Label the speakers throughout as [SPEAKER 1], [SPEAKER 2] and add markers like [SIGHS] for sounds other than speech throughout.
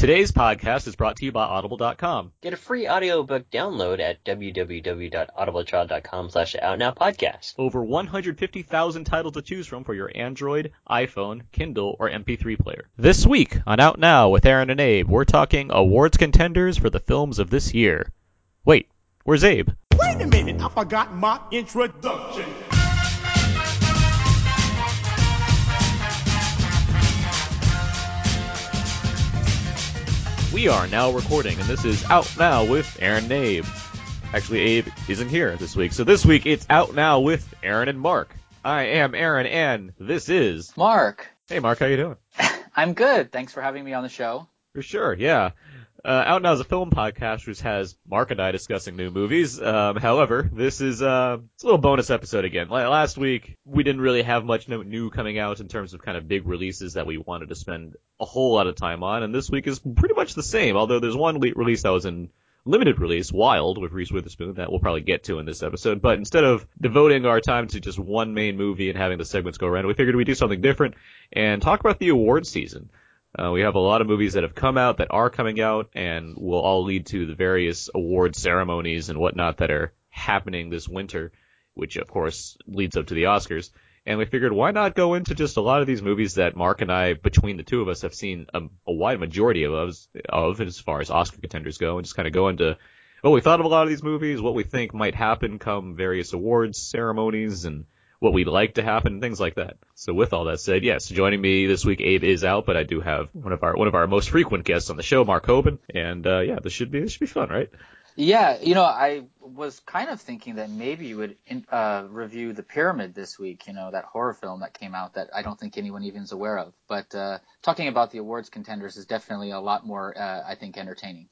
[SPEAKER 1] Today's podcast is brought to you by Audible.com.
[SPEAKER 2] Get a free audiobook download at www.audibletrial.com slash outnowpodcast.
[SPEAKER 1] Over 150,000 titles to choose from for your Android, iPhone, Kindle, or MP3 player. This week on Out Now with Aaron and Abe, we're talking awards contenders for the films of this year. Wait, where's Abe?
[SPEAKER 3] Wait a minute, I forgot my introduction.
[SPEAKER 1] We are now recording, and this is Out Now with Aaron and Abe. Actually, Abe isn't here this week, so this week it's Out Now with Aaron and Mark. I am Aaron, and this is
[SPEAKER 4] Mark.
[SPEAKER 1] Hey, Mark, how you doing? [LAUGHS]
[SPEAKER 4] I'm good. Thanks for having me on the show.
[SPEAKER 1] For sure, yeah. Uh, Out Now is a film podcast which has Mark and I discussing new movies. Um, however, this is uh, a little bonus episode again. Last week, we didn't really have much new coming out in terms of kind of big releases that we wanted to spend a whole lot of time on, and this week is pretty much the same. Although there's one le- release that was in limited release, Wild, with Reese Witherspoon, that we'll probably get to in this episode. But instead of devoting our time to just one main movie and having the segments go around, we figured we'd do something different and talk about the award season. Uh, we have a lot of movies that have come out, that are coming out, and will all lead to the various award ceremonies and whatnot that are happening this winter, which of course leads up to the Oscars. And we figured why not go into just a lot of these movies that Mark and I, between the two of us, have seen a, a wide majority of, us, of as far as Oscar contenders go, and just kind of go into what we thought of a lot of these movies, what we think might happen come various awards ceremonies, and what we'd like to happen, things like that. So with all that said, yes, joining me this week, Abe is out, but I do have one of our one of our most frequent guests on the show, Mark Hobin, and uh, yeah, this should be this should be fun, right?
[SPEAKER 4] Yeah, you know, I was kind of thinking that maybe you would in, uh, review The Pyramid this week, you know, that horror film that came out that I don't think anyone even is aware of. But uh, talking about the awards contenders is definitely a lot more, uh, I think, entertaining.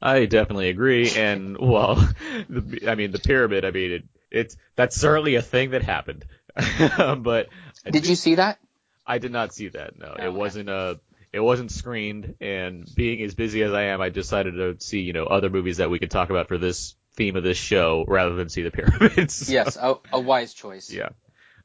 [SPEAKER 1] I definitely agree, and well, [LAUGHS] the, I mean, the pyramid. I mean, it, it's that's certainly a thing that happened. [LAUGHS] but I
[SPEAKER 4] Did
[SPEAKER 1] do-
[SPEAKER 4] you see that?
[SPEAKER 1] I did not see that. No,
[SPEAKER 4] Oh,
[SPEAKER 1] it wasn't uh it wasn't screened. And being as busy as I am, I decided to see you know other movies that we could talk about for this theme of this show rather than see the [LAUGHS] pyramids.
[SPEAKER 4] Yes, a, a wise choice.
[SPEAKER 1] Yeah.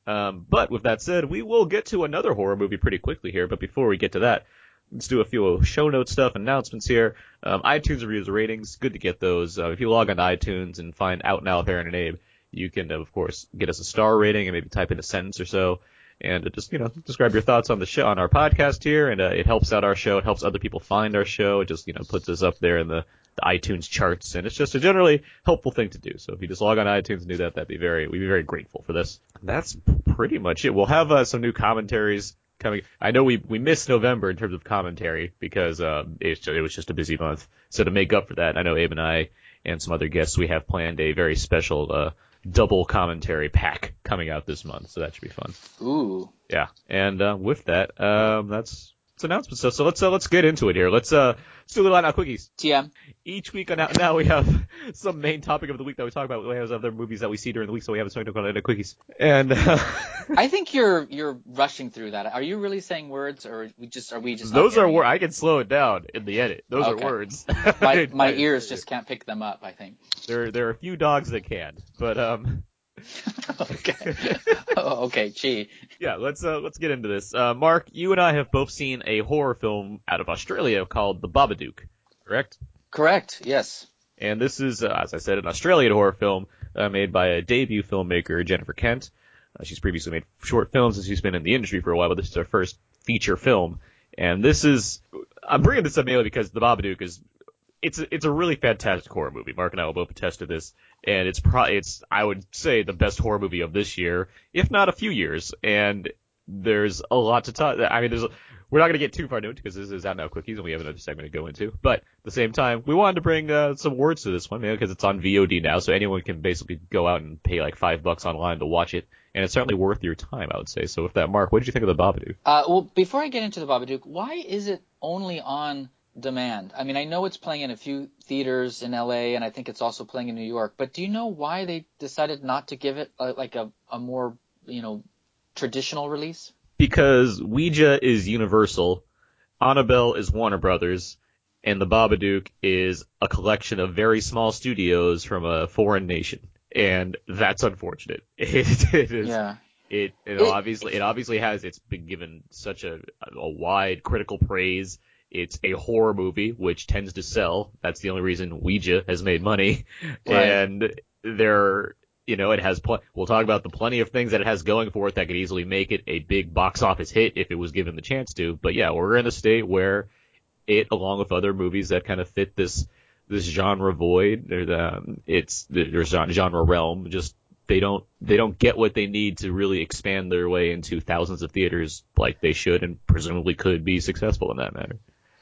[SPEAKER 1] Um, but with that said, we will get to another horror movie pretty quickly here. But before we get to that, let's do a few show note stuff, announcements here. Um, iTunes reviews, ratings, good to get those. Uh, if you log on to iTunes and find Out Now with Aaron and Abe, you can of course get us a star rating and maybe type in a sentence or so. And just you know describe your thoughts on the show on our podcast here, and uh, it helps out our show. It helps other people find our show. It just you know puts us up there in the, the iTunes charts, and it's just a generally helpful thing to do. So if you just log on iTunes and do that, that'd be very we'd be very grateful for this. That's pretty much it. We'll have uh, some new commentaries coming. I know we we missed November in terms of commentary because um, ju- it was just a busy month. So to make up for that, I know Abe and I and some other guests we have planned a very special uh, double commentary pack coming out this month. So that should be fun.
[SPEAKER 4] Ooh.
[SPEAKER 1] Yeah, and uh, with that, um, that's that's announcement stuff. So let's uh, let's get into it here. Let's uh let's do a little out now quickies.
[SPEAKER 4] TM.
[SPEAKER 1] Each week out now we have [LAUGHS] some main topic of the week that we talk about. We have other movies that we see during the week, so we have something to call out now quickies. And uh,
[SPEAKER 4] I think you're you're rushing through that. Are you really saying words, or we just are we just?
[SPEAKER 1] those are words. I can slow it down in the edit. Those
[SPEAKER 4] Okay.
[SPEAKER 1] are words. [LAUGHS]
[SPEAKER 4] My [LAUGHS] my ears just can't pick them up. I think.
[SPEAKER 1] There there are a few dogs that can, but um.
[SPEAKER 4] okay. oh, okay. Gee.
[SPEAKER 1] Yeah, let's uh, let's get into this. Uh, Mark, you and I have both seen a horror film out of Australia called The Babadook, correct?
[SPEAKER 4] Correct. Yes.
[SPEAKER 1] And this is, uh, as I said, an Australian horror film uh, made by a debut filmmaker, Jennifer Kent. Uh, she's previously made short films and she's been in the industry for a while, but this is her first feature film. And this is, I'm bringing this up mainly because The Babadook is, it's a, it's a really fantastic horror movie. Mark and I will both attest to this, and it's pro, it's I would say the best horror movie of this year, if not a few years. And there's a lot to talk. I mean, there's we're not going to get too far into it because this is out now quickies and we have another segment to go into. But at the same time, we wanted to bring uh, some words to this one, because it's on VOD now, so anyone can basically go out and pay like five bucks online to watch it, and it's certainly worth your time, I would say. So with that, Mark, what did you think of the Babadook?
[SPEAKER 4] Uh, well, before I get into the Babadook, why is it only on demand? I mean, I know it's playing in a few theaters in LA, and I think it's also playing in New York. But do you know why they decided not to give it uh, like a, a more, you know, traditional release?
[SPEAKER 1] Because Ouija is universal, Annabelle is Warner Brothers, and The Babadook is a collection of very small studios from a foreign nation, and that's unfortunate. [LAUGHS] It, it is.
[SPEAKER 4] Yeah.
[SPEAKER 1] It, it,
[SPEAKER 4] It-
[SPEAKER 1] obviously it obviously has it's been given such a a wide critical praise. It's a horror movie which tends to sell. That's the only reason Ouija has made money.
[SPEAKER 4] Right.
[SPEAKER 1] And there you know, it has pl- we'll talk about the plenty of things that it has going for it that could easily make it a big box office hit if it was given the chance to. But yeah, we're in a state where it along with other movies that kind of fit this this genre void or the um, it's there's genre realm just they don't they don't get what they need to really expand their way into thousands of theaters like they should and presumably could be successful in that matter.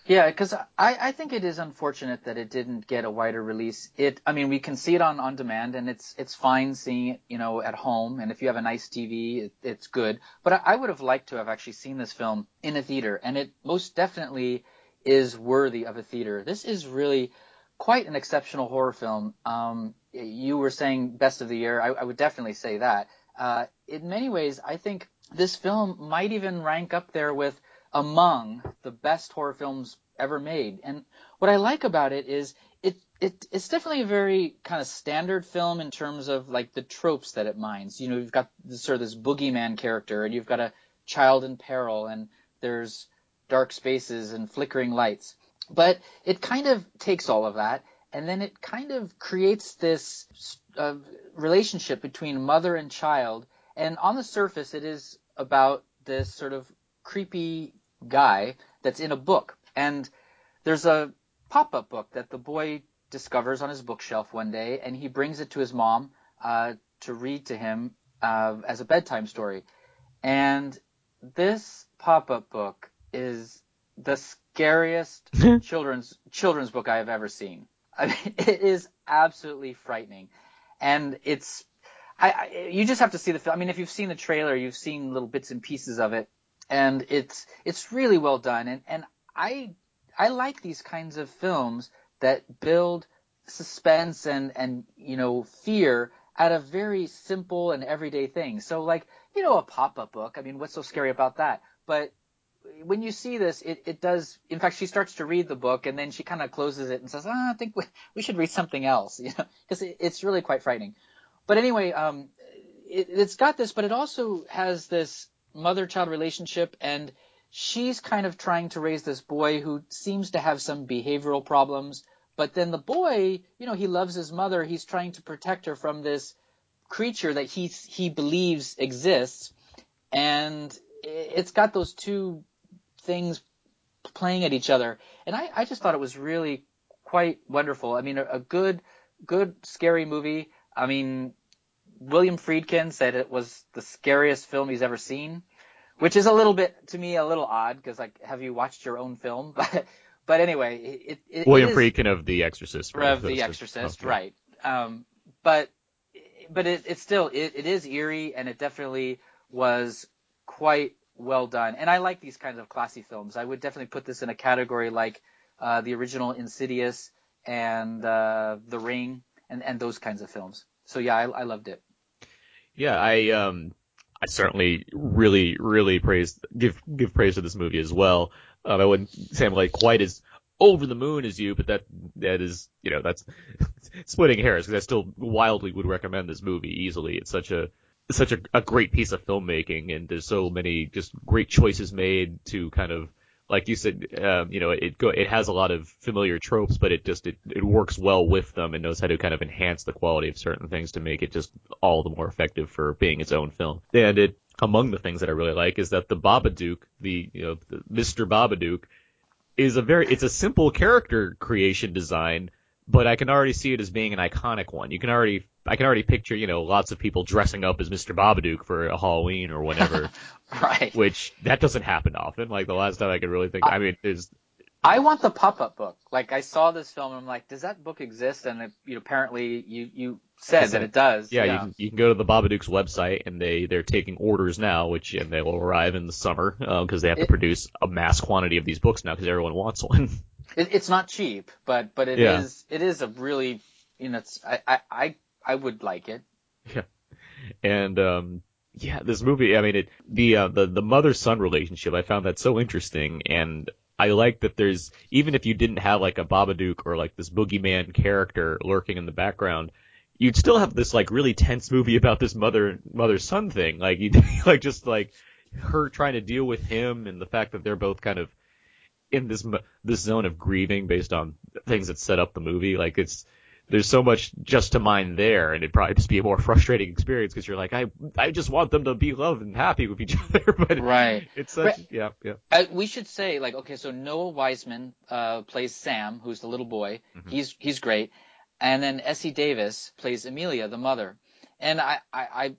[SPEAKER 4] Yeah, because I, I think it is unfortunate that it didn't get a wider release. It, I mean, we can see it on on demand, and it's it's fine seeing it, you know, at home. And if you have a nice TV, it, it's good. But I, I would have liked to have actually seen this film in a theater, and it most definitely is worthy of a theater. This is really quite an exceptional horror film. Um, you were saying best of the year. I, I would definitely say that. Uh, in many ways, I think this film might even rank up there with among the best horror films ever made. And what I like about it is it, it it's definitely a very kind of standard film in terms of like the tropes that it mines. You know, you've got this, sort of this boogeyman character, and you've got a child in peril, and there's dark spaces and flickering lights. But it kind of takes all of that, and then it kind of creates this uh, relationship between mother and child. And on the surface, it is about this sort of creepy guy that's in a book. And there's a pop up book that the boy discovers on his bookshelf one day, and he brings it to his mom uh, to read to him uh, as a bedtime story. And this pop up book is the scariest [LAUGHS] children's children's book I have ever seen. I mean, [LAUGHS] it is absolutely frightening, and it's I, I you just have to see the film. I mean, if you've seen the trailer, you've seen little bits and pieces of it, and it's it's really well done. And and I I like these kinds of films that build suspense and and you know fear out of very simple and everyday things. So like you know a pop up book. I mean, what's so scary about that? But when you see this, it, it does. In fact, she starts to read the book and then she kind of closes it and says, ah, "I think we, we should read something else," [LAUGHS] you know, because it, it's really quite frightening. But anyway, um, it, it's got this, but it also has this mother-child relationship, and she's kind of trying to raise this boy who seems to have some behavioral problems. But then the boy, you know, he loves his mother. He's trying to protect her from this creature that he he believes exists, and it's got those two things playing at each other. And I, I just thought it was really quite wonderful. I mean, a, a good, good scary movie. I mean, William Friedkin said it was the scariest film he's ever seen, which is a little bit to me a little odd because like, have you watched your own film? [LAUGHS] But but anyway, it, it
[SPEAKER 1] William
[SPEAKER 4] it is,
[SPEAKER 1] Friedkin of The Exorcist. right?
[SPEAKER 4] of The Exorcist,
[SPEAKER 1] okay.
[SPEAKER 4] right? Um, but but it, it's still it, it is eerie and it definitely was quite well done. And I like these kinds of classy films. I would definitely put this in a category like uh, the original Insidious and uh, The Ring and and those kinds of films. So yeah, I, I loved it.
[SPEAKER 1] Yeah, I um I certainly really really praise give give praise to this movie as well. Um, I wouldn't say I'm like quite as over the moon as you, but that that is you know that's [LAUGHS] splitting hairs because I still wildly would recommend this movie easily. It's such a such a, a great piece of filmmaking, and there's so many just great choices made to kind of like you said, um, you know, it go it has a lot of familiar tropes, but it just it, it works well with them and knows how to kind of enhance the quality of certain things to make it just all the more effective for being its own film. And it among the things that I really like is that the Babadook, the you know the Mr. Babadook, is a very it's a simple character creation design, but I can already see it as being an iconic one. You can already I can already picture you know lots of people dressing up as Mr. Babadook for a Halloween or whatever. [LAUGHS] [LAUGHS]
[SPEAKER 4] Right.
[SPEAKER 1] which that doesn't happen often. Like the last time I could really think, I mean, is
[SPEAKER 4] I want the pop-up book. Like I saw this film and I'm like, does that book exist? And it, you know, apparently you you said
[SPEAKER 1] Is
[SPEAKER 4] that
[SPEAKER 1] it-
[SPEAKER 4] does.
[SPEAKER 1] yeah, You, can, you can go to the Babadook's website and they they're taking orders now, which and they will arrive in the summer because they have to
[SPEAKER 4] It-
[SPEAKER 1] produce a mass quantity of these books now because everyone wants one. [LAUGHS]
[SPEAKER 4] It, it's not cheap, but but it is
[SPEAKER 1] Yeah.
[SPEAKER 4] it is a really you know it's I I I, I would like it.
[SPEAKER 1] Yeah, and um yeah this movie i mean it the uh, the the mother son relationship i found that so interesting and I like that there's even if you didn't have like a Babadook or like this boogeyman character lurking in the background, you'd still have this like really tense movie about this mother mother son thing. Like you [LAUGHS] like just like her trying to deal with him and the fact that they're both kind of in this this zone of grieving based on things that set up the movie. Like it's there's so much just to mine there, and it'd probably just be a more [LAUGHS] frustrating experience because you're like, I I just want them to be loved and happy with each [LAUGHS] other, but
[SPEAKER 4] Right.
[SPEAKER 1] it's such
[SPEAKER 4] Right.
[SPEAKER 1] yeah yeah
[SPEAKER 4] Uh, we should say like okay, so Noah Wiseman uh, plays Sam, who's the little boy.
[SPEAKER 1] Mm-hmm.
[SPEAKER 4] He's he's great, and then Essie Davis plays Amelia, the mother. And I I I,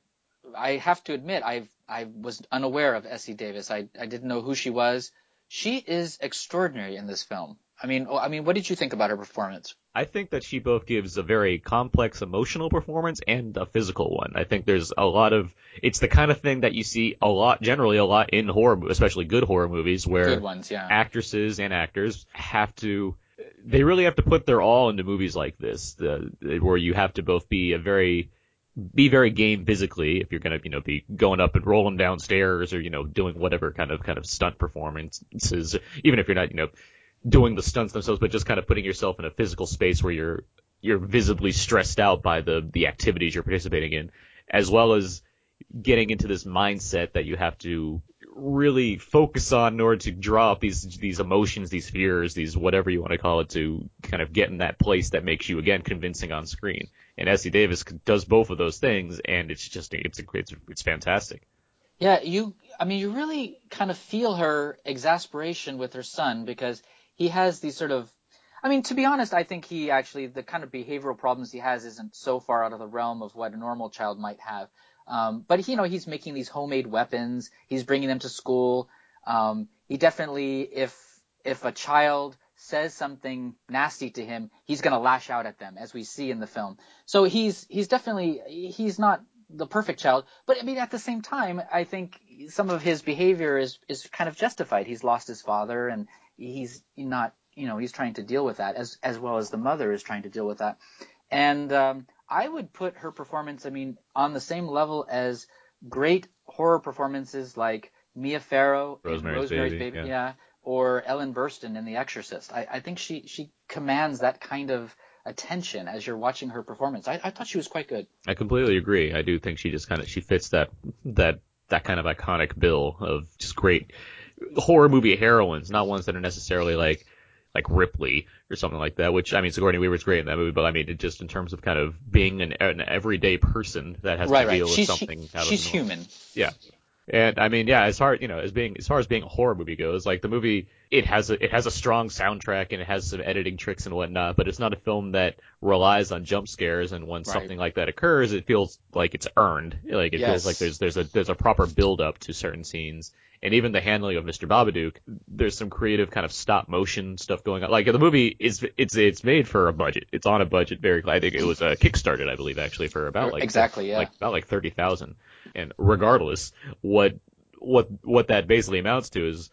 [SPEAKER 4] I have to admit I I was unaware of Essie Davis. I I didn't know who she was. She is extraordinary in this film. I mean oh, I mean what did you think about her performance?
[SPEAKER 1] I think that she both gives a very complex emotional performance and a physical one. I think there's a lot of it's the kind of thing that you see a lot generally a lot in horror especially good horror movies where
[SPEAKER 4] ones, yeah.
[SPEAKER 1] actresses and actors have to they really have to put their all into movies like this the, where you have to both be a very be very game physically if you're going to you know be going up and rolling downstairs or you know doing whatever kind of kind of stunt performances even if you're not you know doing the stunts themselves but just kind of putting yourself in a physical space where you're you're visibly stressed out by the the activities you're participating in as well as getting into this mindset that you have to really focus on in order to draw up these these emotions, these fears, these whatever you want to call it, to kind of get in that place that makes you again convincing on screen. And Essie Davis does both of those things, and it's just it's it's it's fantastic.
[SPEAKER 4] Yeah, you. I mean, you really kind of feel her exasperation with her son because he has these sort of. I mean, to be honest, I think he actually the kind of behavioral problems he has isn't so far out of the realm of what a normal child might have. Um, but you know, he's making these homemade weapons. He's bringing them to school. Um, he definitely, if if a child says something nasty to him, he's going to lash out at them, as we see in the film. So he's he's definitely he's not the perfect child, but I mean at the same time, I think some of his behavior is is kind of justified. He's lost his father, and he's not you know he's trying to deal with that as as well as the mother is trying to deal with that. And um, I would put her performance, I mean, on the same level as great horror performances like Mia Farrow in
[SPEAKER 1] Rosemary's
[SPEAKER 4] Rosemary's
[SPEAKER 1] Baby,
[SPEAKER 4] Baby,
[SPEAKER 1] yeah.
[SPEAKER 4] or Ellen Burstyn in The Exorcist. I, I think she she commands that kind of attention as you're watching her performance. I, I thought she was quite good.
[SPEAKER 1] I completely agree. I do think she just kind of she fits that that that kind of iconic bill of just great horror movie heroines, not ones that are necessarily like like Ripley or something like that. Which I mean, Sigourney Weaver's great in that movie, but I mean, it just in terms of kind of being an, an everyday person that has
[SPEAKER 4] right,
[SPEAKER 1] to
[SPEAKER 4] right.
[SPEAKER 1] deal with
[SPEAKER 4] She's
[SPEAKER 1] something.
[SPEAKER 4] she, she's human.
[SPEAKER 1] Yeah. And I mean, yeah, as far you know, as being as far as being a horror movie goes, like the movie, it has a it has a strong soundtrack and it has some editing tricks and whatnot, but it's not a film that relies on jump scares. And when
[SPEAKER 4] Right.
[SPEAKER 1] something like that occurs, it feels like it's earned. Like it
[SPEAKER 4] Yes.
[SPEAKER 1] feels like there's there's a there's a proper build up to certain scenes. And even the handling of Mr. Babadook, there's some creative kind of stop motion stuff going on. Like the movie is it's it's made for a budget. It's on a budget. Very, I think it was uh, kickstarted, I believe, actually for about like
[SPEAKER 4] Exactly, yeah.
[SPEAKER 1] like about like thirty thousand. And regardless, what what what that basically amounts to is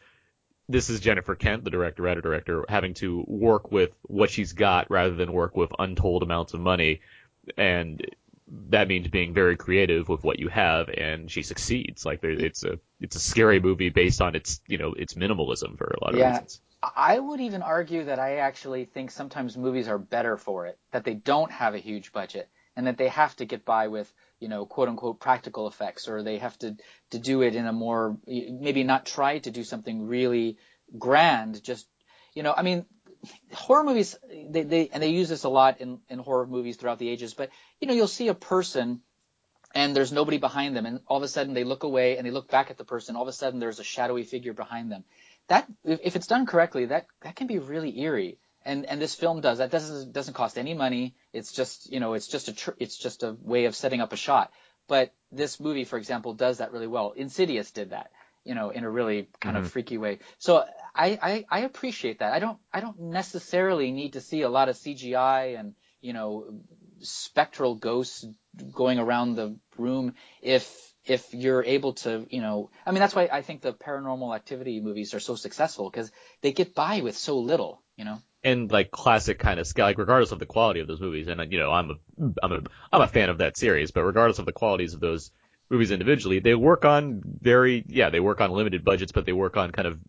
[SPEAKER 1] this is Jennifer Kent, the director, writer, director, having to work with what she's got rather than work with untold amounts of money, and that means being very creative with what you have, and she succeeds. Like there, it's a it's a scary movie based on its you know its minimalism for a lot of
[SPEAKER 4] Yeah.
[SPEAKER 1] reasons.
[SPEAKER 4] I would even argue that I actually think sometimes movies are better for it, that they don't have a huge budget and that they have to get by with, you know, quote unquote practical effects or they have to, to do it in a more, maybe not try to do something really grand, just, you know, I mean, horror movies, they, they, and they use this a lot in, in horror movies throughout the ages, but, you know, you'll see a person and there's nobody behind them and all of a sudden they look away and they look back at the person all of a sudden there's a shadowy figure behind them. That if it's done correctly that that can be really eerie and and this film does. That doesn't doesn't cost any money. It's just you know it's just a tr- it's just a way of setting up a shot. But this movie for example does that really well. Insidious did that you know in a really kind of mm-hmm. freaky way. So I, I i appreciate that. I don't i don't necessarily need to see a lot of cgi and you know spectral ghosts going around the room if if you're able to you know i mean that's why i think the paranormal activity movies are so successful because they get by with so little you know?
[SPEAKER 1] And like classic kind of scale, like regardless of the quality of those movies, and you know, I'm a, I'm a, I'm a fan of that series, but regardless of the qualities of those movies individually, they work on very, yeah, they work on limited budgets, but they work on kind of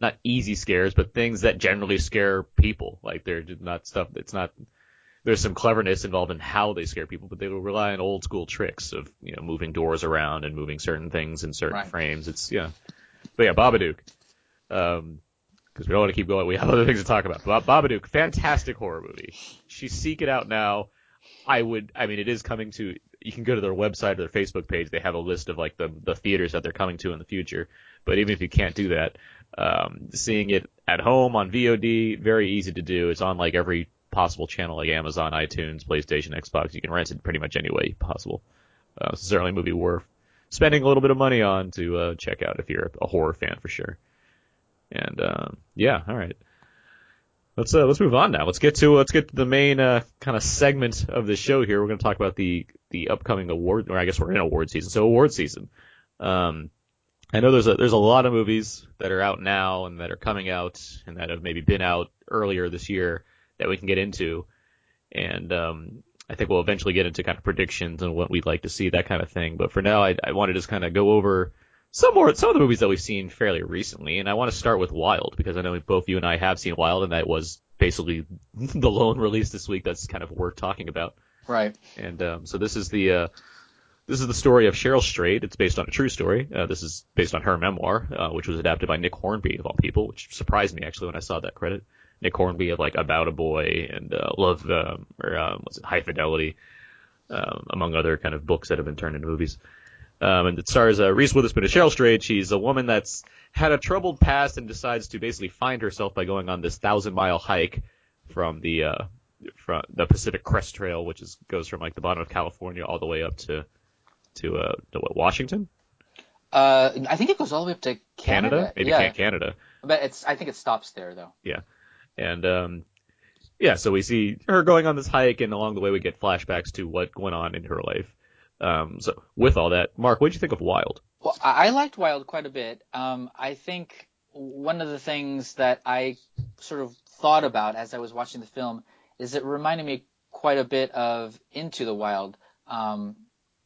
[SPEAKER 1] not easy scares, but things that generally scare people. Like they're not stuff that's not. There's some cleverness involved in how they scare people, but they will rely on old school tricks of you know moving doors around and moving certain things in certain
[SPEAKER 4] Right.
[SPEAKER 1] frames. It's yeah, but yeah, Babadook. Um, because we don't want to keep going. We have other things to talk about. Ba- Babadook, fantastic horror movie. She seek it out now. I would. I mean, it is coming to. You can go to their website or their Facebook page. They have a list of like the the theaters that they're coming to in the future. But even if you can't do that, um, seeing it at home on VOD, very easy to do. It's on like every possible channel, like Amazon, iTunes, PlayStation, Xbox. You can rent it pretty much any way possible. Uh, it's certainly a movie worth spending a little bit of money on to uh, check out if you're a horror fan for sure. And um, yeah, all right. Let's uh, let's move on now. Let's get to let's get to the main uh, kind of segment of the show here. We're going to talk about the the upcoming award, or I guess we're in award season. So award season. Um, I know there's a there's a lot of movies that are out now and that are coming out and that have maybe been out earlier this year that we can get into, and um, I think we'll eventually get into kind of predictions and what we'd like to see that kind of thing. But for now, I, I want to just kind of go over some more some of the movies that we've seen fairly recently, and I want to start with Wild because I know both you and I have seen Wild, and that was basically [LAUGHS] the lone release this week that's kind of worth talking about.
[SPEAKER 4] Right.
[SPEAKER 1] And um, so this is the uh, this is the story of Cheryl Strayed. It's based on a true story. Uh, this is based on her memoir, uh, which was adapted by Nick Hornby of all people, which surprised me actually when I saw that credit. Nick Hornby of like About a Boy and uh, Love um, or um, what's it High Fidelity, um, among other kind of books that have been turned into movies. Um, and it stars uh, Reese Witherspoon as Cheryl Strayed. She's a woman that's had a troubled past and decides to basically find herself by going on this thousand mile hike from the uh, from the Pacific Crest Trail, which is goes from like the bottom of California all the way up to to uh to what Washington,
[SPEAKER 4] Uh, I think it goes all the way up to Canada.
[SPEAKER 1] maybe
[SPEAKER 4] yeah.
[SPEAKER 1] Canada,
[SPEAKER 4] But it's I think it stops there though.
[SPEAKER 1] Yeah, and um yeah, so we see her going on this hike, and along the way we get flashbacks to what went on in her life. Um, so with all that, Mark, what did you think of Wild?
[SPEAKER 4] Well, I I liked Wild quite a bit. Um, I think one of the things that I sort of thought about as I was watching the film is it reminded me quite a bit of Into the Wild, um,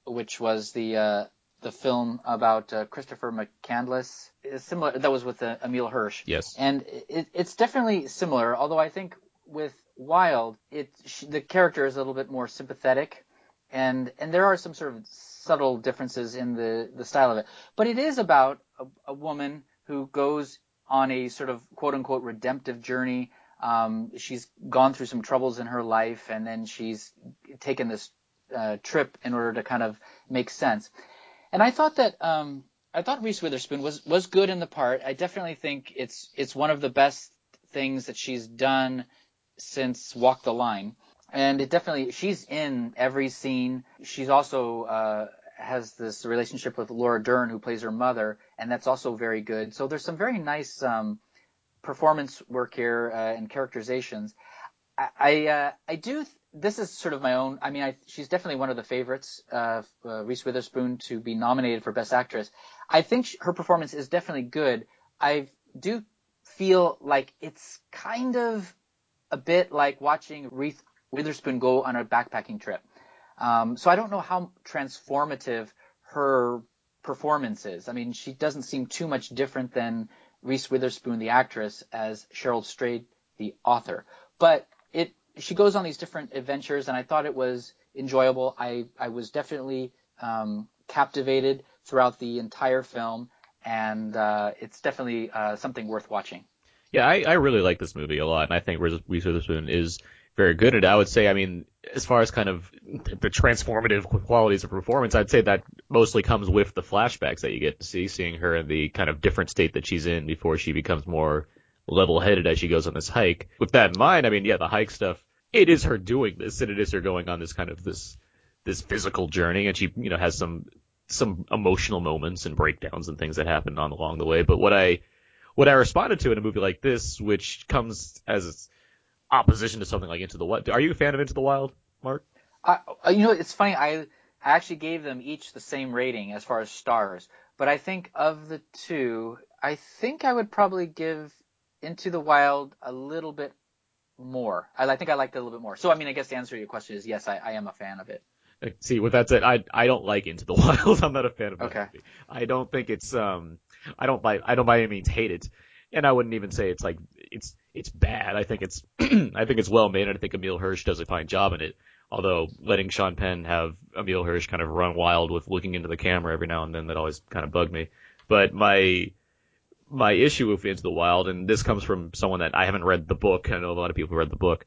[SPEAKER 4] which was the uh, the film about uh, Christopher McCandless. It's similar. That was with uh, Emile Hirsch.
[SPEAKER 1] Yes.
[SPEAKER 4] And it, it's definitely similar, although I think with Wild, it she, the character is a little bit more sympathetic, and and there are some sort of subtle differences in the the style of it. But it is about a, a woman who goes on a sort of quote unquote redemptive journey. Um, she's gone through some troubles in her life, and then she's taken this uh, trip in order to kind of make sense. And I thought that um, I thought Reese Witherspoon was was good in the part. I definitely think it's it's one of the best things that she's done since Walk the Line. And it definitely she's in every scene. She's also uh, has this relationship with Laura Dern who plays her mother, and that's also very good. So there's some very nice um, performance work here uh, and characterizations. I I, uh, I do. Th- this is sort of my own. I mean, I, she's definitely one of the favorites, uh, uh, Reese Witherspoon, to be nominated for Best Actress. I think sh- her performance is definitely good. I do feel like it's kind of a bit like watching Reese Witherspoon go on a backpacking trip. Um, so I don't know how transformative her performance is. I mean, she doesn't seem too much different than Reese Witherspoon, the actress, as Cheryl Strayed, the author. But it she goes on these different adventures, and I thought it was enjoyable. I I was definitely um, captivated throughout the entire film, and uh, it's definitely uh, something worth watching.
[SPEAKER 1] Yeah, I, I really like this movie a lot, and I think Reese Reese Witherspoon is very good at. I would say, I mean, as far as kind of the transformative qualities of performance, I'd say that mostly comes with the flashbacks that you get to see, seeing her in the kind of different state that she's in before she becomes more level-headed as she goes on this hike. With that in mind, I mean, yeah, the hike stuff, it is her doing this, and it is her going on this kind of this this physical journey, and she, you know, has some some emotional moments and breakdowns and things that happen on along the way. But what I what I responded to in a movie like this, which comes as opposition to something like Into the Wild. Are you a fan of Into the Wild, Mark?
[SPEAKER 4] I, uh, you know, it's funny. I I actually gave them each the same rating as far as stars, but I think of the two, I think I would probably give Into the Wild a little bit more. I, I think I liked it a little bit more. So, I mean, I guess the answer to your question is yes, I, I am a fan of it.
[SPEAKER 1] Uh, See, with that said, I I don't like Into the [LAUGHS] Wild. I'm not a fan of that
[SPEAKER 4] Okay.
[SPEAKER 1] movie. I don't think it's um I don't by I don't by any means hate it. and I wouldn't even say it's like it's it's bad. I think it's [CLEARS THROAT] I think it's well made, I think Emile Hirsch does a fine job in it. Although letting Sean Penn have Emile Hirsch kind of run wild with looking into the camera every now and then, that always kind of bugged me. But my my issue with Into the Wild, and this comes from someone that I haven't read the book. I know a lot of people who read the book,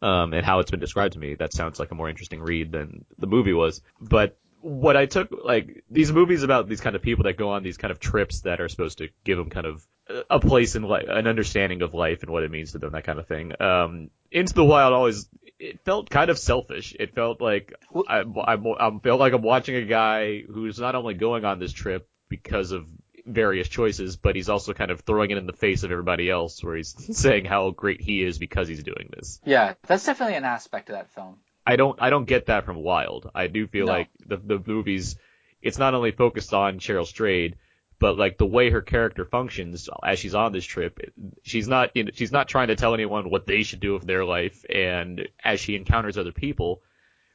[SPEAKER 1] um, and how it's been described to me. That sounds like a more interesting read than the movie was. But what I took, like, these movies about these kind of people that go on these kind of trips that are supposed to give them kind of a place in life, an understanding of life and what it means to them, that kind of thing. Um, Into the Wild always, it felt kind of selfish. It felt like I, I, I felt like I'm watching a guy who's not only going on this trip because of various choices, but he's also kind of throwing it in the face of everybody else, where he's [LAUGHS] saying how great he is because he's doing this.
[SPEAKER 4] Yeah, that's definitely an aspect of that film.
[SPEAKER 1] I don't I don't get that from Wild. I do feel
[SPEAKER 4] No.
[SPEAKER 1] like the the movies it's not only focused on Cheryl Strayed, but like the way her character functions as she's on this trip, she's not you know, she's not trying to tell anyone what they should do with their life and as she encounters other people,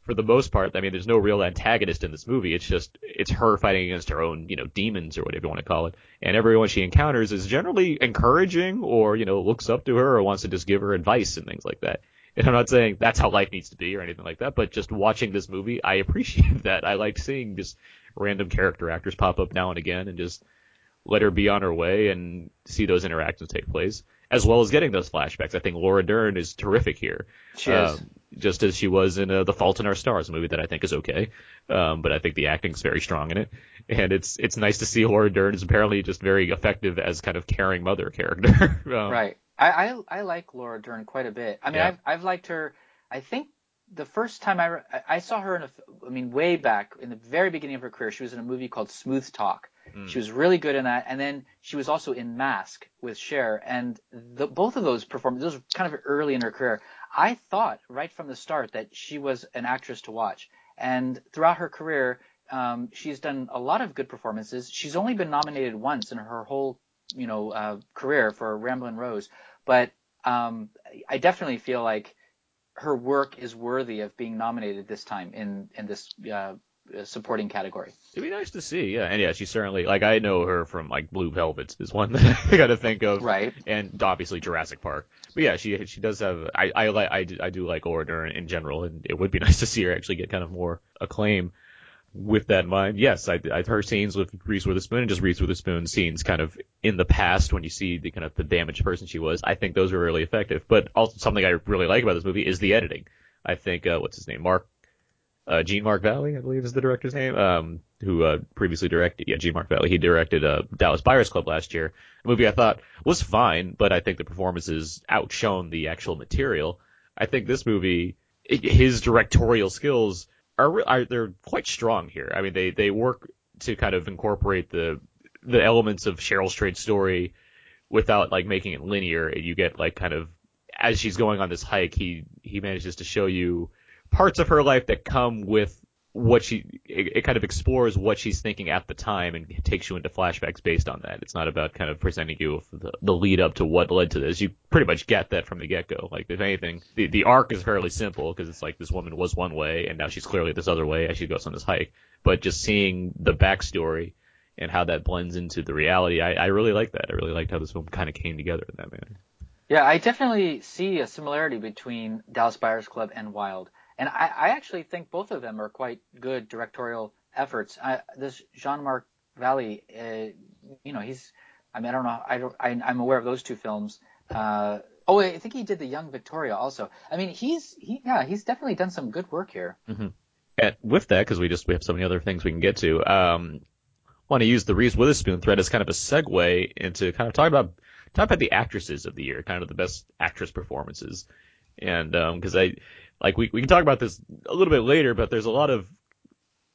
[SPEAKER 1] for the most part, I mean there's no real antagonist in this movie. It's just it's her fighting against her own, you know, demons or whatever you want to call it. And everyone she encounters is generally encouraging or, you know, looks up to her or wants to just give her advice and things like that. [LAUGHS] And I'm not saying that's how life needs to be or anything like that, but just watching this movie, I appreciate [LAUGHS] that. I like seeing just random character actors pop up now and again and just let her be on her way and see those interactions take place, as well as getting those flashbacks. I think Laura Dern is terrific here.
[SPEAKER 4] She is.
[SPEAKER 1] Um, just as she was in uh, The Fault in Our Stars, a movie that I think is okay, um, but I think the acting's very strong in it, and it's it's nice to see Laura Dern is apparently just very effective as kind of caring mother character. [LAUGHS] um,
[SPEAKER 4] Right. I, I I like Laura Dern quite a bit. I mean,
[SPEAKER 1] Yeah.
[SPEAKER 4] I've I've liked her. I think the first time I re- I- saw her in a, I mean, way back in the very beginning of her career, she was in a movie called Smooth Talk.
[SPEAKER 1] Mm.
[SPEAKER 4] She was really good in that, and then she was also in Mask with Cher, and the, both of those performances, those were kind of early in her career. I thought right from the start that she was an actress to watch, and throughout her career, um, she's done a lot of good performances. She's only been nominated once in her whole, you know, uh, career for Ramblin' Rose, but um, I definitely feel like her work is worthy of being nominated this time in in this uh, supporting category.
[SPEAKER 1] It'd be nice to see, yeah, and yeah, she's certainly like I know her from like Blue Velvets is one [LAUGHS] that I got to think of,
[SPEAKER 4] Right.
[SPEAKER 1] And obviously Jurassic Park, but yeah, she she does have I I like I, do- I do like Dern in general, and it would be [LAUGHS] nice to see her actually get kind of more acclaim. With that in mind, yes, I, I her scenes with Reese Witherspoon and just Reese Witherspoon scenes kind of in the past when you see the kind of the damaged person she was, I think those were really effective. But also something I really like about this movie is the editing. I think uh, what's his name, Mark uh, Jean-Marc Vallée, I believe is the director's name, um, who uh, previously directed, yeah, Jean-Marc Vallée. He directed uh, Dallas Buyers Club last year, a movie I thought was fine, but I think the performances outshone the actual material. I think this movie, his directorial skills are, are they're quite strong here. I mean, they they work to kind of incorporate the the elements of Cheryl Strayed's story without like making it linear. And you get like kind of as she's going on this hike, he he manages to show you parts of her life that come with what she it, it kind of explores what she's thinking at the time and takes you into flashbacks based on that. It's not about kind of presenting you with the, the lead up to what led to this. You pretty much get that from the get go. Like if anything, the the arc is fairly simple because it's like this woman was one way and now she's clearly this other way as she goes on this hike. But just seeing the backstory and how that blends into the reality, I, I really like that. I really liked how this film kind of came together in that manner.
[SPEAKER 4] Yeah, I definitely see a similarity between Dallas Buyers Club and Wild, and I, I actually think both of them are quite good directorial efforts. I, this Jean-Marc Vallée, uh, you know, he's, I mean, I don't know, I don't, I, I'm aware of those two films. Uh, oh, I think he did The Young Victoria also. I mean, he's, he, yeah, he's definitely done some good work here.
[SPEAKER 1] And with that, because we just we have so many other things we can get to, um, want to use the Reese Witherspoon thread as kind of a segue into kind of talk about talk about the actresses of the year, kind of the best actress performances, and because I like we we can talk about this a little bit later, but there's a lot of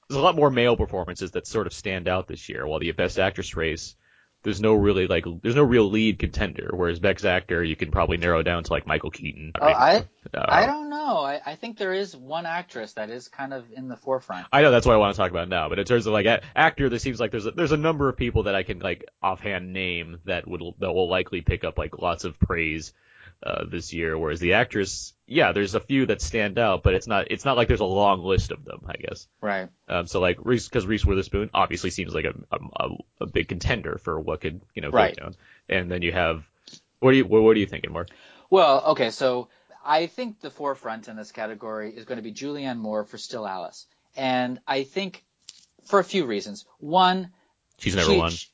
[SPEAKER 1] there's a lot more male performances that sort of stand out this year. While the best actress race, there's no really like there's no real lead contender. Whereas best actor, you can probably narrow down to like Michael Keaton.
[SPEAKER 4] Oh, I,
[SPEAKER 1] Uh,
[SPEAKER 4] I don't know. I, I think there is one actress that is kind of in the forefront.
[SPEAKER 1] I know that's what I want to talk about now, but in terms of like a- actor, there seems like there's a, there's a number of people that I can like offhand name that would that will likely pick up like lots of praise uh, this year. Whereas the actress, yeah, there's a few that stand out, but it's not it's not like there's a long list of them. I guess.
[SPEAKER 4] Right.
[SPEAKER 1] Um, so like Reese, because Reese Witherspoon obviously seems like a, a a big contender for what could you know go
[SPEAKER 4] Right.
[SPEAKER 1] down, and then you have What are you what, what are you thinking, Mark?
[SPEAKER 4] Well, okay, so I think the forefront in this category is going to be Julianne Moore for Still Alice, and I think for a few reasons. One,
[SPEAKER 1] She's never
[SPEAKER 4] she-
[SPEAKER 1] won.
[SPEAKER 4] she-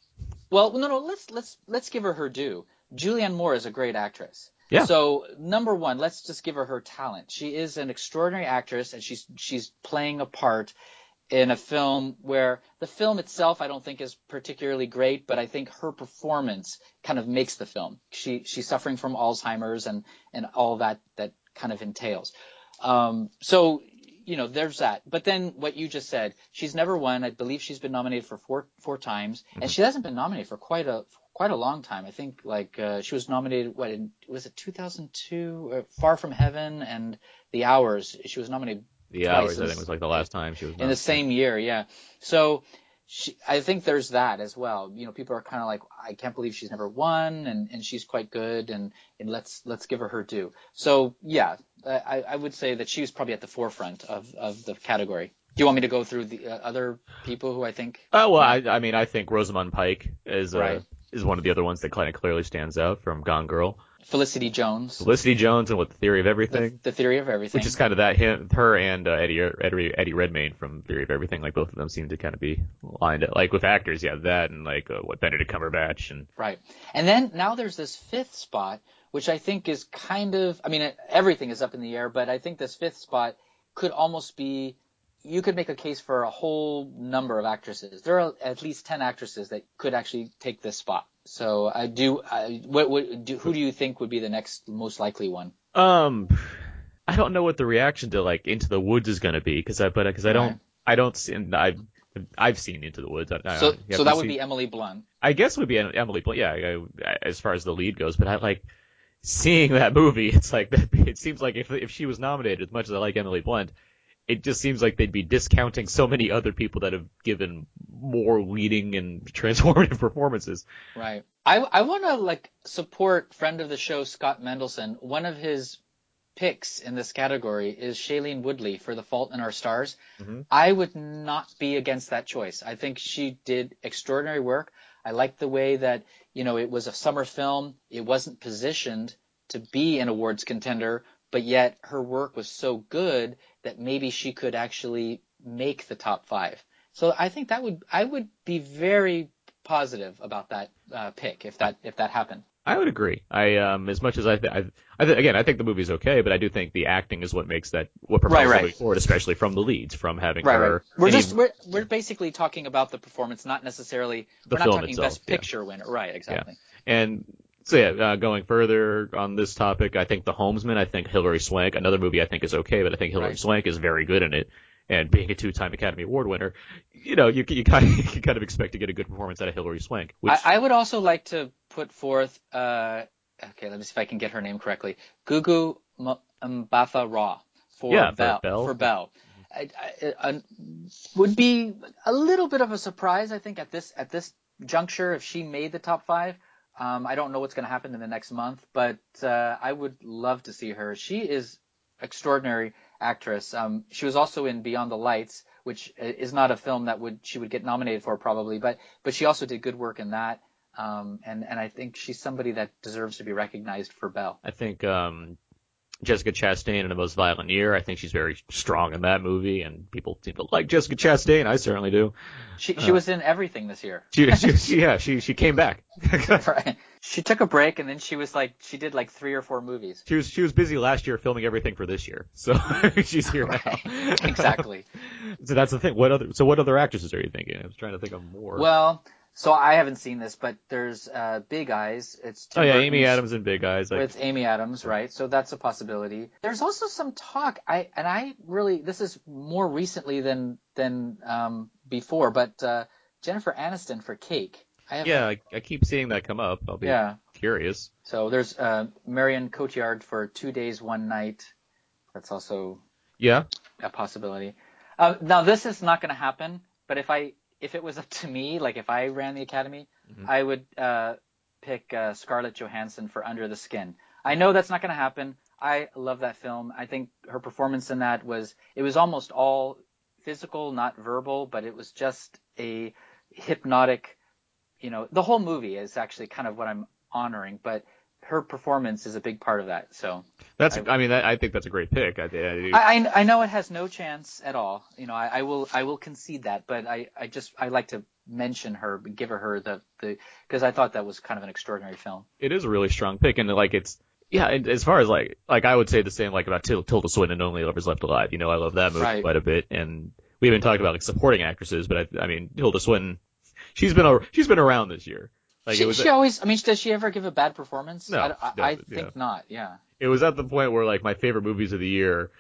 [SPEAKER 4] well, no, no. Let's let's let's give her her due. Julianne Moore is a great actress.
[SPEAKER 1] Yeah.
[SPEAKER 4] So number one, let's just give her her talent. She is an extraordinary actress, and she's she's playing a part in a film where the film itself I don't think is particularly great, but I think her performance kind of makes the film. She she's suffering from Alzheimer's and and all that that kind of entails. Um, so you know, there's that. But then what you just said, she's never won. I believe she's been nominated for four four times, and she hasn't been nominated for quite a quite a long time. I think like uh, she was nominated. What in, was it 2002? Uh, Far from Heaven and The Hours. She was nominated
[SPEAKER 1] The
[SPEAKER 4] twice
[SPEAKER 1] hours I
[SPEAKER 4] in
[SPEAKER 1] think was like the last time she was
[SPEAKER 4] in the same year. Yeah. So. She, I think there's that as well. You know, people are kind of like, I can't believe she's never won, and, and she's quite good, and, and let's let's give her her due. So yeah, I, I would say that she was probably at the forefront of, of the category. Do you want me to go through the uh, other people who I think?
[SPEAKER 1] Oh well, I, I mean, I think Rosamund Pike is
[SPEAKER 4] Right.
[SPEAKER 1] Is one of the other ones that kind of clearly stands out from Gone Girl.
[SPEAKER 4] Felicity Jones,
[SPEAKER 1] Felicity Jones and with the Theory of Everything,
[SPEAKER 4] the Theory of Everything.
[SPEAKER 1] which is kind of that him, her and uh, Eddie, Eddie Eddie Redmayne from Theory of Everything. Like both of them seem to kind of be lined up. Like with actors, yeah, that and like uh, what Benedict Cumberbatch and
[SPEAKER 4] Right. And then now there's this fifth spot, which I think is kind of, I mean, everything is up in the air, but I think this fifth spot could almost be, you could make a case for a whole number of actresses. There are at least 10 actresses that could actually take this spot. So I do, I, what, what, do, who do you think would be the next most likely one?
[SPEAKER 1] Um, I don't know what the reaction to like Into the Woods is going to be because I but because I don't
[SPEAKER 4] Right.
[SPEAKER 1] I don't see I've I've seen Into the Woods. I, I-
[SPEAKER 4] So,
[SPEAKER 1] yeah,
[SPEAKER 4] so that would
[SPEAKER 1] seen-
[SPEAKER 4] be Emily Blunt.
[SPEAKER 1] I guess it would be Emily Blunt. Yeah, I, I, as far as the lead goes, but I like seeing that movie. It's like that. [LAUGHS] It seems like if if she was nominated, as much as I like Emily Blunt, it just seems like they'd be discounting so many other people that have given more leading and [LAUGHS] transformative performances.
[SPEAKER 4] Right. I I want to like support friend of the show Scott Mendelson. One of his picks in this category is Shailene Woodley for The Fault in Our Stars.
[SPEAKER 1] Mhm.
[SPEAKER 4] I would not be against that choice. I think she did extraordinary work. I like the way that you know it was a summer film. It wasn't positioned to be an awards contender, but yet her work was so good that maybe she could actually make the top five. So I think that would I would be very positive about that uh, pick if that if that happened.
[SPEAKER 1] I would agree. I um as much as I th- I, I th- again I think the movie's okay, but I do think the acting is what makes that what propels
[SPEAKER 4] Right,
[SPEAKER 1] the
[SPEAKER 4] right.
[SPEAKER 1] forward, especially from the leads, from having her.
[SPEAKER 4] We're just we're we're basically talking about the performance, not necessarily
[SPEAKER 1] The
[SPEAKER 4] we're not talking
[SPEAKER 1] itself,
[SPEAKER 4] best
[SPEAKER 1] yeah.
[SPEAKER 4] picture winner. Right, exactly.
[SPEAKER 1] And so yeah, uh, going further on this topic, I think The Homesman, I think Hilary Swank, another movie I think is okay, but I think Hilary
[SPEAKER 4] Right.
[SPEAKER 1] Swank is very good in it. And being a two-time Academy Award winner, you know, you, you [LAUGHS] kind of you kind of expect to get a good performance out of Hilary Swank. Which
[SPEAKER 4] I, I would also like to put forth. Uh, okay, let me see if I can get her name correctly. Gugu Mbatha Raw for
[SPEAKER 1] Yeah, for
[SPEAKER 4] Belle.
[SPEAKER 1] Belle.
[SPEAKER 4] For Belle. I, I, I, would be a little bit of a surprise, I think, at this at this juncture if she made the top five. Um, I don't know what's going to happen in the next month, but uh, I would love to see her. She is extraordinary actress. Um, she was also in Beyond the Lights, which is not a film that would she would get nominated for probably, but but she also did good work in that. Um, and and I think she's somebody that deserves to be recognized for Belle.
[SPEAKER 1] I think um, Jessica Chastain in The Most Violent Year, I think she's very strong in that movie, and people seem to like Jessica Chastain. I certainly do.
[SPEAKER 4] She she
[SPEAKER 1] Uh.
[SPEAKER 4] was in everything this year.
[SPEAKER 1] She, she, she [LAUGHS] yeah, she she came back. [LAUGHS]
[SPEAKER 4] Right. She took a break and then she was like she did like three or four movies.
[SPEAKER 1] She was she was busy last year filming everything for this year, so [LAUGHS] she's here now.
[SPEAKER 4] exactly.
[SPEAKER 1] so that's the thing. What other so what other actresses are you thinking? I was trying to think of more.
[SPEAKER 4] Well, so I haven't seen this, but there's uh, Big Eyes. It's Tim
[SPEAKER 1] oh yeah, Amy Adams and Big Eyes. Like,
[SPEAKER 4] with Amy Adams, right? So that's a possibility. There's also some talk. I and I really this is more recently than than um, before, but uh, Jennifer Aniston for Cake. I have,
[SPEAKER 1] yeah, I, I keep seeing that come up. I'll be
[SPEAKER 4] yeah.
[SPEAKER 1] curious.
[SPEAKER 4] So there's uh, Marion Cotillard for Two Days One Night. That's also
[SPEAKER 1] Yeah,
[SPEAKER 4] a possibility. Uh, now this is not going to happen, but if I if it was up to me, like if I ran the academy,
[SPEAKER 1] Mhm.
[SPEAKER 4] I would uh, pick uh, Scarlett Johansson for Under the Skin. I know that's not going to happen. I love that film. I think her performance in that was it was almost all physical, not verbal, but it was just a hypnotic. You know, the whole movie is actually kind of what I'm honoring, but her performance is a big part of that. So
[SPEAKER 1] That's.
[SPEAKER 4] I-
[SPEAKER 1] I, mean, that, I think that's a great pick. I, I,
[SPEAKER 4] I, I, know it has no chance at all. You know, I, I will I will concede that, but I, I just I like to mention her, give her her the the because I thought that was kind of an extraordinary film.
[SPEAKER 1] it is a really strong pick, and like it's. Yeah, and as far as like, like I would say the same like about Tilda Swinton and Only Lovers Left Alive. You know, I love that movie
[SPEAKER 4] Right.
[SPEAKER 1] quite a bit, and we haven't talked about like supporting actresses, but I, I mean Tilda Swinton, she's been a, she's been around this year. Like
[SPEAKER 4] she,
[SPEAKER 1] it was,
[SPEAKER 4] she always, I mean, does she ever give a bad performance?
[SPEAKER 1] No,
[SPEAKER 4] I, I, I think
[SPEAKER 1] yeah.
[SPEAKER 4] not. Yeah.
[SPEAKER 1] it was at the point where like my favorite movies of the year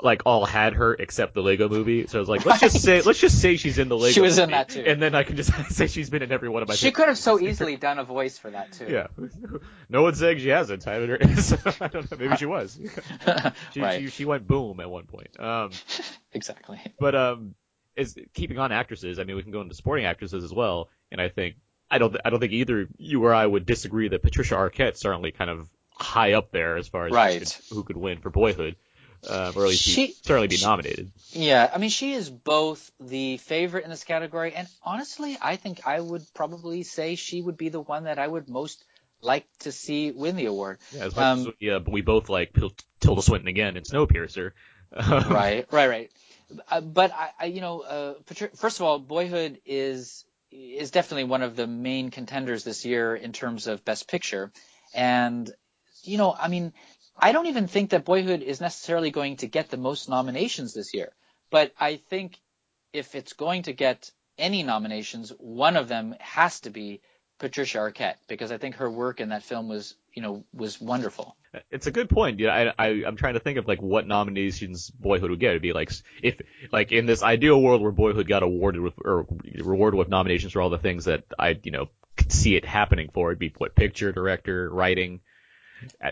[SPEAKER 1] like all had her except the Lego movie. So I was like, let's just say let's just say she's in the Lego
[SPEAKER 4] She was in
[SPEAKER 1] movie,
[SPEAKER 4] that too.
[SPEAKER 1] And then I can just [LAUGHS] say she's been in every one of my
[SPEAKER 4] She could have so easily done a voice for that too.
[SPEAKER 1] Yeah. [LAUGHS] no one's saying she hasn't. I so [LAUGHS] I don't know. Maybe she was. She,
[SPEAKER 4] right.
[SPEAKER 1] she she went boom at one point. Um
[SPEAKER 4] Exactly.
[SPEAKER 1] but um is keeping on actresses, I mean we can go into supporting actresses as well, and I think I don't I don't think either you or I would disagree that Patricia Arquette certainly kind of high up there as far as who
[SPEAKER 4] Right.
[SPEAKER 1] could- who could win for boyhood. Um, or at least
[SPEAKER 4] She-
[SPEAKER 1] certainly be nominated.
[SPEAKER 4] Yeah, I mean, she is both the favorite in this category, and honestly, I think I would probably say she would be the one that I would most like to see win the award.
[SPEAKER 1] Yeah, as much
[SPEAKER 4] Um,
[SPEAKER 1] as yeah, but we both like Tilda Swinton again in Snowpiercer. [LAUGHS]
[SPEAKER 4] Right, right, right. Uh, but I, I, you know, uh, Patri- first of all, Boyhood is is definitely one of the main contenders this year in terms of Best Picture, and you know, I mean, I don't even think that Boyhood is necessarily going to get the most nominations this year, but I think if it's going to get any nominations, one of them has to be Patricia Arquette because I think her work in that film was, you know, was wonderful.
[SPEAKER 1] It's a good point. Yeah, I, I I'm trying to think of like what nominations Boyhood would get. It'd be like if like in this ideal world where Boyhood got awarded with or rewarded with nominations for all the things that I you know could see it happening for. It'd be what picture, director, writing,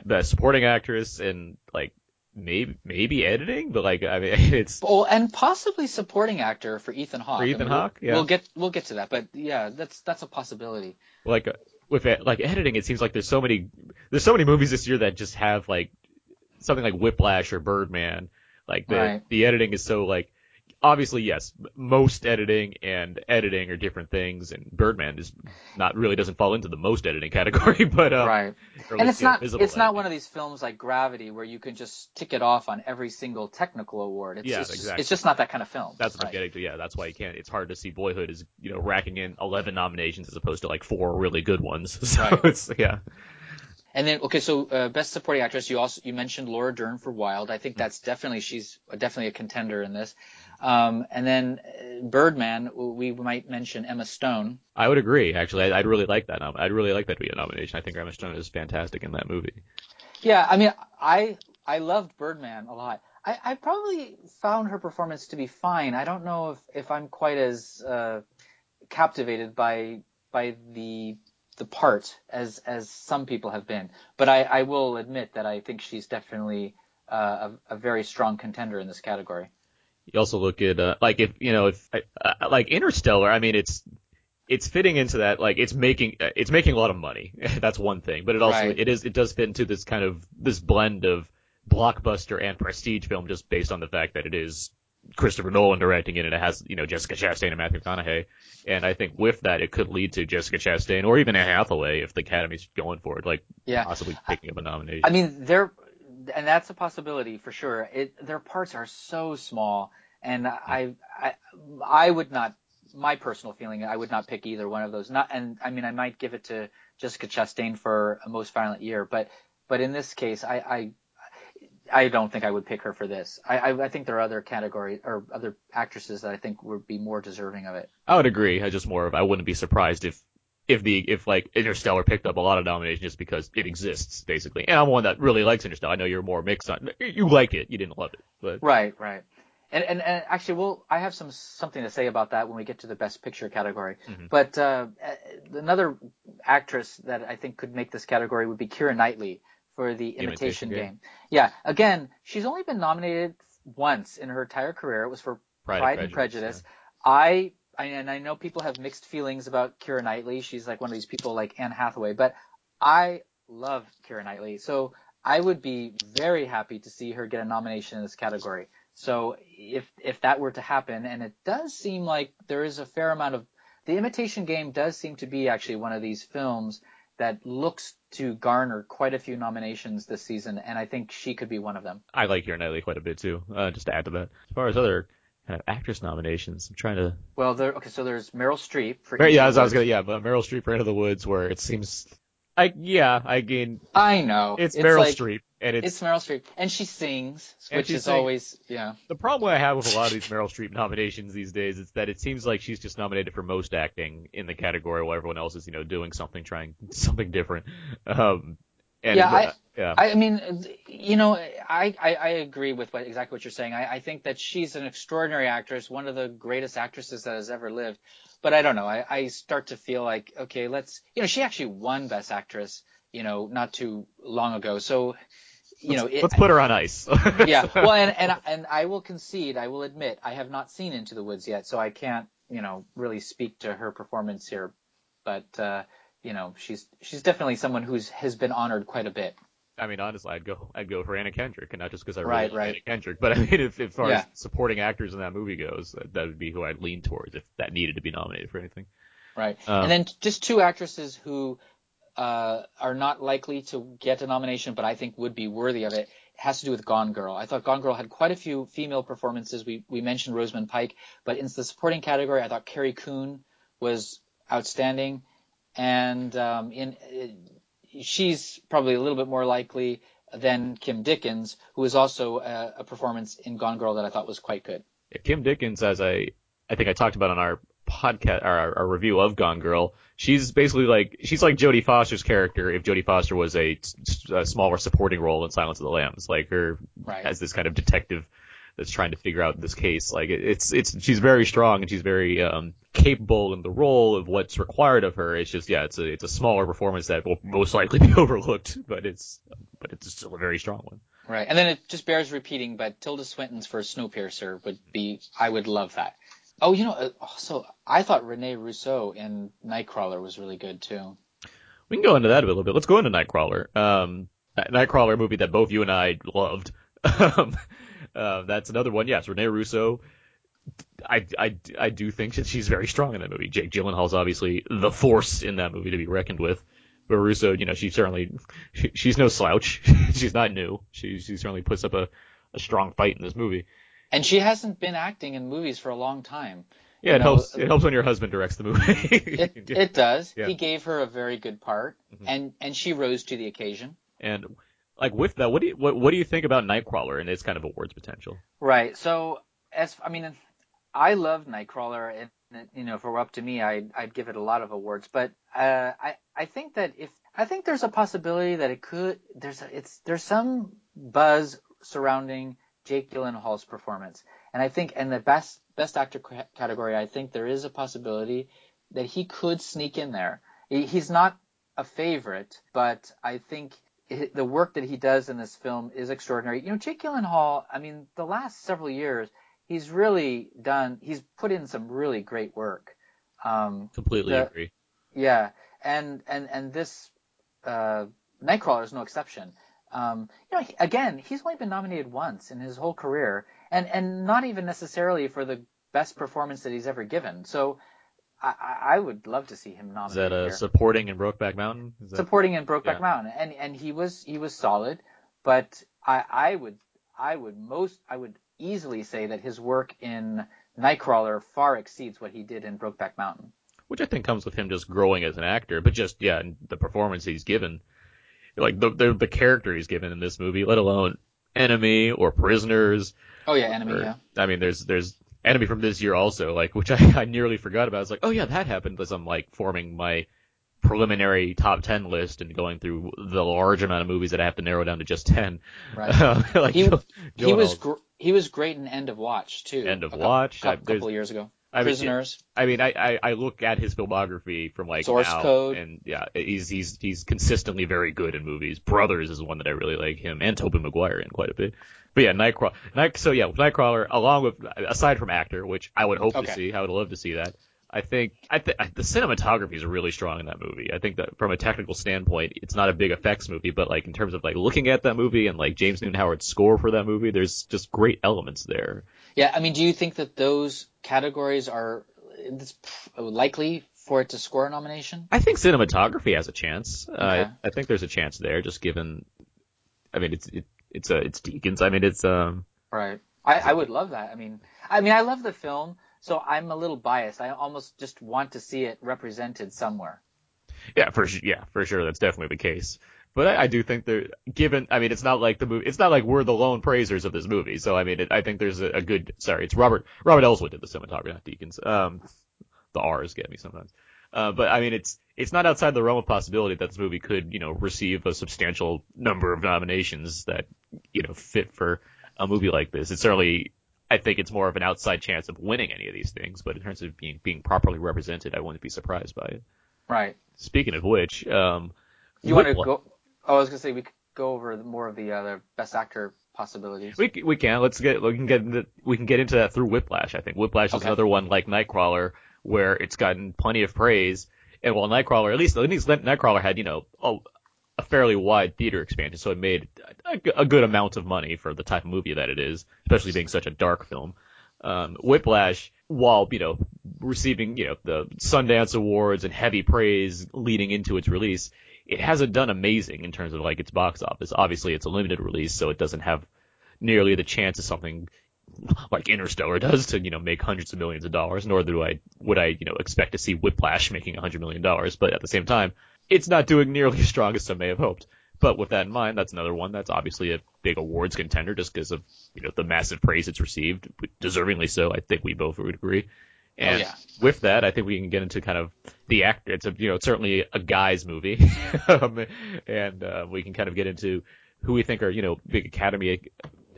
[SPEAKER 1] best supporting actress, and like maybe maybe editing. But like I mean [LAUGHS] it's
[SPEAKER 4] Oh, and possibly supporting actor for Ethan Hawke.
[SPEAKER 1] For
[SPEAKER 4] I
[SPEAKER 1] Ethan
[SPEAKER 4] mean, we'll-
[SPEAKER 1] Hawke? Yeah.
[SPEAKER 4] We'll get we'll get to that, but yeah, that's that's a possibility.
[SPEAKER 1] like with it, like editing, it seems like there's so many there's so many movies this year that just have like something like Whiplash or Birdman. Like the
[SPEAKER 4] Right.
[SPEAKER 1] the editing is so like obviously yes, most editing and editing are different things, and Birdman is not really doesn't fall into the most editing category, [LAUGHS] but uh,
[SPEAKER 4] right. And it's not it's not one of these films like Gravity where you can just tick it off on every single technical award. It's
[SPEAKER 1] Yeah,
[SPEAKER 4] just,
[SPEAKER 1] exactly.
[SPEAKER 4] it's just not that kind of film.
[SPEAKER 1] That's what I'm getting to. Yeah, that's why you can't. It's hard to see Boyhood as you know racking in 11 nominations as opposed to like four really good ones. [LAUGHS] So
[SPEAKER 4] Right.
[SPEAKER 1] it's yeah.
[SPEAKER 4] And then okay, so uh, best supporting actress, you also you mentioned Laura Dern for Wild. I think that's definitely she's definitely a contender in this. Um, and then uh, Birdman, we might mention Emma Stone.
[SPEAKER 1] I would agree. Actually, I, I'd really like that. nom- I'd really like that to be a nomination. I think Emma Stone is fantastic in that movie.
[SPEAKER 4] Yeah, I mean, I I loved Birdman a lot. I, I probably found her performance to be fine. I don't know if, if I'm quite as uh, captivated by by the the part as as some people have been. But I, I will admit that I think she's definitely uh, a, a very strong contender in this category.
[SPEAKER 1] You also look at uh, like if you know if uh, like Interstellar. I mean, it's it's fitting into that. Like it's making uh, it's making a lot of money. [LAUGHS] That's one thing. But it also
[SPEAKER 4] Right.
[SPEAKER 1] it is it does fit into this kind of this blend of blockbuster and prestige film, just based on the fact that it is Christopher Nolan directing it and it has you know Jessica Chastain and Matthew McConaughey. And I think with that, it could lead to Jessica Chastain or even Anne Hathaway if the Academy's going for it, like
[SPEAKER 4] Yeah.
[SPEAKER 1] possibly picking up a nomination.
[SPEAKER 4] I mean, they're, and that's a possibility for sure. It, their parts are so small, and I, I, I would not. My personal feeling, I would not pick either one of those. Not, and I mean, I might give it to Jessica Chastain for a Most Violent Year, but, but in this case, I, I, I don't think I would pick her for this. I, I, I think there are other categories or other actresses that I think would be more deserving of it.
[SPEAKER 1] I would agree. I just more of I wouldn't be surprised if if the if like Interstellar picked up a lot of nominations just because it exists basically. And I'm one that really likes Interstellar. I know you're more mixed on. You like it. You didn't love it, but
[SPEAKER 4] Right, right. And, and, and actually, we'll, I have some something to say about that when we get to the best picture category.
[SPEAKER 1] Mhm.
[SPEAKER 4] But uh, another actress that I think could make this category would be Keira Knightley for the
[SPEAKER 1] Imitation
[SPEAKER 4] Imitation,
[SPEAKER 1] Game.
[SPEAKER 4] Game. Yeah, again, she's only been nominated once in her entire career. It was for
[SPEAKER 1] Pride,
[SPEAKER 4] Pride,
[SPEAKER 1] and
[SPEAKER 4] and
[SPEAKER 1] Prejudice.
[SPEAKER 4] Prejudice. I, I and I know people have mixed feelings about Keira Knightley. She's like one of these people like Anne Hathaway, but I love Keira Knightley. So I would be very happy to see her get a nomination in this category. So if if that were to happen, and it does seem like there is a fair amount of the Imitation Game does seem to be actually one of these films that looks to garner quite a few nominations this season, and I think she could be one of them.
[SPEAKER 1] I like Keira Knightley quite a bit too. Uh, just to add to that, as far as other kind of actress nominations, I'm trying to.
[SPEAKER 4] Well, there. Okay, so there's Meryl Streep for.
[SPEAKER 1] Right,
[SPEAKER 4] Into
[SPEAKER 1] yeah,
[SPEAKER 4] the
[SPEAKER 1] as I was gonna, yeah, but Meryl Streep for Into the Woods, where it seems, I yeah, I mean,
[SPEAKER 4] I know.
[SPEAKER 1] it's, Meryl
[SPEAKER 4] like-
[SPEAKER 1] Streep, and it's,
[SPEAKER 4] It's Meryl Streep, and she sings, which
[SPEAKER 1] she
[SPEAKER 4] is
[SPEAKER 1] sings.
[SPEAKER 4] always yeah.
[SPEAKER 1] the problem I have with a lot of these Meryl Streep nominations these days is that it seems like she's just nominated for most acting in the category while everyone else is, you know, doing something, trying something different. Um, and
[SPEAKER 4] Yeah, I-
[SPEAKER 1] yeah,
[SPEAKER 4] I mean, you know, I, I, I agree with what, exactly what you're saying. I, I think that she's an extraordinary actress, one of the greatest actresses that has ever lived. But I don't know. I, I start to feel like, okay, let's, you know, she actually won Best Actress, you know, not too long ago. So, you know,
[SPEAKER 1] let's,
[SPEAKER 4] it,
[SPEAKER 1] let's put her on ice. [LAUGHS]
[SPEAKER 4] yeah. Well, and, and [LAUGHS] and I will concede, I will admit, I have not seen Into the Woods yet, so I can't, you know, really speak to her performance here. But uh, you know, she's she's definitely someone who's has been honored quite a bit.
[SPEAKER 1] I mean, honestly, I'd go, I'd go for Anna Kendrick, and not just because I really
[SPEAKER 4] Right,
[SPEAKER 1] love
[SPEAKER 4] right.
[SPEAKER 1] Anna Kendrick, but I mean, if, as far
[SPEAKER 4] Yeah.
[SPEAKER 1] as supporting actors in that movie goes, that, that would be who I'd lean towards if that needed to be nominated for anything.
[SPEAKER 4] Right.
[SPEAKER 1] Um,
[SPEAKER 4] and then just two actresses who uh, are not likely to get a nomination, but I think would be worthy of it. Has to do with Gone Girl. I thought Gone Girl had quite a few female performances. We we mentioned Rosamund Pike, but in the supporting category, I thought Carrie Coon was outstanding, and um, in uh, she's probably a little bit more likely than Kim Dickens, who was also a, a performance in Gone Girl that I thought was quite good.
[SPEAKER 1] Yeah, Kim Dickens, as I, I think I talked about on our podcast, our, our review of Gone Girl, she's basically like, she's like Jodie Foster's character if Jodie Foster was a, a smaller supporting role in Silence of the Lambs. Like her,
[SPEAKER 4] Right.
[SPEAKER 1] as this kind of detective that's trying to figure out this case. Like it's, it's, she's very strong and she's very, um, capable in the role of what's required of her. It's just, yeah, it's a, it's a smaller performance that will most likely be [LAUGHS] overlooked, but it's, but it's still a very strong one.
[SPEAKER 4] Right, and then it just bears repeating, but Tilda Swinton's for Snowpiercer would be, I would love that. Oh, you know, uh, also, I thought Rene Russo in Nightcrawler was really good too.
[SPEAKER 1] We can go into that a little bit. Let's go into Nightcrawler. Um, Nightcrawler movie that both you and I loved. [LAUGHS] Um, uh, that's another one. Yes, Rene Russo. I, I, I do think that she's very strong in that movie. Jake Gyllenhaal's obviously the force in that movie to be reckoned with. But Russo, you know, she certainly, she, she's no slouch. [LAUGHS] she's not new. She, she certainly puts up a, a strong fight in this movie.
[SPEAKER 4] And she hasn't been acting in movies for a long time.
[SPEAKER 1] Yeah,
[SPEAKER 4] You
[SPEAKER 1] it
[SPEAKER 4] know,
[SPEAKER 1] helps. It helps when your husband directs the movie. [LAUGHS]
[SPEAKER 4] It, it does.
[SPEAKER 1] Yeah.
[SPEAKER 4] He gave her a very good part,
[SPEAKER 1] Mhm.
[SPEAKER 4] and and she rose to the occasion.
[SPEAKER 1] and like with that, what do you what, what do you think about Nightcrawler and its kind of awards potential?
[SPEAKER 4] Right. So as I mean, I love Nightcrawler, and you know, if it were up to me, I'd I'd give it a lot of awards. But uh, I I think that if I think there's a possibility that it could there's a, it's there's some buzz surrounding Jake Gyllenhaal's performance, and I think in the best best actor ca- category, I think there is a possibility that he could sneak in there. He, he's not a favorite, but I think the work that he does in this film is extraordinary. You know, Jake Gyllenhaal, I mean, the last several years, he's really done, he's put in some really great work. Um,
[SPEAKER 1] Completely
[SPEAKER 4] The-
[SPEAKER 1] agree.
[SPEAKER 4] yeah, and, and, and this, uh, Nightcrawler is no exception. Um, you know, he- again, he's only been nominated once in his whole career, and, and not even necessarily for the best performance that he's ever given. So, I, I would love to see him nominated.
[SPEAKER 1] Is that a
[SPEAKER 4] here
[SPEAKER 1] supporting in Brokeback Mountain? Is that,
[SPEAKER 4] supporting in Brokeback
[SPEAKER 1] Yeah.
[SPEAKER 4] Mountain, and and he was he was solid, but I I would I would most I would easily say that his work in Nightcrawler far exceeds what he did in Brokeback Mountain.
[SPEAKER 1] which I think comes with him just growing as an actor, but just yeah, the performance he's given, like the the, the character he's given in this movie, let alone Enemy or Prisoners.
[SPEAKER 4] Oh yeah, Enemy,
[SPEAKER 1] or-
[SPEAKER 4] yeah.
[SPEAKER 1] I mean, there's there's Enemy from this year also, like which I, [LAUGHS] I nearly forgot about. I was like, oh yeah, that happened as I'm like forming my preliminary top ten list and going through the large amount of movies that I have to narrow down to just ten.
[SPEAKER 4] Right. [LAUGHS]
[SPEAKER 1] like
[SPEAKER 4] He- He was gr- he was great in End of Watch too.
[SPEAKER 1] End of Watch,
[SPEAKER 4] cou-
[SPEAKER 1] I-
[SPEAKER 4] couple years ago.
[SPEAKER 1] I mean,
[SPEAKER 4] Prisoners.
[SPEAKER 1] I mean, I, I, I look at his filmography from like
[SPEAKER 4] Source
[SPEAKER 1] now,
[SPEAKER 4] Code.
[SPEAKER 1] and yeah, he's he's he's consistently very good in movies. Brothers is one that I really like him, and Tobey Maguire in quite a bit. But yeah, Nightcrawler. Night, so yeah, Nightcrawler, along with aside from actor, which I would hope
[SPEAKER 4] Okay.
[SPEAKER 1] to see, I would love to see that. I think I th- the cinematography is really strong in that movie. I think that from a technical standpoint, it's not a big effects movie, but like in terms of like looking at that movie and like James Newton Howard's score for that movie, there's just great elements there.
[SPEAKER 4] Yeah, I mean, do you think that those categories are it's likely for it to score a nomination?
[SPEAKER 1] I think cinematography has a chance. Uh,
[SPEAKER 4] Okay.
[SPEAKER 1] I, I think there's a chance there, just given. I mean, it's it, it's a it's Deakins. I mean, it's um.
[SPEAKER 4] Right. I, I would love that. I mean, I mean, I love the film, so I'm a little biased. I almost just want to see it represented somewhere.
[SPEAKER 1] Yeah, for su- yeah, for sure, that's definitely the case. But I, I do think there, given, I mean, it's not like the movie, it's not like we're the lone praisers of this movie. So I mean, it, I think there's a, a good. Sorry, it's Robert Robert Elswit did the cinematography, not Deakins. Um, the R's get me sometimes. Uh, but I mean, it's it's not outside the realm of possibility that this movie could, you know, receive a substantial number of nominations that, you know, fit for a movie like this. It's certainly, I think it's more of an outside chance of winning any of these things. But in terms of being being properly represented, I wouldn't be surprised by it.
[SPEAKER 4] Right.
[SPEAKER 1] Speaking of which, um,
[SPEAKER 4] You want to go? Oh, I was gonna say we could go over more of the other best actor possibilities.
[SPEAKER 1] We we can let's get we can get into, we can get into that through Whiplash. I think Whiplash is another one like Nightcrawler where it's gotten plenty of praise. And while Nightcrawler, at least at least Nightcrawler had you know a, fairly wide theater expansion, so it made a, a good amount of money for the type of movie that it is, especially being such a dark film. Um, Whiplash, while you know receiving you know the Sundance Awards and heavy praise leading into its release, it hasn't done amazing in terms of like its box office. Obviously, it's a limited release, so it doesn't have nearly the chance of something like Interstellar does to you know make hundreds of millions of dollars. Nor do I would I you know expect to see Whiplash making a hundred million dollars. But at the same time, it's not doing nearly [LAUGHS] as strong as some may have hoped. But with that in mind, that's another one that's obviously a big awards contender just because of you know the massive praise it's received, deservingly so. I think we both would agree. And
[SPEAKER 4] yeah.
[SPEAKER 1] with that, I think we can get into kind of the actor. It's a you know it's certainly a guy's movie, [LAUGHS] um, and uh, we can kind of get into who we think are you know big Academy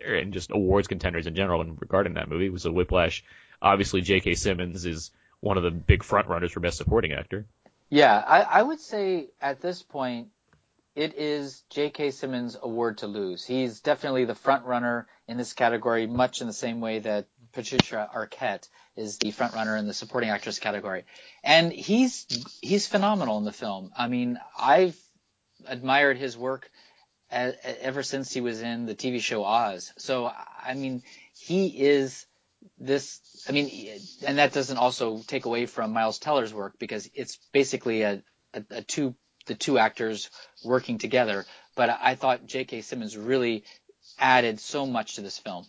[SPEAKER 1] and just awards contenders in general. And regarding that movie, it was a Whiplash. Obviously, J.K. Simmons is one of the big front runners for best supporting actor.
[SPEAKER 4] Yeah, I, I would say at this point, it is J.K. Simmons' award to lose. He's definitely the front runner in this category, much in the same way that Patricia Arquette is the front runner in the supporting actress category. And he's he's phenomenal in the film. I mean, I've admired his work ever since he was in the TV show Oz. So I mean, he is this. I mean, and that doesn't also take away from Miles Teller's work because it's basically a, a, a two the two actors working together. But I thought J.K. Simmons really added so much to this film.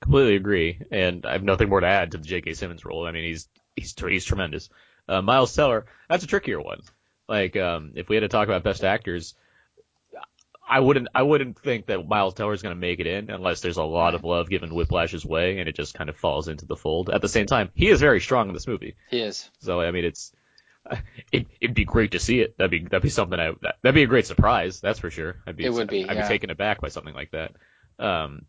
[SPEAKER 1] Completely agree, and I have nothing more to add to the J.K. Simmons role. I mean, he's he's he's tremendous. Uh, Miles Teller, that's a trickier one. Like, um, if we had to talk about best actors, I wouldn't I wouldn't think that Miles Teller is going to make it in unless there's a lot of love given Whiplash's way, and it just kind of falls into the fold. At the same time, he is very strong in this movie,
[SPEAKER 4] He is.
[SPEAKER 1] so I mean, it's [LAUGHS] it, it'd be great to see it. That'd be that'd be something I that, that'd be a great surprise. That's for sure. I'd be
[SPEAKER 4] It would be,
[SPEAKER 1] I'd
[SPEAKER 4] yeah.
[SPEAKER 1] be taken aback by something like that. Um,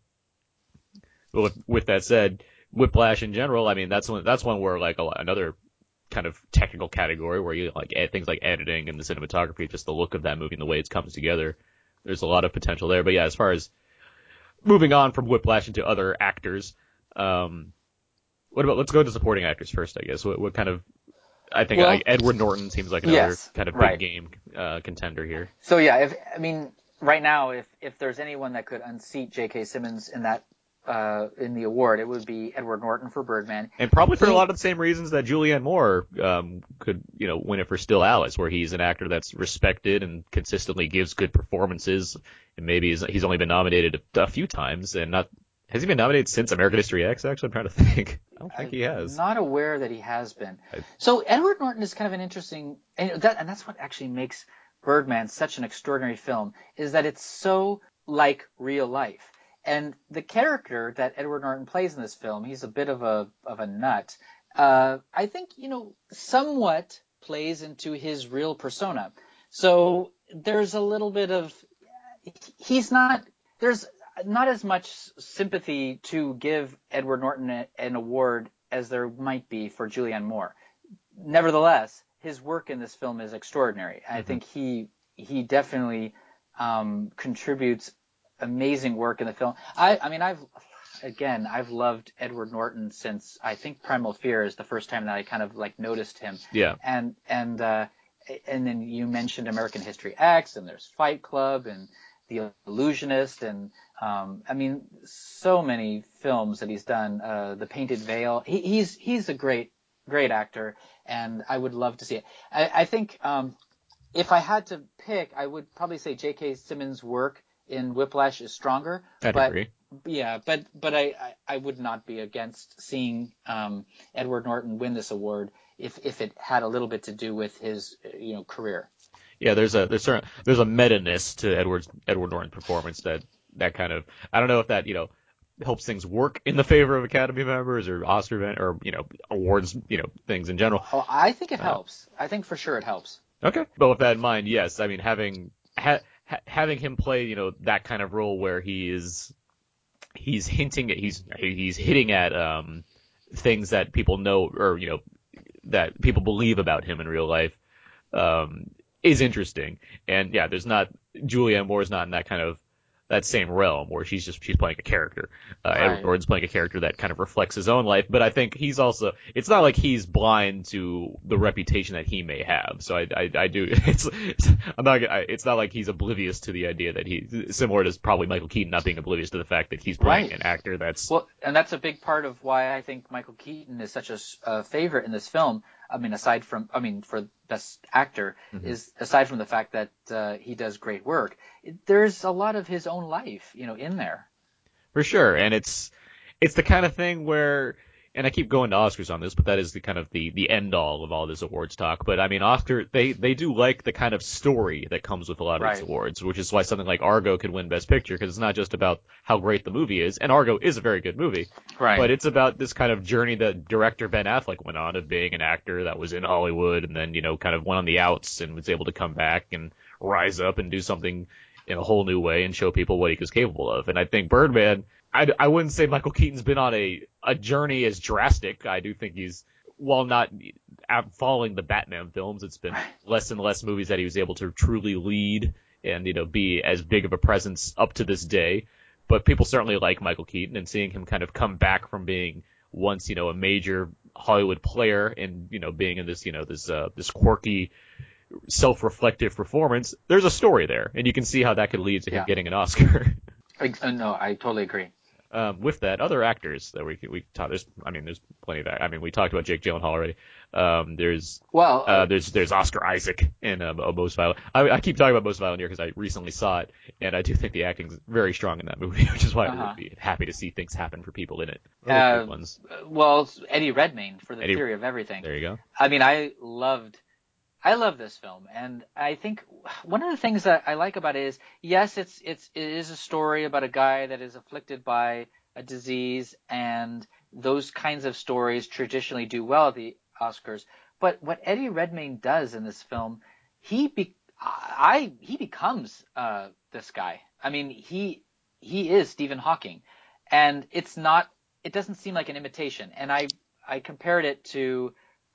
[SPEAKER 1] but with, with that said, Whiplash in general, I mean, that's one that's one where like a, another kind of technical category where you like add things like editing and the cinematography, just the look of that movie and the way it comes together. There's a lot of potential there. But yeah, as far as moving on from Whiplash into other actors, um, what about let's go to supporting actors first, I guess. What, what kind of I think
[SPEAKER 4] Well-
[SPEAKER 1] like, Edward Norton seems like another
[SPEAKER 4] Yes,
[SPEAKER 1] kind of big
[SPEAKER 4] right.
[SPEAKER 1] game uh, contender here.
[SPEAKER 4] So yeah, if I mean right now, if if there's anyone that could unseat J.K. Simmons in that uh, in the award, it would be Edward Norton for Birdman.
[SPEAKER 1] And probably for a lot of the same reasons that Julianne Moore um, could, you know, win it for Still Alice, where he's an actor that's respected and consistently gives good performances, and maybe he's, he's only been nominated a, a few times, and not has he been nominated since American History X? Actually, I'm trying to think. [LAUGHS] I don't think he has.
[SPEAKER 4] Not aware that he has been.
[SPEAKER 1] I-
[SPEAKER 4] So Edward Norton is kind of an interesting, and that and that's what actually makes Birdman such an extraordinary film is that it's so like real life. And the character that Edward Norton plays in this film, he's a bit of a of a nut. Uh, I think you know somewhat plays into his real persona. So there's a little bit of he's not there's not as much sympathy to give Edward Norton a- an award as there might be for Julianne Moore. Nevertheless, his work in this film is extraordinary. I think he he definitely um, contributes amazing work in the film. I I mean I've again I've loved Edward Norton since I think Primal Fear is the first time that I kind of like noticed him
[SPEAKER 1] Yeah.
[SPEAKER 4] and and uh, and then you mentioned American History X, and there's Fight Club, and The Illusionist, and um, I mean, so many films that he's done. Uh, the Painted Veil. He, he's he's a great great actor, and I would love to see it. I, I think um, if I had to pick, I would probably say J.K. Simmons' work in Whiplash is stronger.
[SPEAKER 1] I'd
[SPEAKER 4] but,
[SPEAKER 1] agree.
[SPEAKER 4] Yeah, but but I, I, I would not be against seeing um, Edward Norton win this award if if it had a little bit to do with his you know career.
[SPEAKER 1] Yeah, there's a there's certain there's a meta-ness to Edward's Edward Norton performance that that kind of I don't know if that you know helps things work in the favor of Academy members or Oscar event or you know awards you know things in general.
[SPEAKER 4] Oh, I think it
[SPEAKER 1] Uh,
[SPEAKER 4] helps. I think for sure it helps.
[SPEAKER 1] Okay. But with that in mind, yes, I mean having ha, ha, having him play you know that kind of role where he is he's hinting at he's he's hitting at um things that people know or you know that people believe about him in real life um is interesting. And yeah, there's not Julianne Moore's not in that kind of that same realm where she's just she's playing a character. Uh,
[SPEAKER 4] Right.
[SPEAKER 1] Edward Norton's playing a character that kind of reflects his own life, but I think he's also it's not like he's blind to the reputation that he may have. So I I, I do [LAUGHS] it's, it's I'm not I, it's not like he's oblivious to the idea that he similar to probably Michael Keaton not being oblivious to the fact that he's playing
[SPEAKER 4] Right.
[SPEAKER 1] an actor that's
[SPEAKER 4] Well, and that's a big part of why I think Michael Keaton is such a favorite in this film. I mean, aside from, I mean, for best actor,
[SPEAKER 1] Mm-hmm.
[SPEAKER 4] is aside from the fact that uh, he does great work, it, there's a lot of his own life, you know, in there.
[SPEAKER 1] For sure, and it's it's the kind of thing where, and I keep going to Oscars on this, but that is the kind of the the end all of all this awards talk. But I mean, Oscar they they do like the kind of story that comes with a lot of these awards, which is why something like Argo could win Best Picture because it's not just about how great the movie is, and Argo is a very good movie,
[SPEAKER 4] Right.
[SPEAKER 1] but it's about this kind of journey that director Ben Affleck went on of being an actor that was in Hollywood and then you know kind of went on the outs and was able to come back and rise up and do something in a whole new way and show people what he was capable of. And I think Birdman, I, I wouldn't say Michael Keaton's been on a, a journey as drastic. I do think he's, while not following the Batman films, it's been less and less movies that he was able to truly lead and, you know, be as big of a presence up to this day. But people certainly like Michael Keaton and seeing him kind of come back from being once, you know, a major Hollywood player and, you know, being in this, you know, this, uh, this quirky, self-reflective performance, there's a story there, and you can see how that could lead to him
[SPEAKER 4] Yeah.
[SPEAKER 1] getting an Oscar. [LAUGHS]
[SPEAKER 4] Ex- uh, no, I totally agree.
[SPEAKER 1] Um, with that, other actors that we we talked. There's, I mean, there's plenty of. That I mean, we talked about Jake Gyllenhaal already. Um, there's
[SPEAKER 4] Well,
[SPEAKER 1] uh, there's there's Oscar Isaac in uh, Most Violent. I, I keep talking about Most Violent here because I recently saw it, and I do think the acting's very strong in that movie, [LAUGHS] which is why
[SPEAKER 4] Uh-huh.
[SPEAKER 1] I would be happy to see things happen for people in it.
[SPEAKER 4] Uh,
[SPEAKER 1] ones.
[SPEAKER 4] well, Eddie Redmayne for the
[SPEAKER 1] Eddie-
[SPEAKER 4] theory of everything.
[SPEAKER 1] There you go.
[SPEAKER 4] I mean, I loved, I love this film, and I think one of the things that I like about it is, yes, it's it's it is a story about a guy that is afflicted by a disease, and those kinds of stories traditionally do well at the Oscars. But what Eddie Redmayne does in this film, he be, I he becomes uh, this guy. I mean, he he is Stephen Hawking, and it's not. It doesn't seem like an imitation, and I I compared it to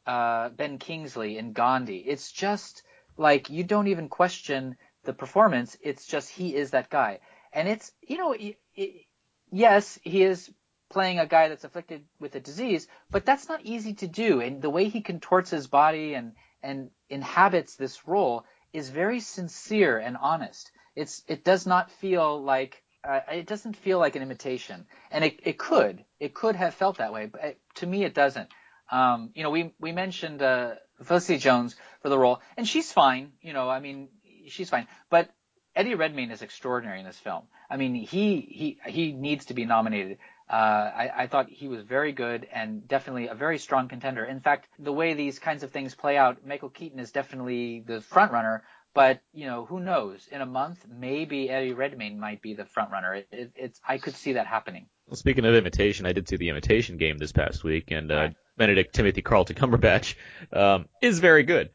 [SPEAKER 4] uh, Ben Kingsley in Gandhi. It's just like you don't even question the performance. It's just he is that guy, and it's you know y y yes he is playing a guy that's afflicted with a disease, but that's not easy to do. And the way he contorts his body and and inhabits this role is very sincere and honest. It's it does not feel like uh, it doesn't feel like an imitation, and it it could it could have felt that way, but it, to me it doesn't. Um, you know, we we mentioned uh, Felicity Jones for the role, and she's fine. You know, I mean, she's fine. But Eddie Redmayne is extraordinary in this film. I mean, he he he needs to be nominated. Uh, I, I thought he was very good and definitely a very strong contender. In fact, the way these kinds of things play out, Michael Keaton is definitely the front runner. But you know, who knows? In a month, maybe Eddie Redmayne might be the front runner. It, it, it's I could see that happening.
[SPEAKER 1] Well, speaking of imitation, I did see the imitation game this past week, and uh,
[SPEAKER 4] Right.
[SPEAKER 1] Benedict Timothy Carlton Cumberbatch um, is very good.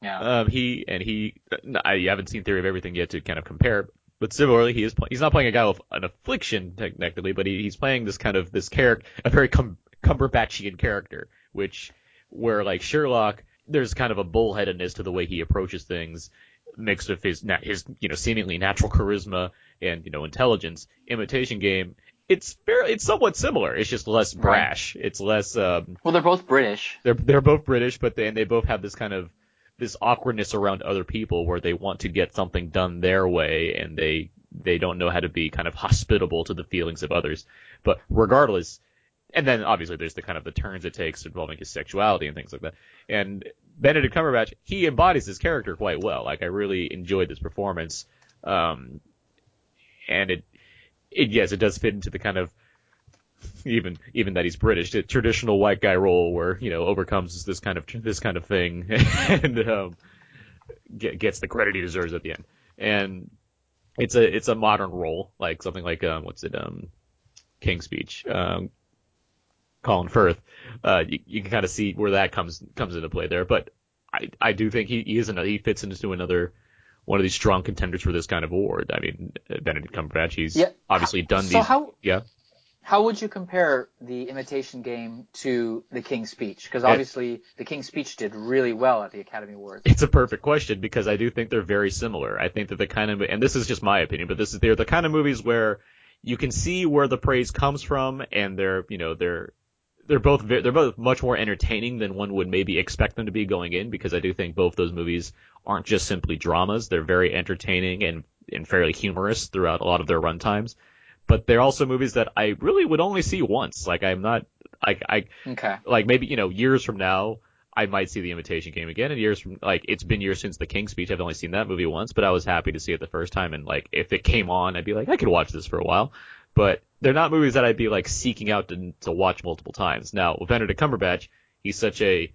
[SPEAKER 4] Yeah.
[SPEAKER 1] Um, he and he, I haven't seen Theory of Everything yet to kind of compare, but similarly, he is play, he's not playing a guy with an affliction technically, but he, he's playing this kind of this character, a very cum, Cumberbatchian character, which where like Sherlock, there's kind of a bullheadedness to the way he approaches things, mixed with his his you know seemingly natural charisma and you know intelligence. Imitation Game, it's fairly it's somewhat similar. It's just less
[SPEAKER 4] Right.
[SPEAKER 1] brash. It's less um,
[SPEAKER 4] well, they're both British.
[SPEAKER 1] they're they're both British, but they and they both have this kind of this awkwardness around other people where they want to get something done their way and they they don't know how to be kind of hospitable to the feelings of others. But regardless, and then obviously there's the kind of the turns it takes involving his sexuality and things like that. And Benedict Cumberbatch, he embodies his character quite well. Like I really enjoyed this performance. Um, and it, it yes, it does fit into the kind of even even that he's British, the traditional white guy role where you know overcomes this kind of this kind of thing [LAUGHS] and um, get, gets the credit he deserves at the end. And it's a it's a modern role, like something like um, what's it um, King's Speech, um, Colin Firth. Uh, you, you can kind of see where that comes comes into play there. But I I do think he, he is another, he fits into another one of these strong contenders for this kind of award. I mean, Benedict Cumberbatch, he's
[SPEAKER 4] Yeah.
[SPEAKER 1] obviously done
[SPEAKER 4] So
[SPEAKER 1] these.
[SPEAKER 4] how-
[SPEAKER 1] yeah.
[SPEAKER 4] How would you compare the Imitation Game to The King's Speech? Because obviously The King's Speech did really well at the Academy Awards.
[SPEAKER 1] It's a perfect question because I do think they're very similar. I think that the kind of, and this is just my opinion, but this is, they're the kind of movies where you can see where the praise comes from and they're, you know, they're, they're both, ve- they're both much more entertaining than one would maybe expect them to be going in because I do think both those movies aren't just simply dramas. They're very entertaining and, and fairly humorous throughout a lot of their runtimes. But they're also movies that I really would only see once. Like I'm not, like I,
[SPEAKER 4] Okay.
[SPEAKER 1] like maybe you know years from now I might see the Imitation Game again. And years from like it's been years since the King's Speech. I've only seen that movie once, but I was happy to see it the first time. And like if it came on, I'd be like I could watch this for a while. But they're not movies that I'd be like seeking out to to watch multiple times. Now with Benedict Cumberbatch, he's such a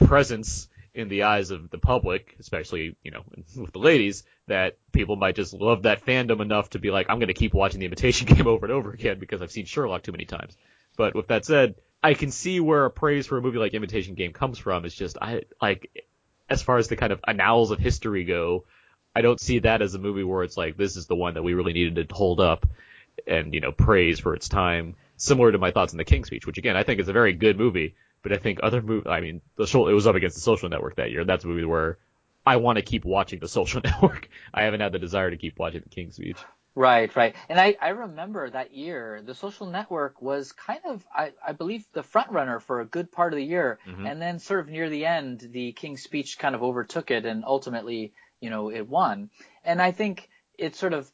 [SPEAKER 1] presence in the eyes of the public, especially you know [LAUGHS] with the ladies, that people might just love that fandom enough to be like, I'm going to keep watching the Imitation [LAUGHS] Game over and over again because I've seen Sherlock too many times. But with that said, I can see where a praise for a movie like Imitation Game comes from. It's just I like as far as the kind of annals of history go, I don't see that as a movie where it's like this is the one that we really needed to hold up and you know praise for its time. Similar to my thoughts on the King's Speech, which again I think is a very good movie, but I think other movie, I mean, the show, it was up against the Social Network that year. That's a movie where I want to keep watching the [LAUGHS] Social Network. I haven't had the desire to keep watching the King's Speech.
[SPEAKER 4] Right, right. And I, I remember that year, the social network was kind of, I, I believe, the front runner for a good part of the year. Mm-hmm. And then sort of near the end, the King's Speech kind of overtook it and ultimately, you know, it won. And I think it sort of,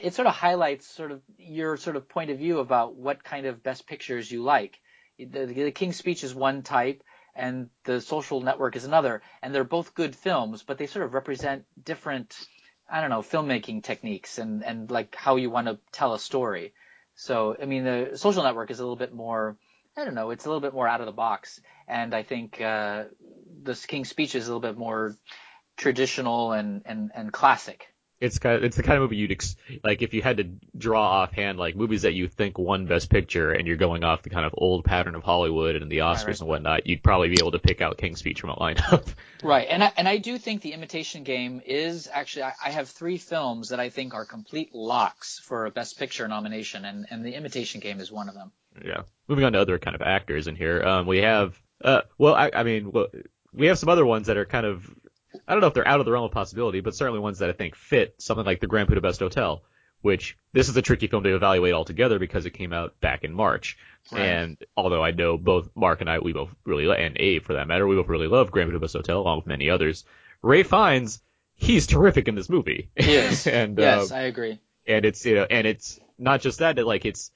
[SPEAKER 4] it sort of highlights sort of your sort of point of view about what kind of best pictures you like. The, the King's Speech is one type and the social network is another. And they're both good films, but they sort of represent different, I don't know, filmmaking techniques and, and like how you want to tell a story. So, I mean, the social network is a little bit more, I don't know, it's a little bit more out of the box. And I think, uh, the King's Speech is a little bit more traditional and, and, and classic.
[SPEAKER 1] It's kind of, it's the kind of movie you'd ex- like if you had to draw offhand like movies that you think won Best Picture and you're going off the kind of old pattern of Hollywood and the Oscars
[SPEAKER 4] right.
[SPEAKER 1] and whatnot, you'd probably be able to pick out King's Speech from a lineup. [LAUGHS]
[SPEAKER 4] Right. And I, and I do think the Imitation Game is actually, I, I have three films that I think are complete locks for a Best Picture nomination and, and the Imitation Game is one of them.
[SPEAKER 1] Yeah. Moving on to other kind of actors in here. Um, we have, uh, well, I, I mean, well, we have some other ones that are kind of, I don't know if they're out of the realm of possibility, but certainly ones that I think fit something like the Grand Budapest Hotel, which this is a tricky film to evaluate altogether because it came out back in March.
[SPEAKER 4] Right.
[SPEAKER 1] And although I know both Mark and I, we both really, and Abe for that matter, we both really love Grand Budapest Hotel along with many others. Ralph Fiennes, he's terrific in this movie.
[SPEAKER 4] Yes. [LAUGHS]
[SPEAKER 1] and,
[SPEAKER 4] yes,
[SPEAKER 1] uh,
[SPEAKER 4] I agree.
[SPEAKER 1] and it's you know, and it's not just that, it, like it's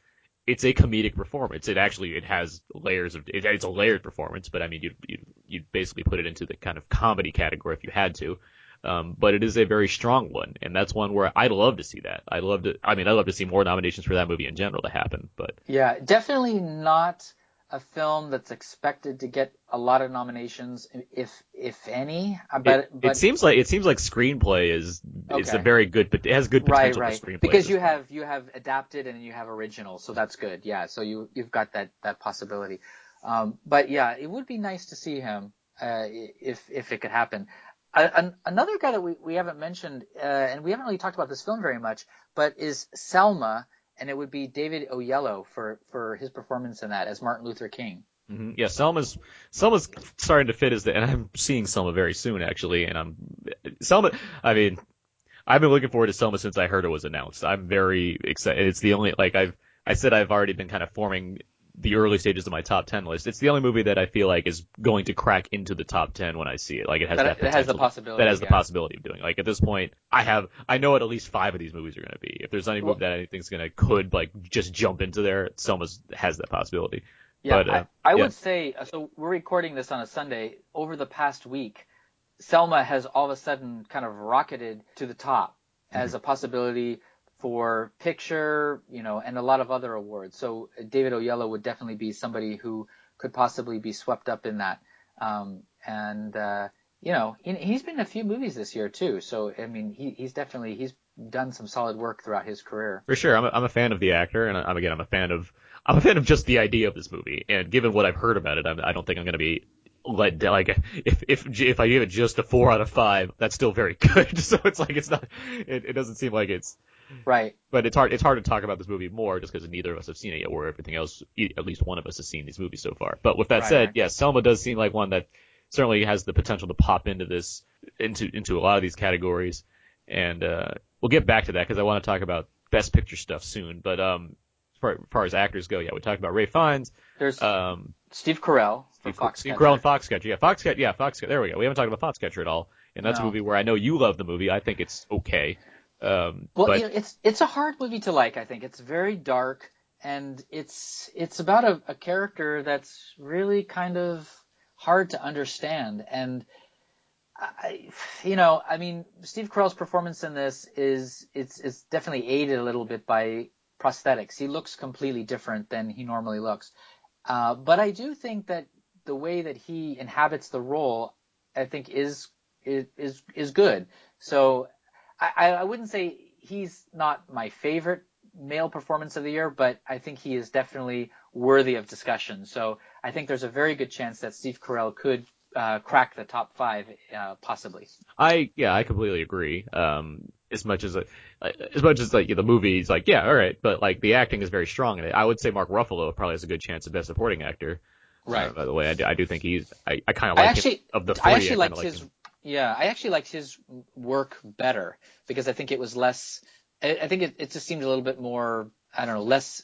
[SPEAKER 1] it's a comedic performance. It actually it has layers of it, it's a layered performance, but I mean you you you basically put it into the kind of comedy category if you had to. Um, but it is a very strong one, and that's one where I'd love to see that. I'd love to. I mean, I'd love to see more nominations for that movie in general to happen. But
[SPEAKER 4] Yeah, definitely not a film that's expected to get a lot of nominations, if if any. uh, But
[SPEAKER 1] it,
[SPEAKER 4] but
[SPEAKER 1] it seems like it seems like screenplay is it's a very good, but it has good
[SPEAKER 4] right,
[SPEAKER 1] potential
[SPEAKER 4] right,
[SPEAKER 1] for screenplay.
[SPEAKER 4] because you have you have adapted and you have original, so that's good. Yeah, so you you've got that that possibility. Um, but yeah, it would be nice to see him uh, if if it could happen. Uh, an, another guy that we, we haven't mentioned, uh, and we haven't really talked about this film very much, but is Selma, and it would be David Oyelowo for for his performance in that as Martin Luther King.
[SPEAKER 1] Mm-hmm. Yeah, Selma's Selma's starting to fit as the, and I'm seeing Selma very soon actually, and I'm Selma. I mean, I've been looking forward to Selma since I heard it was announced. I'm very excited. It's the only like I've I said I've already been kind of forming the early stages of my top 10 list. It's the only movie that I feel like is going to crack into the top 10 when I see it. Like it has
[SPEAKER 4] That-
[SPEAKER 1] that,
[SPEAKER 4] it has the possibility,
[SPEAKER 1] That has the possibility of doing. Like at this point, I have I know what at least five of these movies are going to be. If there's any
[SPEAKER 4] Well-
[SPEAKER 1] movie that anything's going to could like just jump into there, Selma's has that possibility.
[SPEAKER 4] Yeah,
[SPEAKER 1] But, uh,
[SPEAKER 4] I, I
[SPEAKER 1] yeah.
[SPEAKER 4] would say uh, so. We're recording this on a Sunday. Over the past week, Selma has all of a sudden kind of rocketed to the top
[SPEAKER 1] Mm-hmm.
[SPEAKER 4] as a possibility for picture, you know, and a lot of other awards. So uh, David Oyelowo would definitely be somebody who could possibly be swept up in that. Um, and uh, you know, he, he's been in a few movies this year too. So I mean, he, he's definitely he's done some solid work throughout his career.
[SPEAKER 1] For sure, I'm a, I'm a fan of the actor, and I'm again I'm a fan of I'm a fan of just the idea of this movie. And given what I've heard about it, I'm, I don't think I'm going to be let down. Like if if if I give it just a four out of five, that's still very [LAUGHS] good. so it's like it's not. It, it doesn't seem like it's.
[SPEAKER 4] Right.
[SPEAKER 1] But it's hard. It's hard to talk about this movie more just because neither of us have seen it yet, or everything else, at least one of us has seen these movies so far. But with that
[SPEAKER 4] Right,
[SPEAKER 1] said,
[SPEAKER 4] right.
[SPEAKER 1] yes, Selma does seem like one that certainly has the potential to pop into this, into into a lot of these categories, and uh, we'll get back to that because I want to talk about best picture stuff soon. But um, as far, as far as actors go, yeah, we talked about Ralph Fiennes,
[SPEAKER 4] There's
[SPEAKER 1] um,
[SPEAKER 4] Steve Carell
[SPEAKER 1] Steve,
[SPEAKER 4] Fox.
[SPEAKER 1] Steve Carell and Foxcatcher. Yeah, Foxcatcher. Yeah, Foxcatcher. There we go. We haven't talked about Foxcatcher at all, and that's a movie where I know you love the movie. I think it's okay. Um,
[SPEAKER 4] Well,
[SPEAKER 1] but
[SPEAKER 4] you know, it's it's a hard movie to like. I think it's very dark, and it's it's about a, a character that's really kind of hard to understand. And I, you know, I mean, Steve Carell's performance in this is it's it's definitely aided a little bit by prosthetics. He looks completely different than he normally looks. Uh, but I do think that the way that he inhabits the role, I think, is is is, is good. So I, I I wouldn't say he's not my favorite male performance of the year, but I think he is definitely worthy of discussion. So I think there's a very good chance that Steve Carell could uh, crack the top five, uh, possibly.
[SPEAKER 1] I yeah, I completely agree. Um, as much as as much as like the movie's like yeah, all right, but like the acting is very strong in it. I would say Mark Ruffalo probably has a good chance of best supporting actor. Uh, by the way, I do, I do think he's I, I kind of like
[SPEAKER 4] actually,
[SPEAKER 1] him, of the three.
[SPEAKER 4] I actually
[SPEAKER 1] kinda
[SPEAKER 4] liked
[SPEAKER 1] like
[SPEAKER 4] his.
[SPEAKER 1] him.
[SPEAKER 4] Yeah, I actually liked his work better because I think it was less. I, I think it, it just seemed a little bit more. I don't know, less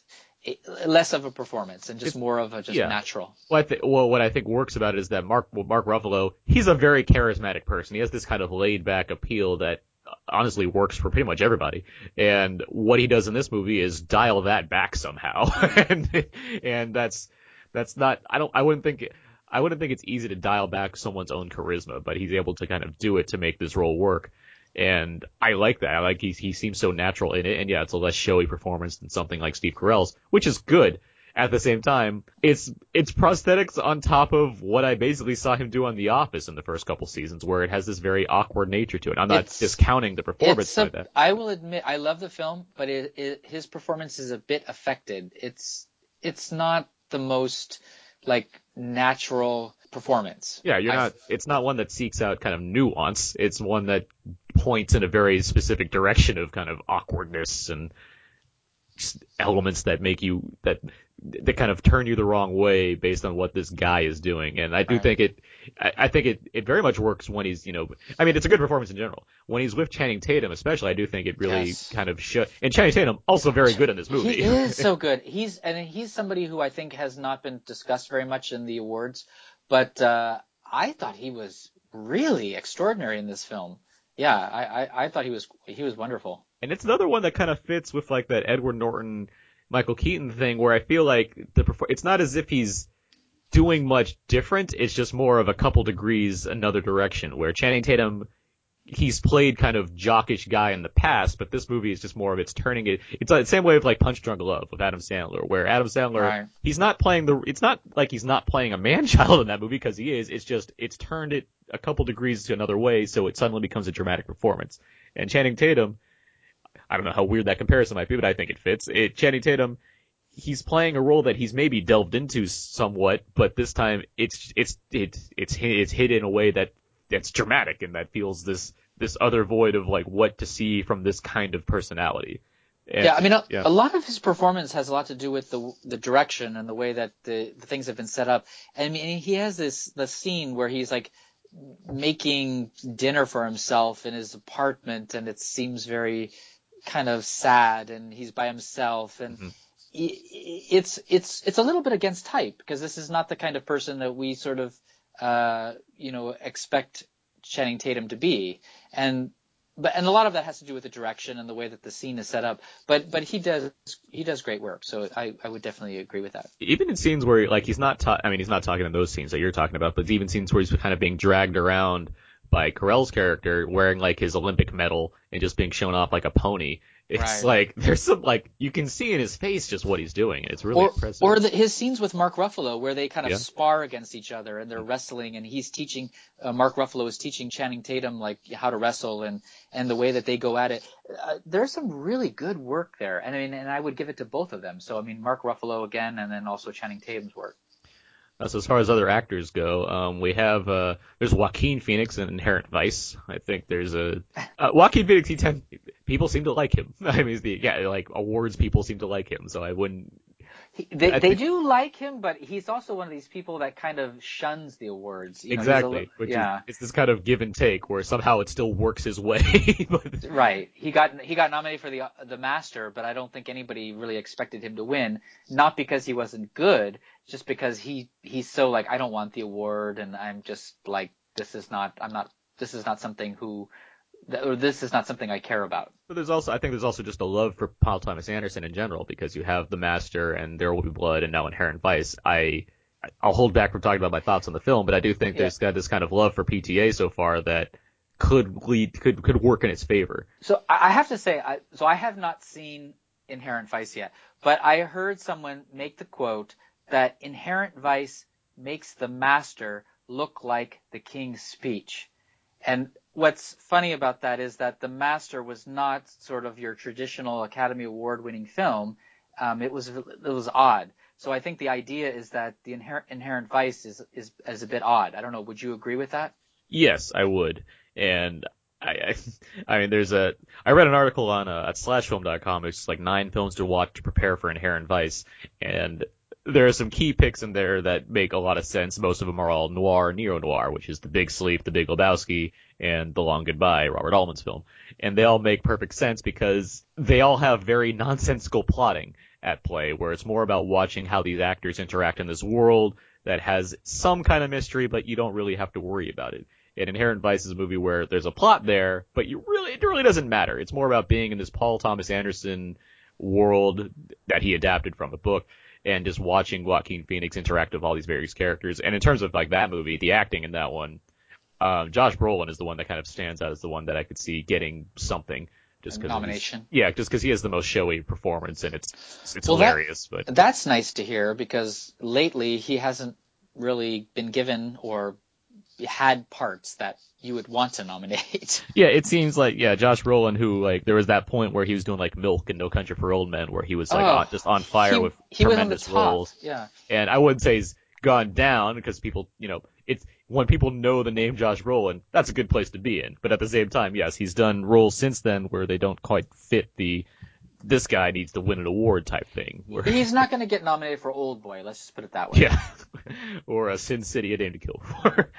[SPEAKER 4] less of a performance and just
[SPEAKER 1] It's-
[SPEAKER 4] more of a just
[SPEAKER 1] yeah.
[SPEAKER 4] natural.
[SPEAKER 1] Well, I th- well, what I think works about it is that Mark well, Mark Ruffalo, he's a very charismatic person. He has this kind of laid back appeal that uh, honestly works for pretty much everybody. And what he does in this movie is dial that back somehow. [LAUGHS] and and that's that's not I don't I wouldn't think I wouldn't think it's easy to dial back someone's own charisma, but he's able to kind of do it to make this role work. And I like that. I like he he seems so natural in it. And yeah, it's a less showy performance than something like Steve Carell's, which is good. At the same time, it's it's prosthetics on top of what I basically saw him do on The Office in the first couple seasons, where it has this very awkward nature to it. I'm not
[SPEAKER 4] It's-
[SPEAKER 1] discounting the performance by
[SPEAKER 4] a,
[SPEAKER 1] that.
[SPEAKER 4] I will admit, I love the film, but it, it, his performance is a bit affected. It's it's not the most like natural performance.
[SPEAKER 1] Yeah, you're not. It's not one that seeks out kind of nuance. It's one that points in a very specific direction of kind of awkwardness and elements that make you that that kind of turn you the wrong way based on what this guy is doing. And I do
[SPEAKER 4] Right.
[SPEAKER 1] think it. I, I think it, it very much works when he's you know. I mean, it's a good performance in general. When he's with Channing Tatum, especially, I do think it really
[SPEAKER 4] Yes.
[SPEAKER 1] kind of show. And Channing Tatum also very good in this movie.
[SPEAKER 4] He is [LAUGHS] so good. He's and he's somebody who I think has not been discussed very much in the awards, but uh, I thought he was really extraordinary in this film. Yeah, I, I, I thought he was he was wonderful.
[SPEAKER 1] And it's another one that kind of fits with like that Edward Norton, Michael Keaton thing, where I feel like the perfor- it's not as if he's doing much different. It's just more of a couple degrees another direction. Where Channing Tatum, he's played kind of jockish guy in the past, but this movie is just more of it's turning it. It's like the same way of like Punch Drunk Love with Adam Sandler, where Adam Sandler,
[SPEAKER 4] Right.
[SPEAKER 1] he's not playing the. It's not like he's not playing a man [LAUGHS] child in that movie because he is. It's just it's turned it a couple degrees to another way, so it suddenly becomes a dramatic performance. And Channing Tatum, I don't know how weird that comparison might be, but I think it fits. It, Channing Tatum, he's playing a role that he's maybe delved into somewhat, but this time it's it's it's it's hit- it's hit in a way that that's dramatic and that feels this this other void of like what to see from this kind of personality. And-
[SPEAKER 4] yeah, I mean, a,
[SPEAKER 1] yeah.
[SPEAKER 4] a lot of his performance has a lot to do with the the direction and the way that the, the things have been set up. I mean, he has this the scene where he's like making dinner for himself in his apartment, and it seems very kind of sad, and he's by himself, and
[SPEAKER 1] Mhm.
[SPEAKER 4] it's it's it's a little bit against type because this is not the kind of person that we sort of uh, you know expect Channing Tatum to be, and but and a lot of that has to do with the direction and the way that the scene is set up. But but he does he does great work, so I, I would definitely agree with that.
[SPEAKER 1] Even in scenes where like he's not, ta- I mean he's not talking in those scenes that you're talking about, but even scenes where he's kind of being dragged around by Carell's character wearing like his Olympic medal and just being shown off like a pony. It's
[SPEAKER 4] Right.
[SPEAKER 1] like there's some like you can see in his face just what he's doing. and It's really
[SPEAKER 4] or,
[SPEAKER 1] impressive.
[SPEAKER 4] or the, his scenes with Mark Ruffalo, where they kind of
[SPEAKER 1] Yeah.
[SPEAKER 4] spar against each other and they're wrestling, and he's teaching uh, Mark Ruffalo is teaching Channing Tatum like how to wrestle and and the way that they go at it. Uh, there's some really good work there, and I mean, and I would give it to both of them. So I mean, Mark Ruffalo again, and then also Channing Tatum's work.
[SPEAKER 1] Uh, so as far as other actors go, um, we have uh, there's Joaquin Phoenix in Inherent Vice. I think there's a [LAUGHS] uh, Joaquin Phoenix. He tend people seem to like him. [LAUGHS] I mean, the yeah, like awards people seem to like him. So I wouldn't.
[SPEAKER 4] He, they they do like him, but he's also one of these people that kind of shuns the awards. You know,
[SPEAKER 1] exactly.
[SPEAKER 4] yeah.
[SPEAKER 1] is it's this kind of give and take where somehow it still works his way. [LAUGHS] but,
[SPEAKER 4] Right. He got he got nominated for the the Master, but I don't think anybody really expected him to win. Not because he wasn't good, just because he he's so like I don't want the award, and I'm just like this is not I'm not this is not something who th- or this is not something I care about.
[SPEAKER 1] But there's also, I think there's also just a love for Paul Thomas Anderson in general because you have The Master and There Will Be Blood and now Inherent Vice. I, I'll hold back from talking about my thoughts on the film, but I do think
[SPEAKER 4] Yeah.
[SPEAKER 1] there's got this kind of love for PTA so far that could lead, could, could work in its favor.
[SPEAKER 4] So I I have to say, I, so I have not seen Inherent Vice yet, but I heard someone make the quote that Inherent Vice makes the master look like the king's speech. And what's funny about that is that the master was not sort of your traditional Academy Award winning film. Um, it was it was odd. So I think the idea is that the Inherent, Inherent Vice is, is is a bit odd. I don't know. Would you agree with that?
[SPEAKER 1] Yes, I would. And I, I, [LAUGHS] I mean, there's a, I read an article on, uh, at slashfilm.com, it's like nine films to watch to prepare for Inherent Vice, and there are some key picks in there that make a lot of sense. Most of them are all noir, neo-noir, which is The Big Sleep, The Big Lebowski, and The Long Goodbye, Robert Altman's film. And they all make perfect sense because they all have very nonsensical plotting at play, where it's more about watching how these actors interact in this world that has some kind of mystery, but you don't really have to worry about it. And Inherent Vice is a movie where there's a plot there, but you really, it really doesn't matter. It's more about being in this Paul Thomas Anderson world that he adapted from a book and just watching Joaquin Phoenix interact with all these various characters. And in terms of like that movie, the acting in that one, um, Josh Brolin is the one that kind of stands out as the one that I could see getting something. Just cause
[SPEAKER 4] nomination.
[SPEAKER 1] Yeah, just because he has the most showy performance and it's it's
[SPEAKER 4] Well, that-
[SPEAKER 1] hilarious. but
[SPEAKER 4] That's nice to hear because lately he hasn't really been given or had parts that you would want to nominate. [LAUGHS]
[SPEAKER 1] Yeah, it seems like yeah, Josh Brolin, who like there was that point where he was doing like Milk and No Country for Old Men, where he was like
[SPEAKER 4] Oh,
[SPEAKER 1] on, just on fire
[SPEAKER 4] he,
[SPEAKER 1] with
[SPEAKER 4] he was on the
[SPEAKER 1] tremendous roles.
[SPEAKER 4] Yeah.
[SPEAKER 1] And I wouldn't say he's gone down because people, you know, it's when people know the name Josh Brolin, that's a good place to be in. But at the same time, yes, he's done roles since then where they don't quite fit the this guy needs to win an award type thing.
[SPEAKER 4] He's not going to get nominated for Old Boy. Let's just put it that way.
[SPEAKER 1] yeah, [LAUGHS] or a Sin City, a Name to Kill For.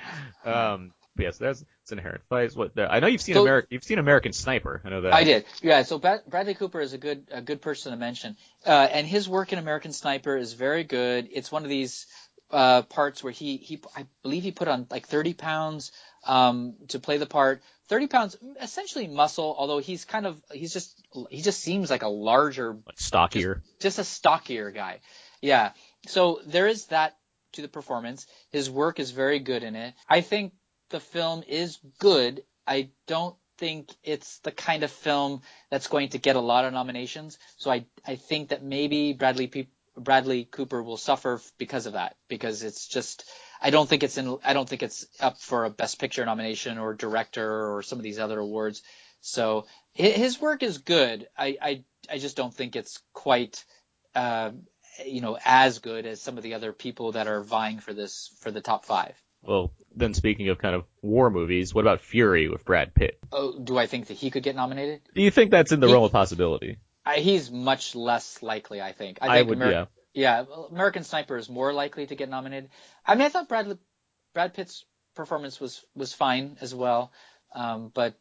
[SPEAKER 1] [LAUGHS] um, but yes, that's it's inherent vice. What I know you've seen
[SPEAKER 4] So-
[SPEAKER 1] American, you've seen American Sniper. I know that.
[SPEAKER 4] I did. Yeah. So Brad- Bradley Cooper is a good a good person to mention, uh, and his work in American Sniper is very good. It's one of these uh, parts where he he I believe he put on like 30 pounds um, to play the part. 30 pounds, essentially muscle. Although he's kind of he's just he just seems like a larger
[SPEAKER 1] Like stockier.
[SPEAKER 4] just a stockier guy. Yeah. So there is that to the performance. His work is very good in it. I think the film is good. I don't think it's the kind of film that's going to get a lot of nominations. So I I think that maybe Bradley Pe- Bradley Cooper will suffer because of that because it's just I don't think it's in I don't think it's up for a best picture nomination or director or some of these other awards. So his work is good. I I, I just don't think it's quite uh, you know as good as some of the other people that are vying for this for the top five.
[SPEAKER 1] Well, then speaking of kind of war movies, what about Fury with Brad Pitt?
[SPEAKER 4] Oh, do I think that he could get nominated?
[SPEAKER 1] Do you think that's in the
[SPEAKER 4] He-
[SPEAKER 1] realm of possibility?
[SPEAKER 4] I, he's much less likely, I think. I
[SPEAKER 1] I would,
[SPEAKER 4] Ameri-
[SPEAKER 1] yeah.
[SPEAKER 4] Yeah, American Sniper is more likely to get nominated. I mean, I thought Brad Brad Pitt's performance was was fine as well, um, but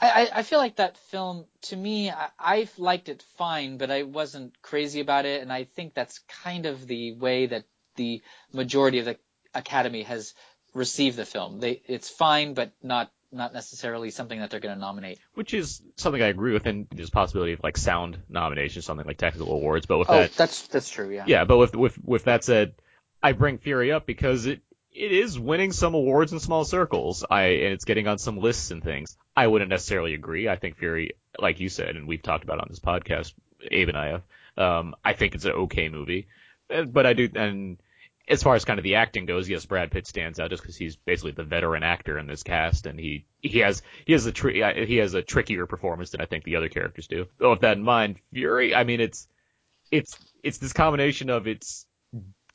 [SPEAKER 4] I, I, feel like that film, to me, I, I liked it fine, but I wasn't crazy about it, and I think that's kind of the way that the majority of the Academy has received the film. They, it's fine, but not not necessarily something that they're going to nominate.
[SPEAKER 1] Which is something I agree with, and there's a possibility of like sound nomination, something like technical awards. But with
[SPEAKER 4] Oh,
[SPEAKER 1] that,
[SPEAKER 4] that's that's true. Yeah.
[SPEAKER 1] yeah, but with with with that said, I bring Fury up because it it is winning some awards in small circles. I and it's getting on some lists and things. I wouldn't necessarily agree. I think Fury, like you said, and we've talked about on this podcast, Abe and I have. Um, I think it's an okay movie, Uh, but I do and. As far as kind of the acting goes, yes, Brad Pitt stands out just because he's basically the veteran actor in this cast, and he he has he has a he has a trickier performance than I think the other characters do. So with that in mind, Fury, I mean, it's it's it's this combination of it's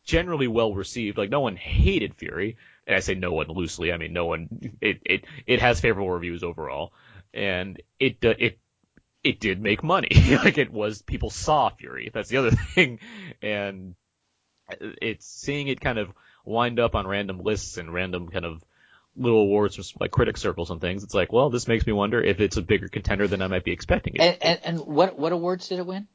[SPEAKER 1] generally well received. Like no one hated Fury, and I say no one loosely. I mean no one. It it it has favorable reviews overall, and it uh, it it did make money. [LAUGHS] like it was people saw Fury. That's the other [LAUGHS] thing, and it's seeing it kind of wind up on random lists and random kind of little awards from like critic circles and things. It's like, well, this makes me wonder if it's a bigger contender than I might be expecting it.
[SPEAKER 4] And, and and what what awards did it win?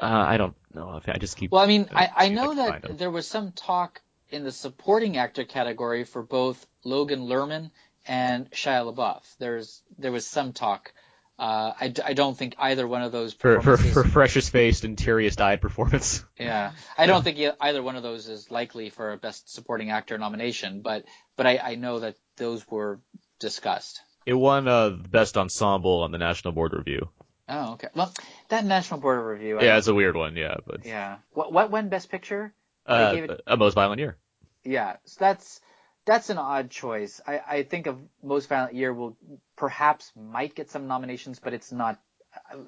[SPEAKER 1] Uh, I don't know. I just keep.
[SPEAKER 4] Well, I mean, I, I know
[SPEAKER 1] can
[SPEAKER 4] that there was some talk in the supporting actor category for both Logan Lerman and Shia LaBeouf. There's there was some talk. Uh, I, d- I don't think either one of those
[SPEAKER 1] for for, for freshest faced and teariest eyed performance. [LAUGHS]
[SPEAKER 4] yeah, I don't think e- either one of those is likely for a best supporting actor nomination. But but I, I know that those were discussed.
[SPEAKER 1] It won uh, best ensemble on the National Board Review.
[SPEAKER 4] Oh, okay. Well, that National Board of Review. I
[SPEAKER 1] Yeah,
[SPEAKER 4] don't-
[SPEAKER 1] it's a weird one. Yeah, but
[SPEAKER 4] yeah. What what won Best Picture?
[SPEAKER 1] Uh,
[SPEAKER 4] gave it-
[SPEAKER 1] a most violent year.
[SPEAKER 4] Yeah, so that's that's an odd choice. I, I think of Most Violent Year will perhaps might get some nominations, but it's not,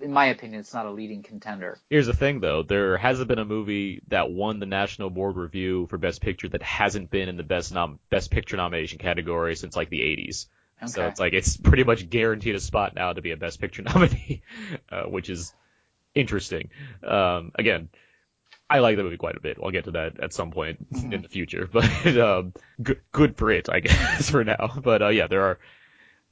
[SPEAKER 4] in my opinion, it's not a leading contender.
[SPEAKER 1] Here's the thing, though. There hasn't been a movie that won the National Board Review for Best Picture that hasn't been in the Best nom- Best Picture nomination category since like the 80s.
[SPEAKER 4] Okay.
[SPEAKER 1] So it's like it's pretty much guaranteed a spot now to be a Best Picture [LAUGHS] nominee, uh, which is interesting. Um, again, I like the movie quite a bit. I'll get to that at some point in the future, [LAUGHS] but um, good, good for it, I [LAUGHS] guess, for now. But uh, yeah, there are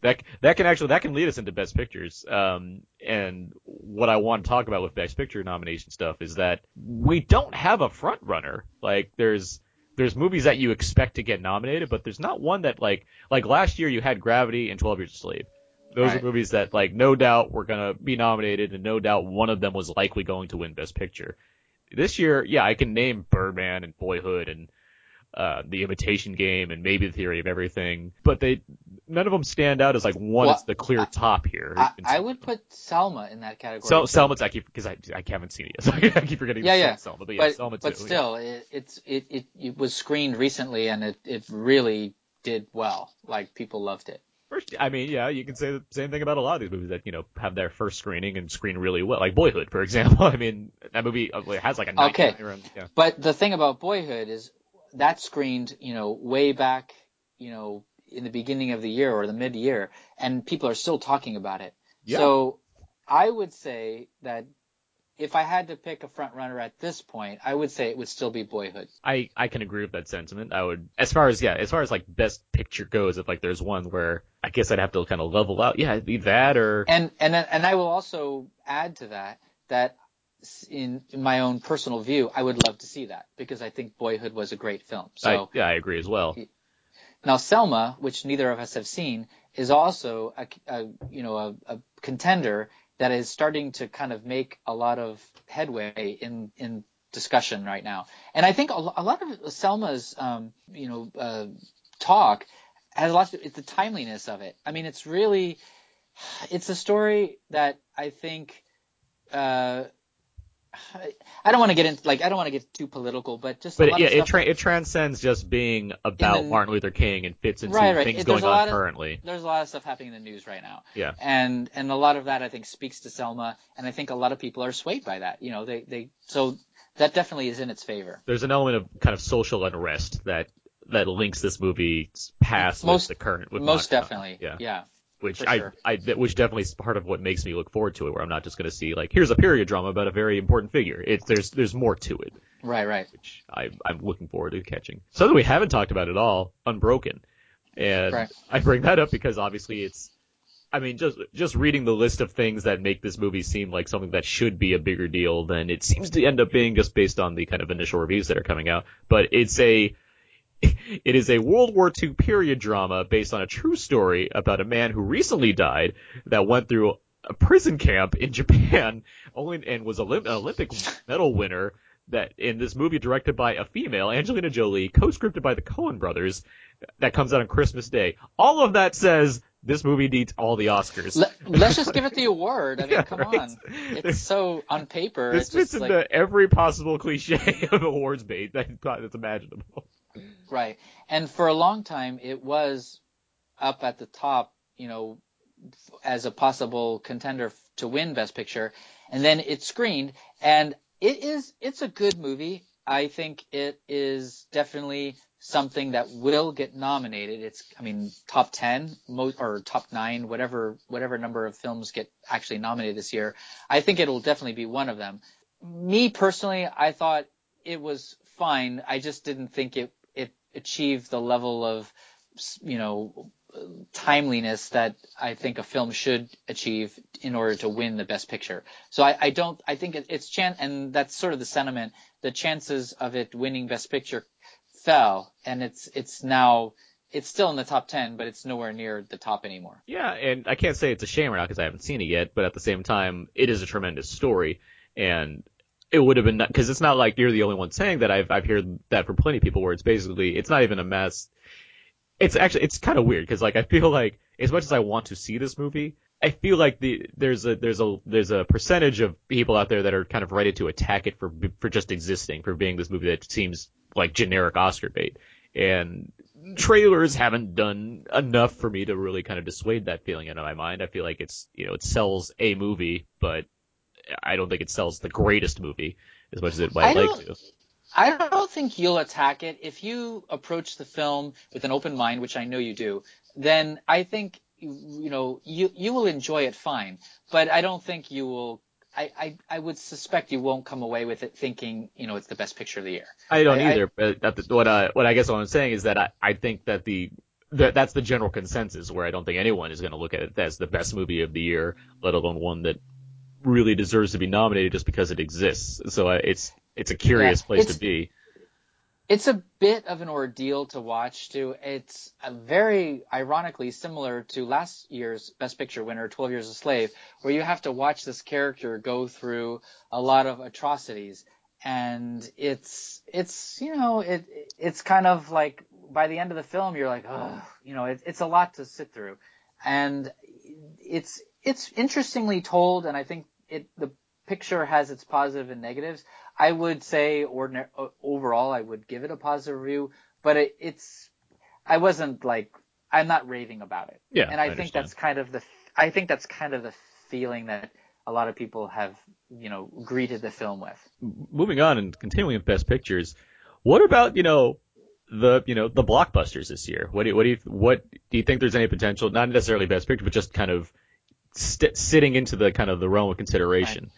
[SPEAKER 1] that that can actually that can lead us into Best Pictures. Um, and what I want to talk about with Best Picture nomination stuff is that we don't have a front runner. Like there's there's movies that you expect to get nominated, but there's not one that like like last year you had Gravity and 12 Years a Slave. Those
[SPEAKER 4] Right.
[SPEAKER 1] are movies that like no doubt were gonna be nominated, and no doubt one of them was likely going to win Best Picture. This year, yeah, I can name Birdman and Boyhood and uh, The Imitation Game and maybe The Theory of Everything, but they none of them stand out as like one
[SPEAKER 4] Well,
[SPEAKER 1] is the clear top here.
[SPEAKER 4] I, I would put Selma in that category.
[SPEAKER 1] Sel- Selma's I keep because I I haven't seen it yet, [LAUGHS] so I keep forgetting.
[SPEAKER 4] Yeah, yeah.
[SPEAKER 1] Selma, but yeah,
[SPEAKER 4] but
[SPEAKER 1] Selma
[SPEAKER 4] but
[SPEAKER 1] too. yeah.
[SPEAKER 4] still, it, it's it, it it was screened recently and it it really did well. Like people loved it.
[SPEAKER 1] First, I mean, yeah, you can say the same thing about a lot of these movies that you know have their first screening and screen really well, like Boyhood, for example. [LAUGHS] I mean, that movie uh, has like a 99
[SPEAKER 4] Okay.
[SPEAKER 1] around- yeah.
[SPEAKER 4] But the thing about Boyhood is that screened, you know, way back, you know, in the beginning of the year or the mid year, and people are still talking about it.
[SPEAKER 1] Yeah.
[SPEAKER 4] So I would say that if I had to pick a front runner at this point, I would say it would still be Boyhood.
[SPEAKER 1] I I can agree with that sentiment. I would, as far as yeah, as far as like best picture goes, if like there's one where I guess I'd have to kind of level out, yeah, it'd be that or
[SPEAKER 4] And and and I will also add to that that in, in my own personal view, I would love to see that because I think Boyhood was a great film. So
[SPEAKER 1] I, yeah, I agree as well.
[SPEAKER 4] Now, Selma, which neither of us have seen, is also a, a you know a, a contender that is starting to kind of make a lot of headway in in discussion right now. And I think a, a lot of Selma's um, you know uh, talk has a lot to it's the timeliness of it. I mean, it's really it's a story that I think. Uh, I don't want to get into like I don't want to get too political, but just a
[SPEAKER 1] But
[SPEAKER 4] lot
[SPEAKER 1] yeah,
[SPEAKER 4] of
[SPEAKER 1] it tra- it transcends just being about
[SPEAKER 4] the-
[SPEAKER 1] Martin Luther King and fits into
[SPEAKER 4] Right, right.
[SPEAKER 1] things
[SPEAKER 4] It-
[SPEAKER 1] going on
[SPEAKER 4] of-
[SPEAKER 1] currently.
[SPEAKER 4] there's a lot of stuff happening in the news right now.
[SPEAKER 1] Yeah.
[SPEAKER 4] And and a lot of that I think speaks to Selma and I think a lot of people are swayed by that. You know, they they so that definitely is in its favor.
[SPEAKER 1] There's an element of kind of social unrest that that links this movie's past
[SPEAKER 4] Most-
[SPEAKER 1] with the current. With
[SPEAKER 4] Most definitely.
[SPEAKER 1] time.
[SPEAKER 4] Yeah.
[SPEAKER 1] which I,
[SPEAKER 4] sure.
[SPEAKER 1] I, which definitely is part of what makes me look forward to it. Where I'm not just going to see like, here's a period drama about a very important figure. It's there's there's more to it,
[SPEAKER 4] Right, right.
[SPEAKER 1] which I, I'm looking forward to catching. Something we haven't talked about at all, Unbroken, and
[SPEAKER 4] Right.
[SPEAKER 1] I bring that up because obviously it's I mean, just just reading the list of things that make this movie seem like something that should be a bigger deal than it seems to end up being, just based on the kind of initial reviews that are coming out. But it's a [LAUGHS] it is a World War II period drama based on a true story about a man who recently died that went through a prison camp in [LAUGHS] Japan, only and was Olymp- an Olympic medal winner. That in this movie directed by a female, Angelina Jolie, co-scripted by the Coen brothers, that comes out on Christmas Day. All of that says this movie needs all the Oscars.
[SPEAKER 4] Let, let's just give it the award. I mean, [LAUGHS]
[SPEAKER 1] Yeah,
[SPEAKER 4] come
[SPEAKER 1] right.
[SPEAKER 4] on. It's so on paper.
[SPEAKER 1] this
[SPEAKER 4] it's
[SPEAKER 1] fits
[SPEAKER 4] just
[SPEAKER 1] into
[SPEAKER 4] like,
[SPEAKER 1] every possible cliche of awards bait that, that's imaginable.
[SPEAKER 4] Right. And for a long time, it was up at the top, you know, as a possible contender to win Best Picture. And then it screened, and it is, it's a good movie. I think it is definitely something that will get nominated. It's, I mean, top 10, mo- or top 9, whatever, whatever number of films get actually nominated this year. I think it'll definitely be one of them. Me personally, I thought it was fine. I just didn't think it, it achieved the level of, you know, timeliness that I think a film should achieve in order to win the best picture. So I, I don't, I think it, it's chan, and that's sort of the sentiment. The chances of it winning best picture fell and it's, it's now, it's still in the top 10, but it's nowhere near the top anymore.
[SPEAKER 1] Yeah, and I can't say it's a shame or not because I haven't seen it yet, but at the same time, it is a tremendous story, and it would have been because it's not like you're the only one saying that. I've I've heard that from plenty of people where it's basically it's not even a mess. It's actually it's kind of weird because like I feel like as much as I want to see this movie, I feel like the there's a there's a there's a percentage of people out there that are kind of ready to attack it for for just existing for being this movie that seems like generic Oscar bait and trailers haven't done enough for me to really kind of dissuade that feeling out of my mind. I feel like it's you know it sells a movie, but I don't think it sells the greatest movie as much as it
[SPEAKER 4] I
[SPEAKER 1] might like to.
[SPEAKER 4] I don't think you'll attack it if you approach the film with an open mind, which I know you do. Then I think you know you you will enjoy it fine, but I don't think you will. I, I, I would suspect you won't come away with it thinking you know it's the best picture of the year.
[SPEAKER 1] I don't
[SPEAKER 4] I- I-
[SPEAKER 1] either. but that, what uh, what I guess what I'm saying is that I, I think that the that that's the general consensus where I don't think anyone is going to look at it as the best movie of the year, let alone one that really deserves to be nominated just because it exists. So uh, it's it's a curious
[SPEAKER 4] Yeah,
[SPEAKER 1] place to be.
[SPEAKER 4] It's a bit of an ordeal to watch too. It's a very ironically similar to last year's Best Picture winner, 12 Years a Slave, where you have to watch this character go through a lot of atrocities. And it's, it's, you know, it, it's kind of like by the end of the film, you're like, oh, you know, it, it's a lot to sit through. And it's, it's interestingly told. And I think it, the picture has its positives positive and negatives. I would say ordinary, overall, I would give it a positive review, but it, it's, I wasn't like, I'm not raving about it.
[SPEAKER 1] Yeah,
[SPEAKER 4] and I,
[SPEAKER 1] I
[SPEAKER 4] think
[SPEAKER 1] understand.
[SPEAKER 4] that's kind of the, I think that's kind of the feeling that a lot of people have, you know, greeted the film with.
[SPEAKER 1] moving on and continuing with best pictures, what about you know the you know the blockbusters this year? What do you, what do you what do you think there's any potential? Not necessarily best picture, but just kind of st- sitting into the kind of the realm of consideration.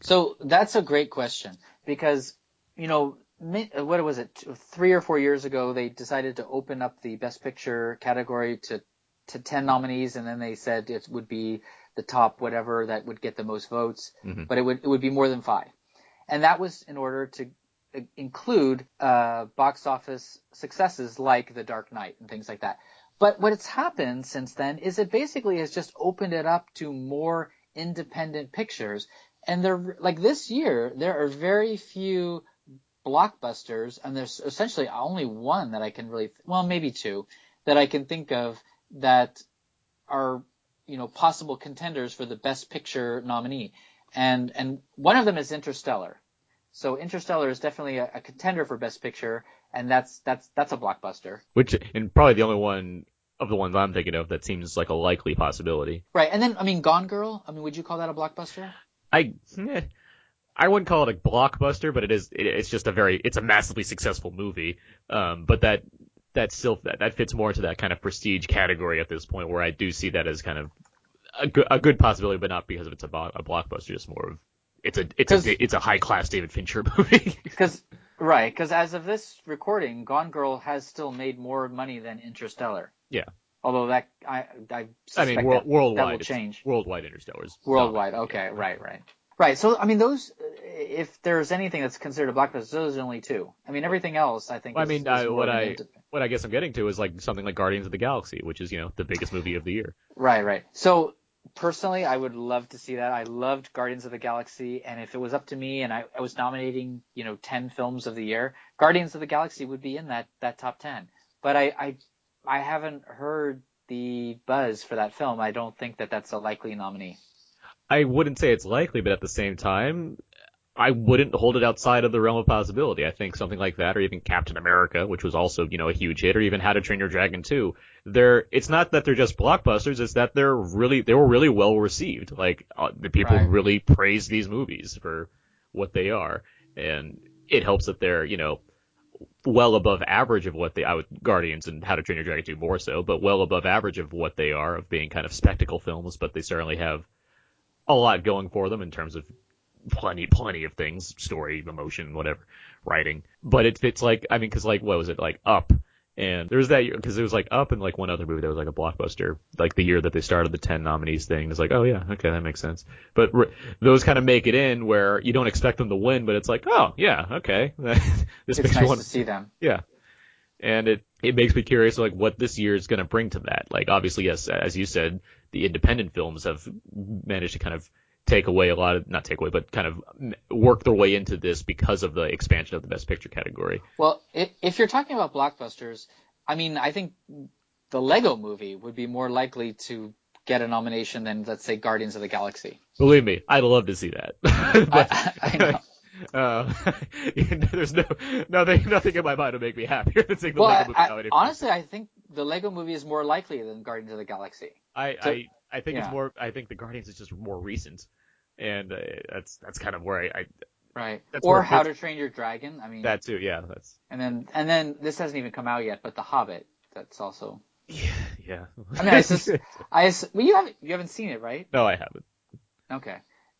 [SPEAKER 4] So that's a great question because, you know, what was it? Three or four years ago, they decided to open up the Best Picture category to to ten nominees, and then they said it would be the top whatever that would get the most votes,
[SPEAKER 1] Mhm.
[SPEAKER 4] but it would it would be more than five, and that was in order to uh, include uh, box office successes like The Dark Knight and things like that. But what has happened since then is it basically has just opened it up to more independent pictures. And there, like this year, there are very few blockbusters, and there's essentially only one that I can really, well, maybe two that I can think of that are, you know, possible contenders for the best picture nominee. And, and one of them is Interstellar. So Interstellar is definitely a, a contender for best picture, and that's, that's, that's a blockbuster.
[SPEAKER 1] Which and probably the only one of the ones I'm thinking of that seems like a likely possibility.
[SPEAKER 4] Right. And then, I mean, Gone Girl, I mean, would you call that a blockbuster?
[SPEAKER 1] I eh, I wouldn't call it a blockbuster, but it is it, it's just a very it's a massively successful movie. Um, but that that still that, that fits more into that kind of prestige category at this point, where I do see that as kind of a good a good possibility, but not because of it's a, bo- a blockbuster, just more of it's a it's a it's a high class David Fincher [LAUGHS] movie.
[SPEAKER 4] Because right, because as of this recording, Gone Girl has still made more money than Interstellar.
[SPEAKER 1] Yeah.
[SPEAKER 4] Although that I I
[SPEAKER 1] I mean, world,
[SPEAKER 4] that,
[SPEAKER 1] worldwide.
[SPEAKER 4] that will change.
[SPEAKER 1] Worldwide Interstellar's
[SPEAKER 4] Worldwide. Okay. Right. Right. Right. So I mean, those if there's anything that's considered a blockbuster, those are only two. I mean, everything else I think.
[SPEAKER 1] Well, I mean,
[SPEAKER 4] is
[SPEAKER 1] I- what I- What I guess I'm getting to is like something like Guardians of the Galaxy, which is you know the biggest movie of the year.
[SPEAKER 4] Right, right. So personally, I would love to see that. I loved Guardians of the Galaxy, and if it was up to me and I, I was nominating, you know, ten films of the year, Guardians of the Galaxy would be in that that top ten. But I I, I haven't heard the buzz for that film. I don't think that that's a likely nominee.
[SPEAKER 1] I wouldn't say it's likely, but at the same time, I wouldn't hold it outside of the realm of possibility. I think something like that, or even Captain America, which was also, you know, a huge hit, or even How to Train Your Dragon 2, they're, it's not that they're just blockbusters, it's that they're really, they were really well received. Like, uh, the people
[SPEAKER 4] Right.
[SPEAKER 1] really praise these movies for what they are. And it helps that they're, you know, well above average of what they, I would, Guardians and How to Train Your Dragon 2 more so, but well above average of what they are, of being kind of spectacle films, but they certainly have a lot going for them in terms of plenty, plenty of things, story, emotion, whatever, writing. But it fits like, I mean, cause like, what was it, like Up? And there was that year, cause it was like Up and like one other movie that was like a blockbuster, like the year that they started the 10 nominees thing. It's like, oh yeah, okay, that makes sense. But r- those kind of make it in where you don't expect them to win, but it's like, oh yeah, okay. [LAUGHS] this
[SPEAKER 4] It's
[SPEAKER 1] makes
[SPEAKER 4] nice
[SPEAKER 1] want
[SPEAKER 4] to see them.
[SPEAKER 1] yeah. And it, it makes me curious, like, what this year is going to bring to that. Like, obviously, yes, as you said, the independent films have managed to kind of take away a lot of, not take away, but kind of work their way into this because of the expansion of the Best Picture category.
[SPEAKER 4] Well, if you're talking about blockbusters, I mean, I think the Lego Movie would be more likely to get a nomination than, let's say, Guardians of the Galaxy.
[SPEAKER 1] Believe me, I'd love to see that. [LAUGHS] but,
[SPEAKER 4] I, I know. [LAUGHS]
[SPEAKER 1] Uh, [LAUGHS] there's no nothing nothing in my mind to make me happier than seeing the
[SPEAKER 4] Well,
[SPEAKER 1] Lego movie
[SPEAKER 4] I, honestly, I think the Lego Movie is more likely than Guardians of the Galaxy.
[SPEAKER 1] I,
[SPEAKER 4] so-
[SPEAKER 1] I I think it's more. I think the Guardians is just more recent, and uh, that's that's kind of where I, I
[SPEAKER 4] Right. Or How to Train Your Dragon. I mean,
[SPEAKER 1] that too. Yeah, that's
[SPEAKER 4] and then and then this hasn't even come out yet, but The Hobbit. That's also.
[SPEAKER 1] yeah. Yeah.
[SPEAKER 4] I mean, I [LAUGHS] sus- I ass- well, you haven't you haven't seen it, right?
[SPEAKER 1] no, I haven't.
[SPEAKER 4] Okay.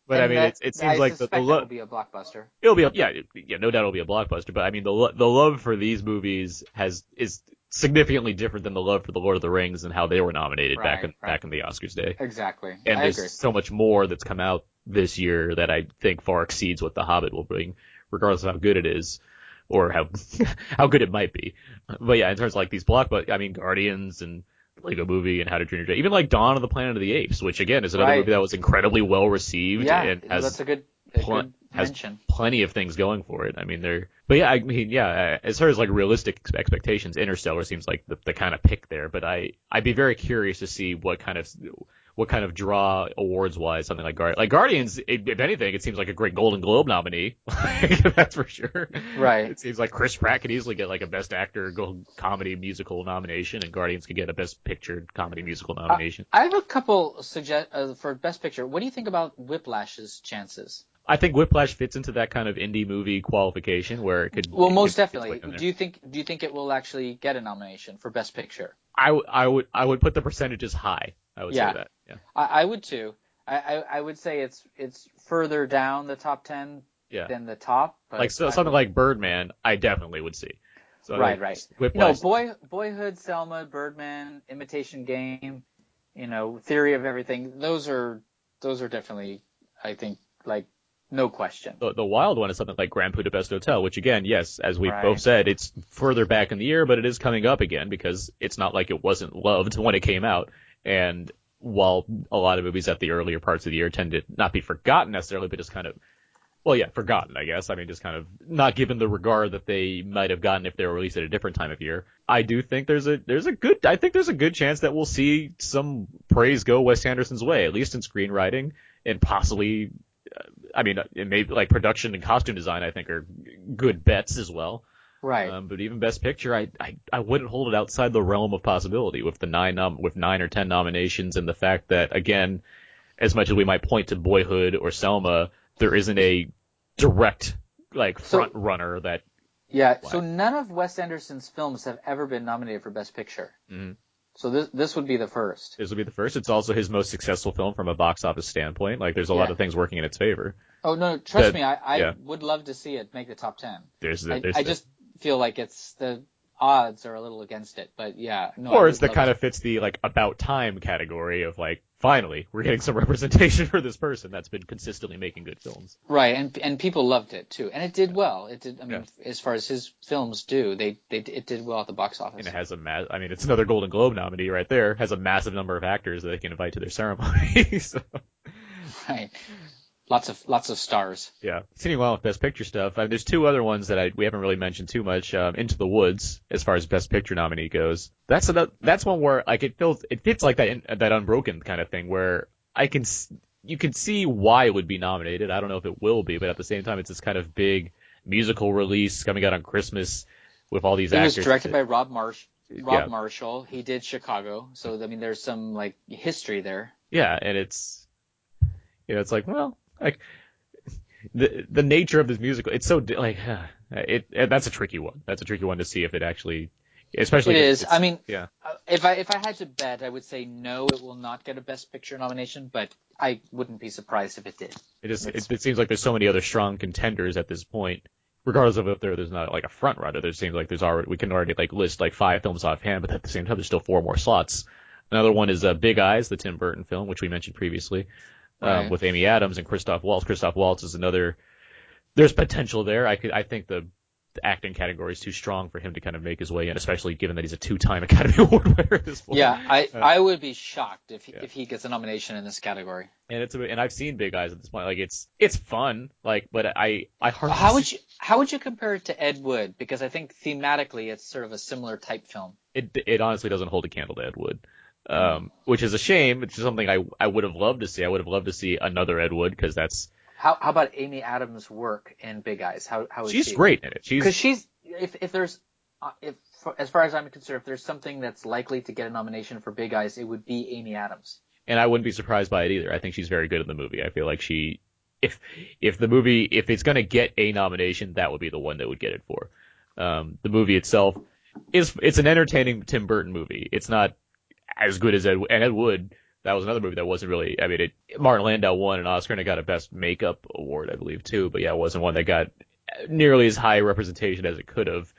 [SPEAKER 1] But I mean,
[SPEAKER 4] that-
[SPEAKER 1] it's, it seems
[SPEAKER 4] I
[SPEAKER 1] like the, the
[SPEAKER 4] suspect that
[SPEAKER 1] lo-
[SPEAKER 4] will be a blockbuster.
[SPEAKER 1] it'll be a, yeah yeah no doubt it'll be a blockbuster. But I mean the lo- the love for these movies has is significantly different than the love for the Lord of the Rings and how they were nominated back in
[SPEAKER 4] right.
[SPEAKER 1] back in the Oscars day.
[SPEAKER 4] Exactly.
[SPEAKER 1] And
[SPEAKER 4] I
[SPEAKER 1] there's
[SPEAKER 4] agree.
[SPEAKER 1] so much more that's come out this year that I think far exceeds what The Hobbit will bring, regardless of how good it is or how [LAUGHS] how good it might be. But yeah, in terms of like these blockbusters, I mean Guardians and Lego Movie and How to Train Your Dragon, even like Dawn of the Planet of the Apes, which again is another
[SPEAKER 4] Right.
[SPEAKER 1] movie that was incredibly well received
[SPEAKER 4] Yeah,
[SPEAKER 1] and has
[SPEAKER 4] that's a good, a
[SPEAKER 1] pl-
[SPEAKER 4] good
[SPEAKER 1] has
[SPEAKER 4] mention.
[SPEAKER 1] plenty of things going for it. I mean, they're, but yeah, I mean, yeah, as far as like realistic expectations, Interstellar seems like the, the kind of pick there, but I, I'd be very curious to see what kind of, what kind of draw awards wise something like Guardians, like Guardians, if if anything, it seems like a great Golden Globe nominee. [LAUGHS] That's for sure.
[SPEAKER 4] Right.
[SPEAKER 1] It seems like Chris Pratt could easily get like a Best Actor Comedy Musical nomination, and Guardians could get a Best Picture Comedy Musical nomination.
[SPEAKER 4] I have a couple suggest uh, for Best Picture. What do you think about Whiplash's chances?
[SPEAKER 1] I think Whiplash fits into that kind of indie movie qualification where it could.
[SPEAKER 4] Well,
[SPEAKER 1] it
[SPEAKER 4] most
[SPEAKER 1] could-
[SPEAKER 4] definitely.
[SPEAKER 1] like in there.
[SPEAKER 4] Do you think do you think it will actually get a nomination for Best Picture?
[SPEAKER 1] I, w- I would I would put the percentages high. I would
[SPEAKER 4] Yeah.
[SPEAKER 1] say that. Yeah.
[SPEAKER 4] I, I would too. I, I, I would say it's it's further down the top ten
[SPEAKER 1] Yeah.
[SPEAKER 4] than the top. But
[SPEAKER 1] like so, something
[SPEAKER 4] would-
[SPEAKER 1] like Birdman, I definitely would see. So
[SPEAKER 4] Right, right.
[SPEAKER 1] Whiplash.
[SPEAKER 4] boy, Boyhood, Selma, Birdman, Imitation Game, you know, Theory of Everything. Those are those are definitely, I think, like no question.
[SPEAKER 1] the, the wild one is something like Grand Budapest Hotel, which again, yes, as we've
[SPEAKER 4] Right.
[SPEAKER 1] both said, it's further back in the year, but it is coming up again because it's not like it wasn't loved when it came out. And while a lot of movies at the earlier parts of the year tend to not be forgotten necessarily, but just kind of, well, yeah, forgotten, I guess. I mean, just kind of not given the regard that they might have gotten if they were released at a different time of year. I do think there's a, there's a good, I think there's a good chance that we'll see some praise go Wes Anderson's way, at least in screenwriting and possibly I mean, it may like production and costume design. I think are good bets as well.
[SPEAKER 4] Right.
[SPEAKER 1] Um, but even Best Picture, I, I I wouldn't hold it outside the realm of possibility with the nine nom- with nine or ten nominations and the fact that again, as much as we might point to Boyhood or Selma, there isn't a direct like
[SPEAKER 4] So-
[SPEAKER 1] front runner that
[SPEAKER 4] yeah. So none of Wes Anderson's films have ever been nominated for Best Picture.
[SPEAKER 1] Mhm.
[SPEAKER 4] So this this would be the first.
[SPEAKER 1] this will be the first. It's also his most successful film from a box office standpoint. Like there's a lot of things working in its favor.
[SPEAKER 4] Oh no, trust
[SPEAKER 1] That-
[SPEAKER 4] me, I, I
[SPEAKER 1] yeah.
[SPEAKER 4] would love to see it make the top ten.
[SPEAKER 1] There's
[SPEAKER 4] I,
[SPEAKER 1] there's
[SPEAKER 4] I
[SPEAKER 1] the-
[SPEAKER 4] just feel like it's the odds are a little against it, but yeah, no.
[SPEAKER 1] Or it's that kind
[SPEAKER 4] to-
[SPEAKER 1] of fits the like about time category of like finally we're getting some [LAUGHS] representation for this person that's been consistently making good films.
[SPEAKER 4] right, and and people loved it too, and it did well. It did. I mean, as far as his films do, they they it did well at the box office.
[SPEAKER 1] And it has a ma- I mean, it's another Golden Globe nominee right there. Has a massive number of actors that they can invite to their ceremony. [LAUGHS] so,
[SPEAKER 4] Right. Lots of lots of stars.
[SPEAKER 1] yeah, continuing on with Best Picture stuff. I mean, there's two other ones that I we haven't really mentioned too much. Um, Into the Woods, as far as Best Picture nominee goes, that's another, that's one where like it feels it fits like that in, that Unbroken kind of thing where I can you can see why it would be nominated. I don't know if it will be, but at the same time, it's this kind of big musical release coming out on Christmas with all these
[SPEAKER 4] It was
[SPEAKER 1] actors.
[SPEAKER 4] directed by Rob Marsh. Rob
[SPEAKER 1] Yeah.
[SPEAKER 4] Marshall. He did Chicago, so I mean, there's some like history there.
[SPEAKER 1] Yeah, and it's you know, it's like, well, like the the nature of this musical, it's so like [SIGHS] it, it that's a tricky one. That's a tricky one to see if it actually especially
[SPEAKER 4] It is. I mean,
[SPEAKER 1] yeah.
[SPEAKER 4] uh, if I if I had to bet, I would say no, it will not get a Best Picture nomination, but I wouldn't be surprised if it did.
[SPEAKER 1] It just
[SPEAKER 4] It's-
[SPEAKER 1] it, it seems like there's so many other strong contenders at this point. Regardless of if there, there's not like a front runner, there seems like there's already we can already like list like five films offhand, but at the same time there's still four more slots. Another one is uh, Big Eyes, the Tim Burton film, which we mentioned previously, um,
[SPEAKER 4] Right.
[SPEAKER 1] with Amy Adams and Christoph Waltz. Christoph Waltz is another. There's potential there. I could I think the, the acting category is too strong for him to kind of make his way in, especially given that he's a two-time [LAUGHS] Academy Award winner at this point.
[SPEAKER 4] Yeah, I
[SPEAKER 1] Uh,
[SPEAKER 4] I would be shocked if he,
[SPEAKER 1] yeah.
[SPEAKER 4] if he gets a nomination in this category.
[SPEAKER 1] and it's a, and I've seen Big Eyes at this point. Like it's it's fun, like but I I hardly
[SPEAKER 4] How would you how would you compare it to Ed Wood? Because I think thematically it's sort of a similar type film.
[SPEAKER 1] it it honestly doesn't hold a candle to Ed Wood, um, which is a shame. It's something I I would have loved to see. I would have loved to see another Ed Wood because that's
[SPEAKER 4] How how about Amy Adams' work in Big Eyes? How how is
[SPEAKER 1] she's
[SPEAKER 4] she?
[SPEAKER 1] great in it. She's
[SPEAKER 4] Because she's if if there's uh, if as far as I'm concerned, if there's something that's likely to get a nomination for Big Eyes, it would be Amy Adams.
[SPEAKER 1] and I wouldn't be surprised by it either. I think she's very good in the movie. I feel like she if if the movie if it's gonna get a nomination, that would be the one that would get it for. Um, the movie itself is it's an entertaining Tim Burton movie. It's not as good as Ed and Ed Wood. That was another movie that wasn't really. I mean, it Martin Landau won an Oscar and it got a Best Makeup award, I believe, too. But yeah, it wasn't one that got nearly as high representation as it could have,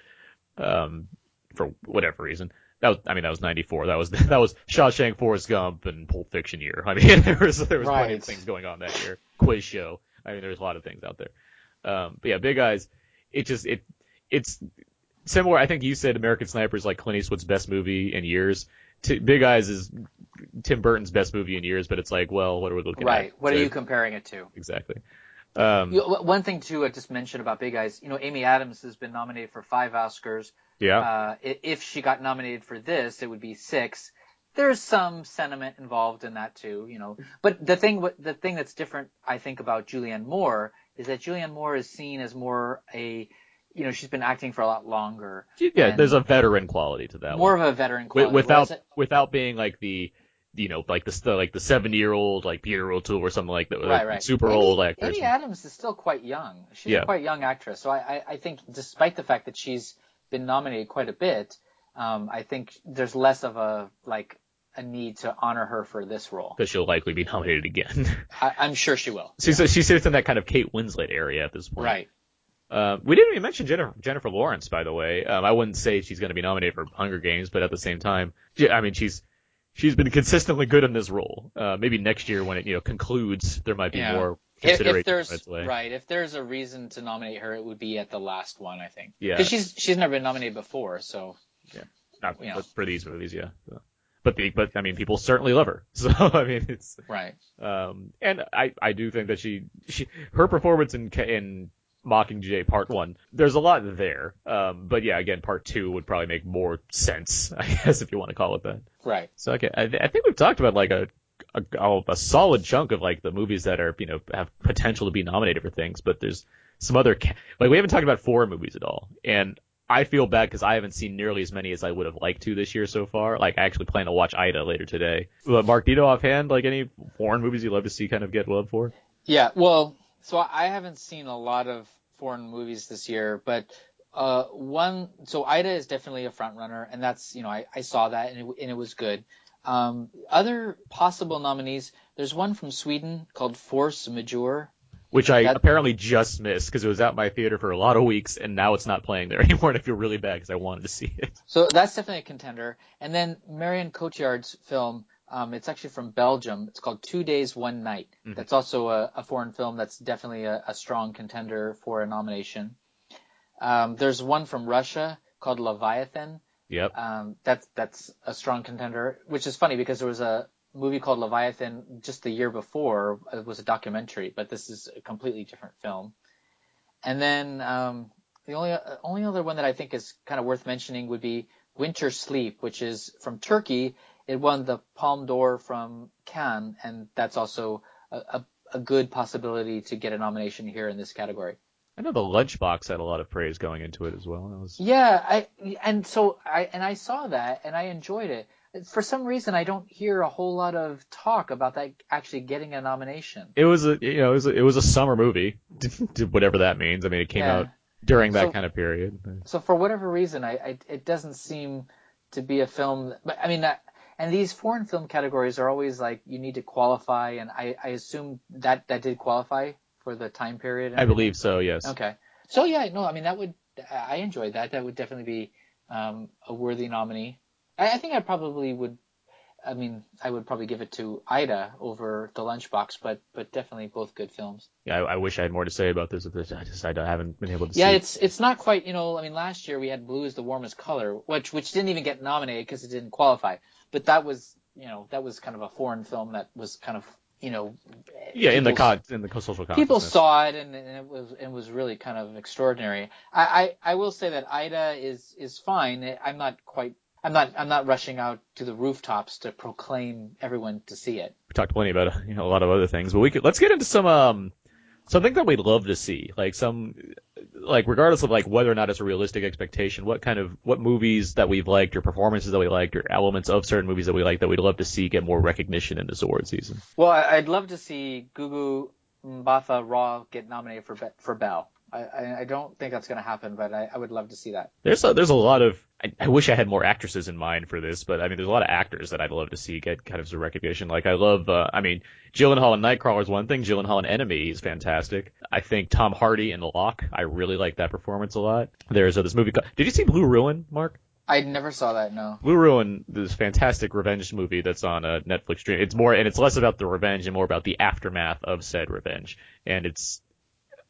[SPEAKER 1] um, for whatever reason. That was, I mean, that was '94. That was [LAUGHS] that was Shawshank, Forrest Gump, and Pulp Fiction year. I mean, [LAUGHS] there was there was plenty of things going on that year. Quiz show. I mean, there's a lot of things out there. Um, but yeah, Big Eyes. It just it it's similar. I think you said American Sniper is like Clint Eastwood's best movie in years. T- Big Eyes is Tim Burton's best movie in years, but it's like, well, what are we looking at?
[SPEAKER 4] Right. What are you comparing it to?
[SPEAKER 1] exactly? Um,
[SPEAKER 4] You, one thing too, I just mentioned about Big Eyes. You know, Amy Adams has been nominated for five Oscars.
[SPEAKER 1] yeah,
[SPEAKER 4] Uh, if she got nominated for this, it would be six. There's some sentiment involved in that too, you know. But the thing, the thing that's different, I think, about Julianne Moore is that Julianne Moore is seen as more a, you know, she's been acting for a lot longer,
[SPEAKER 1] yeah. There's a veteran quality to that.
[SPEAKER 4] more
[SPEAKER 1] one.
[SPEAKER 4] of a veteran quality.
[SPEAKER 1] without
[SPEAKER 4] whereas-
[SPEAKER 1] without being like the you know like the like the 70 year old like Peter O'Toole or something like that, like
[SPEAKER 4] right, right.
[SPEAKER 1] super old actors.
[SPEAKER 4] Amy Adams is still quite young. She's
[SPEAKER 1] Yeah.
[SPEAKER 4] a quite young actress. So I, I, I think despite the fact that she's been nominated quite a bit, um, I think there's less of a, like, a need to honor her for this role.
[SPEAKER 1] because she'll likely be nominated again.
[SPEAKER 4] I, I'm sure she will.
[SPEAKER 1] she she sits in that kind of Kate Winslet area at this point.
[SPEAKER 4] Right.
[SPEAKER 1] Uh, we didn't even mention Jennifer, Jennifer Lawrence, by the way. Um, I wouldn't say she's going to be nominated for Hunger Games, but at the same time, she, I mean, she's she's been consistently good in this role. Uh, maybe next year when it you know concludes, there might be
[SPEAKER 4] Yeah.
[SPEAKER 1] more
[SPEAKER 4] If,
[SPEAKER 1] consideration
[SPEAKER 4] if there's
[SPEAKER 1] right
[SPEAKER 4] if there's a reason to nominate her, it would be at the last one, I think.
[SPEAKER 1] Yeah.
[SPEAKER 4] Because she's she's never been nominated before, so yeah,
[SPEAKER 1] Not
[SPEAKER 4] you know.
[SPEAKER 1] for these movies, yeah. So. But the, but I mean, people certainly love her. [LAUGHS] So I mean, it's
[SPEAKER 4] right.
[SPEAKER 1] um, and I I do think that she she her performance in in Mockingjay Part One, there's a lot there. Um, but yeah, again, Part Two would probably make more sense, [LAUGHS] I guess, if you want to call it that.
[SPEAKER 4] Right.
[SPEAKER 1] So okay, I, I think we've talked about like a, a a solid chunk of like the movies that are you know have potential to be nominated for things, but there's some other ca- like we haven't talked about foreign movies at all, and I feel bad because I haven't seen nearly as many as I would have liked to this year so far. Like I actually plan to watch Ida later today. But Mark Dito offhand, like any foreign movies you'd love to see kind of get love for?
[SPEAKER 4] Yeah, well, so I haven't seen a lot of foreign movies this year, but uh, one, so Ida is definitely a front runner, and that's you know I, I saw that and it, and it was good. Um, other possible nominees, there's one from Sweden called Force Majeure.
[SPEAKER 1] which I
[SPEAKER 4] That-
[SPEAKER 1] apparently just missed because it was at my theater for a lot of weeks, and now it's not playing there [LAUGHS] anymore, and I feel really bad because I wanted to see it.
[SPEAKER 4] So that's definitely a contender. And then Marion Cotillard's film, um, it's actually from Belgium. It's called Two Days, One Night.
[SPEAKER 1] Mhm.
[SPEAKER 4] That's also a, a foreign film that's definitely a, a strong contender for a nomination. Um, there's one from Russia called Leviathan.
[SPEAKER 1] Yep.
[SPEAKER 4] Um, that's that's a strong contender, which is funny because there was a movie called Leviathan just the year before. It was a documentary, but this is a completely different film. And then um, the only only other one that I think is kind of worth mentioning would be Winter Sleep, which is from Turkey. It won the Palme d'Or from Cannes, and that's also a, a, a good possibility to get a nomination here in this category.
[SPEAKER 1] I know the Lunchbox had a lot of praise going into it as well. Was
[SPEAKER 4] Yeah, I and so I and I saw that and I enjoyed it. For some reason, I don't hear a whole lot of talk about that actually getting a nomination.
[SPEAKER 1] it was a you know it was a, it was a summer movie, [LAUGHS] whatever that means. I mean, it came
[SPEAKER 4] Yeah.
[SPEAKER 1] out during that
[SPEAKER 4] So-
[SPEAKER 1] kind of period.
[SPEAKER 4] So for whatever reason, I, I it doesn't seem to be a film. But I mean, that, and these foreign film categories are always like you need to qualify, and I I assume that that did qualify for the time period.
[SPEAKER 1] I believe so. Yes.
[SPEAKER 4] Okay. So yeah, no, I mean that would I enjoyed that. That would definitely be um, a worthy nominee. I, I think I probably would. I mean, I would probably give it to Ida over the Lunchbox, but but definitely both good films.
[SPEAKER 1] Yeah, I, I wish I had more to say about this. but I just I haven't been able to.
[SPEAKER 4] Yeah,
[SPEAKER 1] see.
[SPEAKER 4] it's it's not quite. You know, I mean, last year we had Blue is the warmest color, which which didn't even get nominated because it didn't qualify. But that was you know that was kind of a foreign film that was kind of you know.
[SPEAKER 1] yeah in the con in the social
[SPEAKER 4] people saw it and, and it was it was really kind of extraordinary. I, I, I will say that Ida is is fine. I'm not quite I'm not I'm not rushing out to the rooftops to proclaim everyone to see it.
[SPEAKER 1] we talked plenty about you know, a lot of other things, but we could let's get into some um something that we'd love to see, like some like regardless of like whether or not it's a realistic expectation, what kind of what movies that we've liked or performances that we liked or elements of certain movies that we like that we'd love to see get more recognition in this award season.
[SPEAKER 4] Well, I'd love to see Gugu Mbatha Raw get nominated for for Belle. I, I, don't think that's going to happen, but I, I would love to see that.
[SPEAKER 1] There's a, there's a lot of I, I wish I had more actresses in mind for this, but I mean there's a lot of actors that I'd love to see get kind of some recognition. Like I love uh, I mean Gyllenhaal in Nightcrawler is one thing. Gyllenhaal in Enemy is fantastic. I think Tom Hardy in Locke I really like that performance a lot. There's uh, this movie. Called, did you see Blue Ruin, Mark?
[SPEAKER 4] I never saw that. No.
[SPEAKER 1] Blue Ruin, this fantastic revenge movie that's on a Netflix stream. It's more, and it's less about the revenge and more about the aftermath of said revenge. And it's,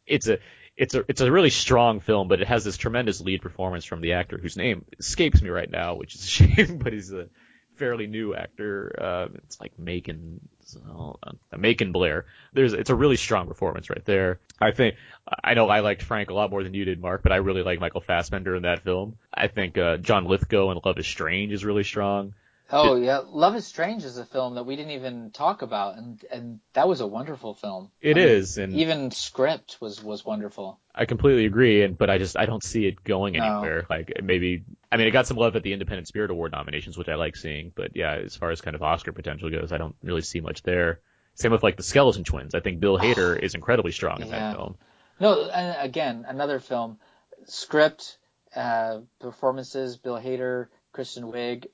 [SPEAKER 1] it's a, it's a, it's a really strong film, but it has this tremendous lead performance from the actor whose name escapes me right now, which is a [LAUGHS] shame, but he's a fairly new actor. Uh, it's like Macon, uh, Macon Blair. There's, it's a really strong performance right there. I think, I know I liked Frank a lot more than you did, Mark, but I really like Michael Fassbender in that film. I think, uh, John Lithgow in Love is Strange is really strong.
[SPEAKER 4] Oh yeah, Love is Strange is a film that we didn't even talk about, and and that was a wonderful film.
[SPEAKER 1] It
[SPEAKER 4] I mean,
[SPEAKER 1] and
[SPEAKER 4] even script was was wonderful.
[SPEAKER 1] I completely agree, and but I just I don't see it going
[SPEAKER 4] No.
[SPEAKER 1] anywhere. Like maybe I mean it got some love at the Independent Spirit Award nominations, which I like seeing, but yeah, as far as kind of Oscar potential goes, I don't really see much there. Same with like the Skeleton Twins. I think Bill Hader [SIGHS] is incredibly strong in
[SPEAKER 4] Yeah.
[SPEAKER 1] that film.
[SPEAKER 4] No, and again, another film, script, uh, performances, Bill Hader, Kristen Wiig,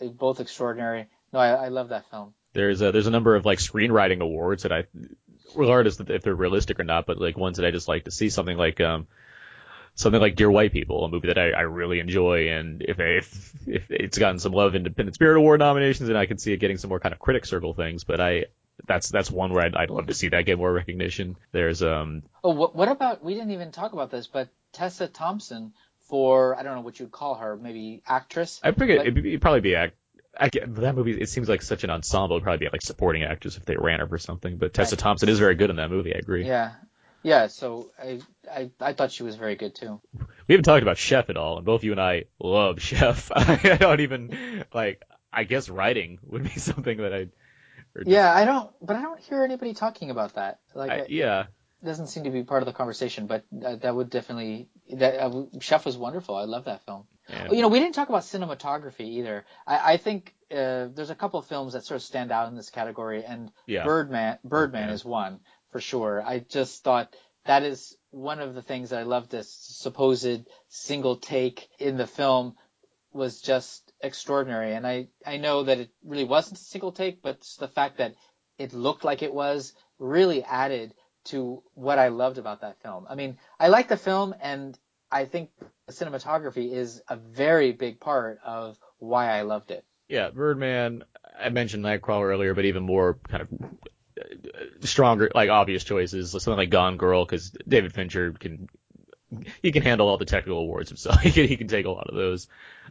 [SPEAKER 4] both extraordinary. No, I, I love that film.
[SPEAKER 1] There's a, there's a number of like screenwriting awards that I, regardless if they're realistic or not, but like ones that I just like to see. Something like um, something like Dear White People, a movie that I, I really enjoy, and if if if it's gotten some love Independent Spirit Award nominations, and I can see it getting some more kind of critic circle things. But I that's that's one where I'd, I'd love to see that get more recognition. There's um
[SPEAKER 4] Oh, what, what about? We didn't even talk about this, but Tessa Thompson for I don't know what you'd call her, maybe actress.
[SPEAKER 1] I think
[SPEAKER 4] But-
[SPEAKER 1] it'd, be- it'd probably be act. I get, that movie, it seems like such an ensemble. It'd probably be like supporting actors if they ran her for something. But Tessa
[SPEAKER 4] Right.
[SPEAKER 1] Thompson is very good in that movie. I agree.
[SPEAKER 4] Yeah, yeah. So I, I I thought she was very good too.
[SPEAKER 1] We haven't talked about Chef at all, and both you and I love Chef. [LAUGHS] I don't even like. I guess writing would be [LAUGHS] something that I. just-
[SPEAKER 4] Yeah, I don't, but I don't hear anybody talking about that. Like,
[SPEAKER 1] I, yeah.
[SPEAKER 4] Doesn't seem to be part of the conversation. But uh, that would definitely that uh, Chef was wonderful. I love that film.
[SPEAKER 1] yeah.
[SPEAKER 4] You know, we didn't talk about cinematography either. I, I think uh, there's a couple of films that sort of stand out in this category, and
[SPEAKER 1] Yeah.
[SPEAKER 4] Birdman, Birdman
[SPEAKER 1] Yeah.
[SPEAKER 4] is one for sure. I just thought that is one of the things that I love. This supposed single take in the film was just extraordinary, and I I know that it really wasn't a single take, but the fact that it looked like it was really added to what I loved about that film. I mean, I like the film, and I think cinematography is a very big part of why I loved it.
[SPEAKER 1] Yeah, Birdman. I mentioned Nightcrawler earlier, but even more kind of uh, stronger, like obvious choices. Something like Gone Girl, because David Fincher can he can handle all the technical awards himself. [LAUGHS] he can he can take a lot of those.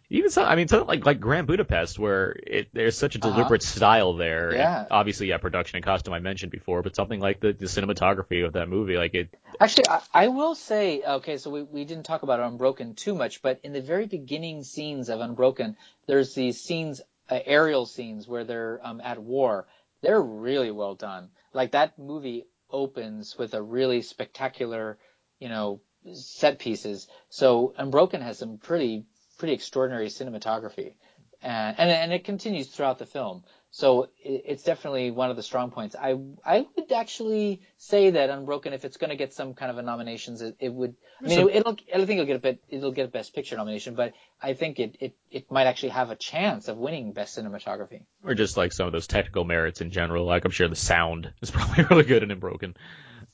[SPEAKER 1] Even so, I mean, something like like Grand Budapest, where it there's such a
[SPEAKER 4] Uh-huh.
[SPEAKER 1] deliberate style there.
[SPEAKER 4] Yeah.
[SPEAKER 1] And obviously, yeah, production and costume I mentioned before, but something like the, the cinematography of that movie, like it.
[SPEAKER 4] Actually, I, I will say, okay, so we, we didn't talk about Unbroken too much, but in the very beginning scenes of Unbroken, there's these scenes, uh, aerial scenes where they're um, at war. They're really well done. Like that movie opens with a really spectacular, you know, set pieces. So Unbroken has some pretty pretty extraordinary cinematography, and and, and it continues throughout the film. So it, it's definitely one of the strong points. I I would actually say that Unbroken, if it's going to get some kind of a nominations, it, it would. I mean,
[SPEAKER 1] So-
[SPEAKER 4] it, it'll I think it'll get a bit it'll get a Best Picture nomination, but I think it it it might actually have a chance of winning Best Cinematography.
[SPEAKER 1] Or just like some of those technical merits in general. Like I'm sure the sound is [LAUGHS] probably really good in Unbroken.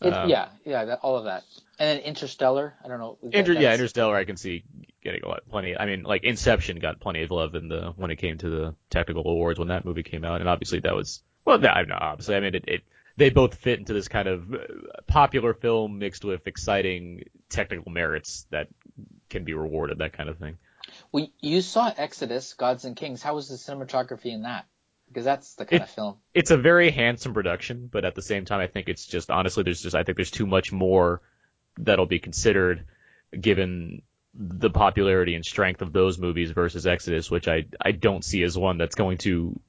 [SPEAKER 4] It,
[SPEAKER 1] Um,
[SPEAKER 4] yeah, yeah, that, all of that. And then Interstellar, I don't know.
[SPEAKER 1] Inter- yeah, Interstellar, I can see getting a lot, plenty. I mean, like Inception got plenty of love in the when it came to the technical awards when that movie came out, and obviously that was well, no, no obviously, I mean, it, it they both fit into this kind of uh, popular film mixed with exciting technical merits that can be rewarded, that kind of thing.
[SPEAKER 4] Well, you saw Exodus, Gods and Kings. How was the cinematography in that? Because that's the kind
[SPEAKER 1] It-
[SPEAKER 4] of film.
[SPEAKER 1] It's a very handsome production, but at the same time, I think it's just honestly, there's just I think there's too much more that'll be considered given the popularity and strength of those movies versus Exodus, which I I don't see as one that's going to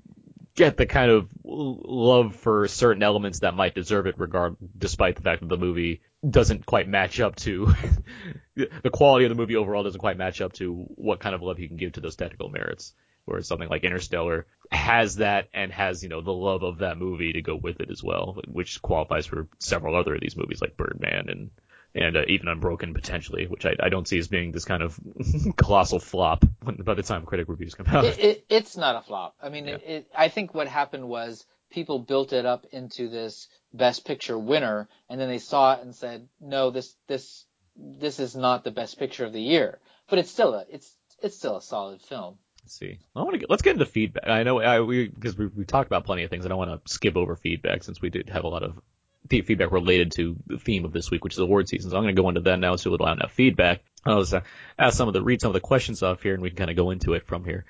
[SPEAKER 1] get the kind of love for certain elements that might deserve it, regard despite the fact that the movie doesn't quite match up to [LAUGHS] the quality of the movie overall doesn't quite match up to what kind of love you can give to those technical merits. Whereas something like Interstellar has that and has you know the love of that movie to go with it as well, which qualifies for several other of these movies like Birdman and and uh, even Unbroken potentially, which I, I don't see as being this kind of [LAUGHS] colossal flop when, by the time critic reviews come out.
[SPEAKER 4] It, it, it's not a flop. I mean,
[SPEAKER 1] Yeah.
[SPEAKER 4] it, I think what happened was people built it up into this Best Picture winner, and then they saw it and said, "No, this this this is not the Best Picture of the year." But it's still a it's it's still a solid film.
[SPEAKER 1] Let's see. I want to get, let's get into feedback. I know I, we because we we talked about plenty of things. I don't want to skip over feedback since we did have a lot of feedback related to the theme of this week, which is award season. So I'm going to go into that now, so we'll have enough feedback. I'll just uh, ask some of the read some of the questions off here, and we can kind of go into it from here.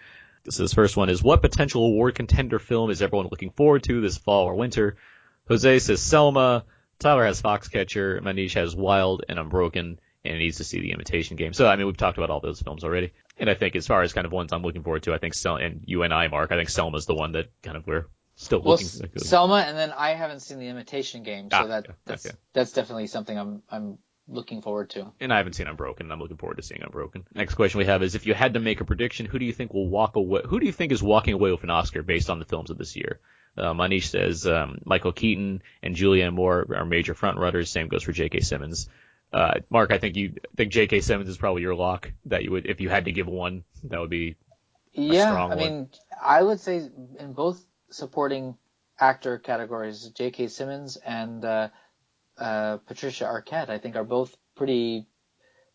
[SPEAKER 1] This this first one is what potential award contender film is everyone looking forward to this fall or winter? Jose says Selma. Tyler has Foxcatcher. Manish has Wild and Unbroken, and needs to see the Imitation Game. So I mean, we've talked about all those films already. And I think as far as kind of ones I'm looking forward to, I think Sel- and you and I, Mark, I think Selma's the one that kind of we're still
[SPEAKER 4] Well,
[SPEAKER 1] looking.
[SPEAKER 4] Selma, and then I haven't seen the Imitation Game, so
[SPEAKER 1] Ah,
[SPEAKER 4] that
[SPEAKER 1] yeah,
[SPEAKER 4] that's
[SPEAKER 1] okay.
[SPEAKER 4] that's definitely something I'm I'm looking forward to.
[SPEAKER 1] and I haven't seen Unbroken. I'm looking forward to seeing Unbroken. Next question we have is: If you had to make a prediction, who do you think will walk away? Who do you think is walking away with an Oscar based on the films of this year? Uh, Manish says um, Michael Keaton and Julianne Moore are major front runners. Same goes for J.K. Simmons. Uh, Mark, I think you I think J.K. Simmons is probably your lock that you would, if you had to give one, that would be
[SPEAKER 4] Yeah,
[SPEAKER 1] strong
[SPEAKER 4] I
[SPEAKER 1] one.
[SPEAKER 4] mean, I would say in both supporting actor categories, J.K. Simmons and uh, uh, Patricia Arquette, I think, are both pretty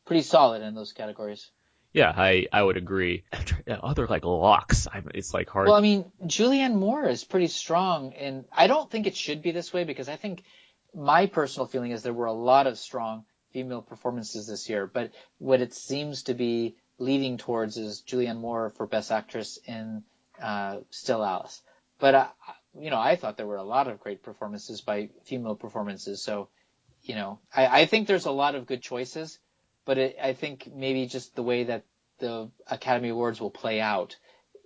[SPEAKER 4] pretty solid in those categories.
[SPEAKER 1] yeah. I I would agree. [LAUGHS] Other like locks, I'm, it's like hard.
[SPEAKER 4] Well, I mean, Julianne Moore is pretty strong, and I don't think it should be this way because I think my personal feeling is there were a lot of strong female performances this year, but what it seems to be leading towards is Julianne Moore for Best Actress in uh, Still Alice. But uh, you know, I thought there were a lot of great performances by female performances. So, you know, I, I think there's a lot of good choices, but it, I think maybe just the way that the Academy Awards will play out,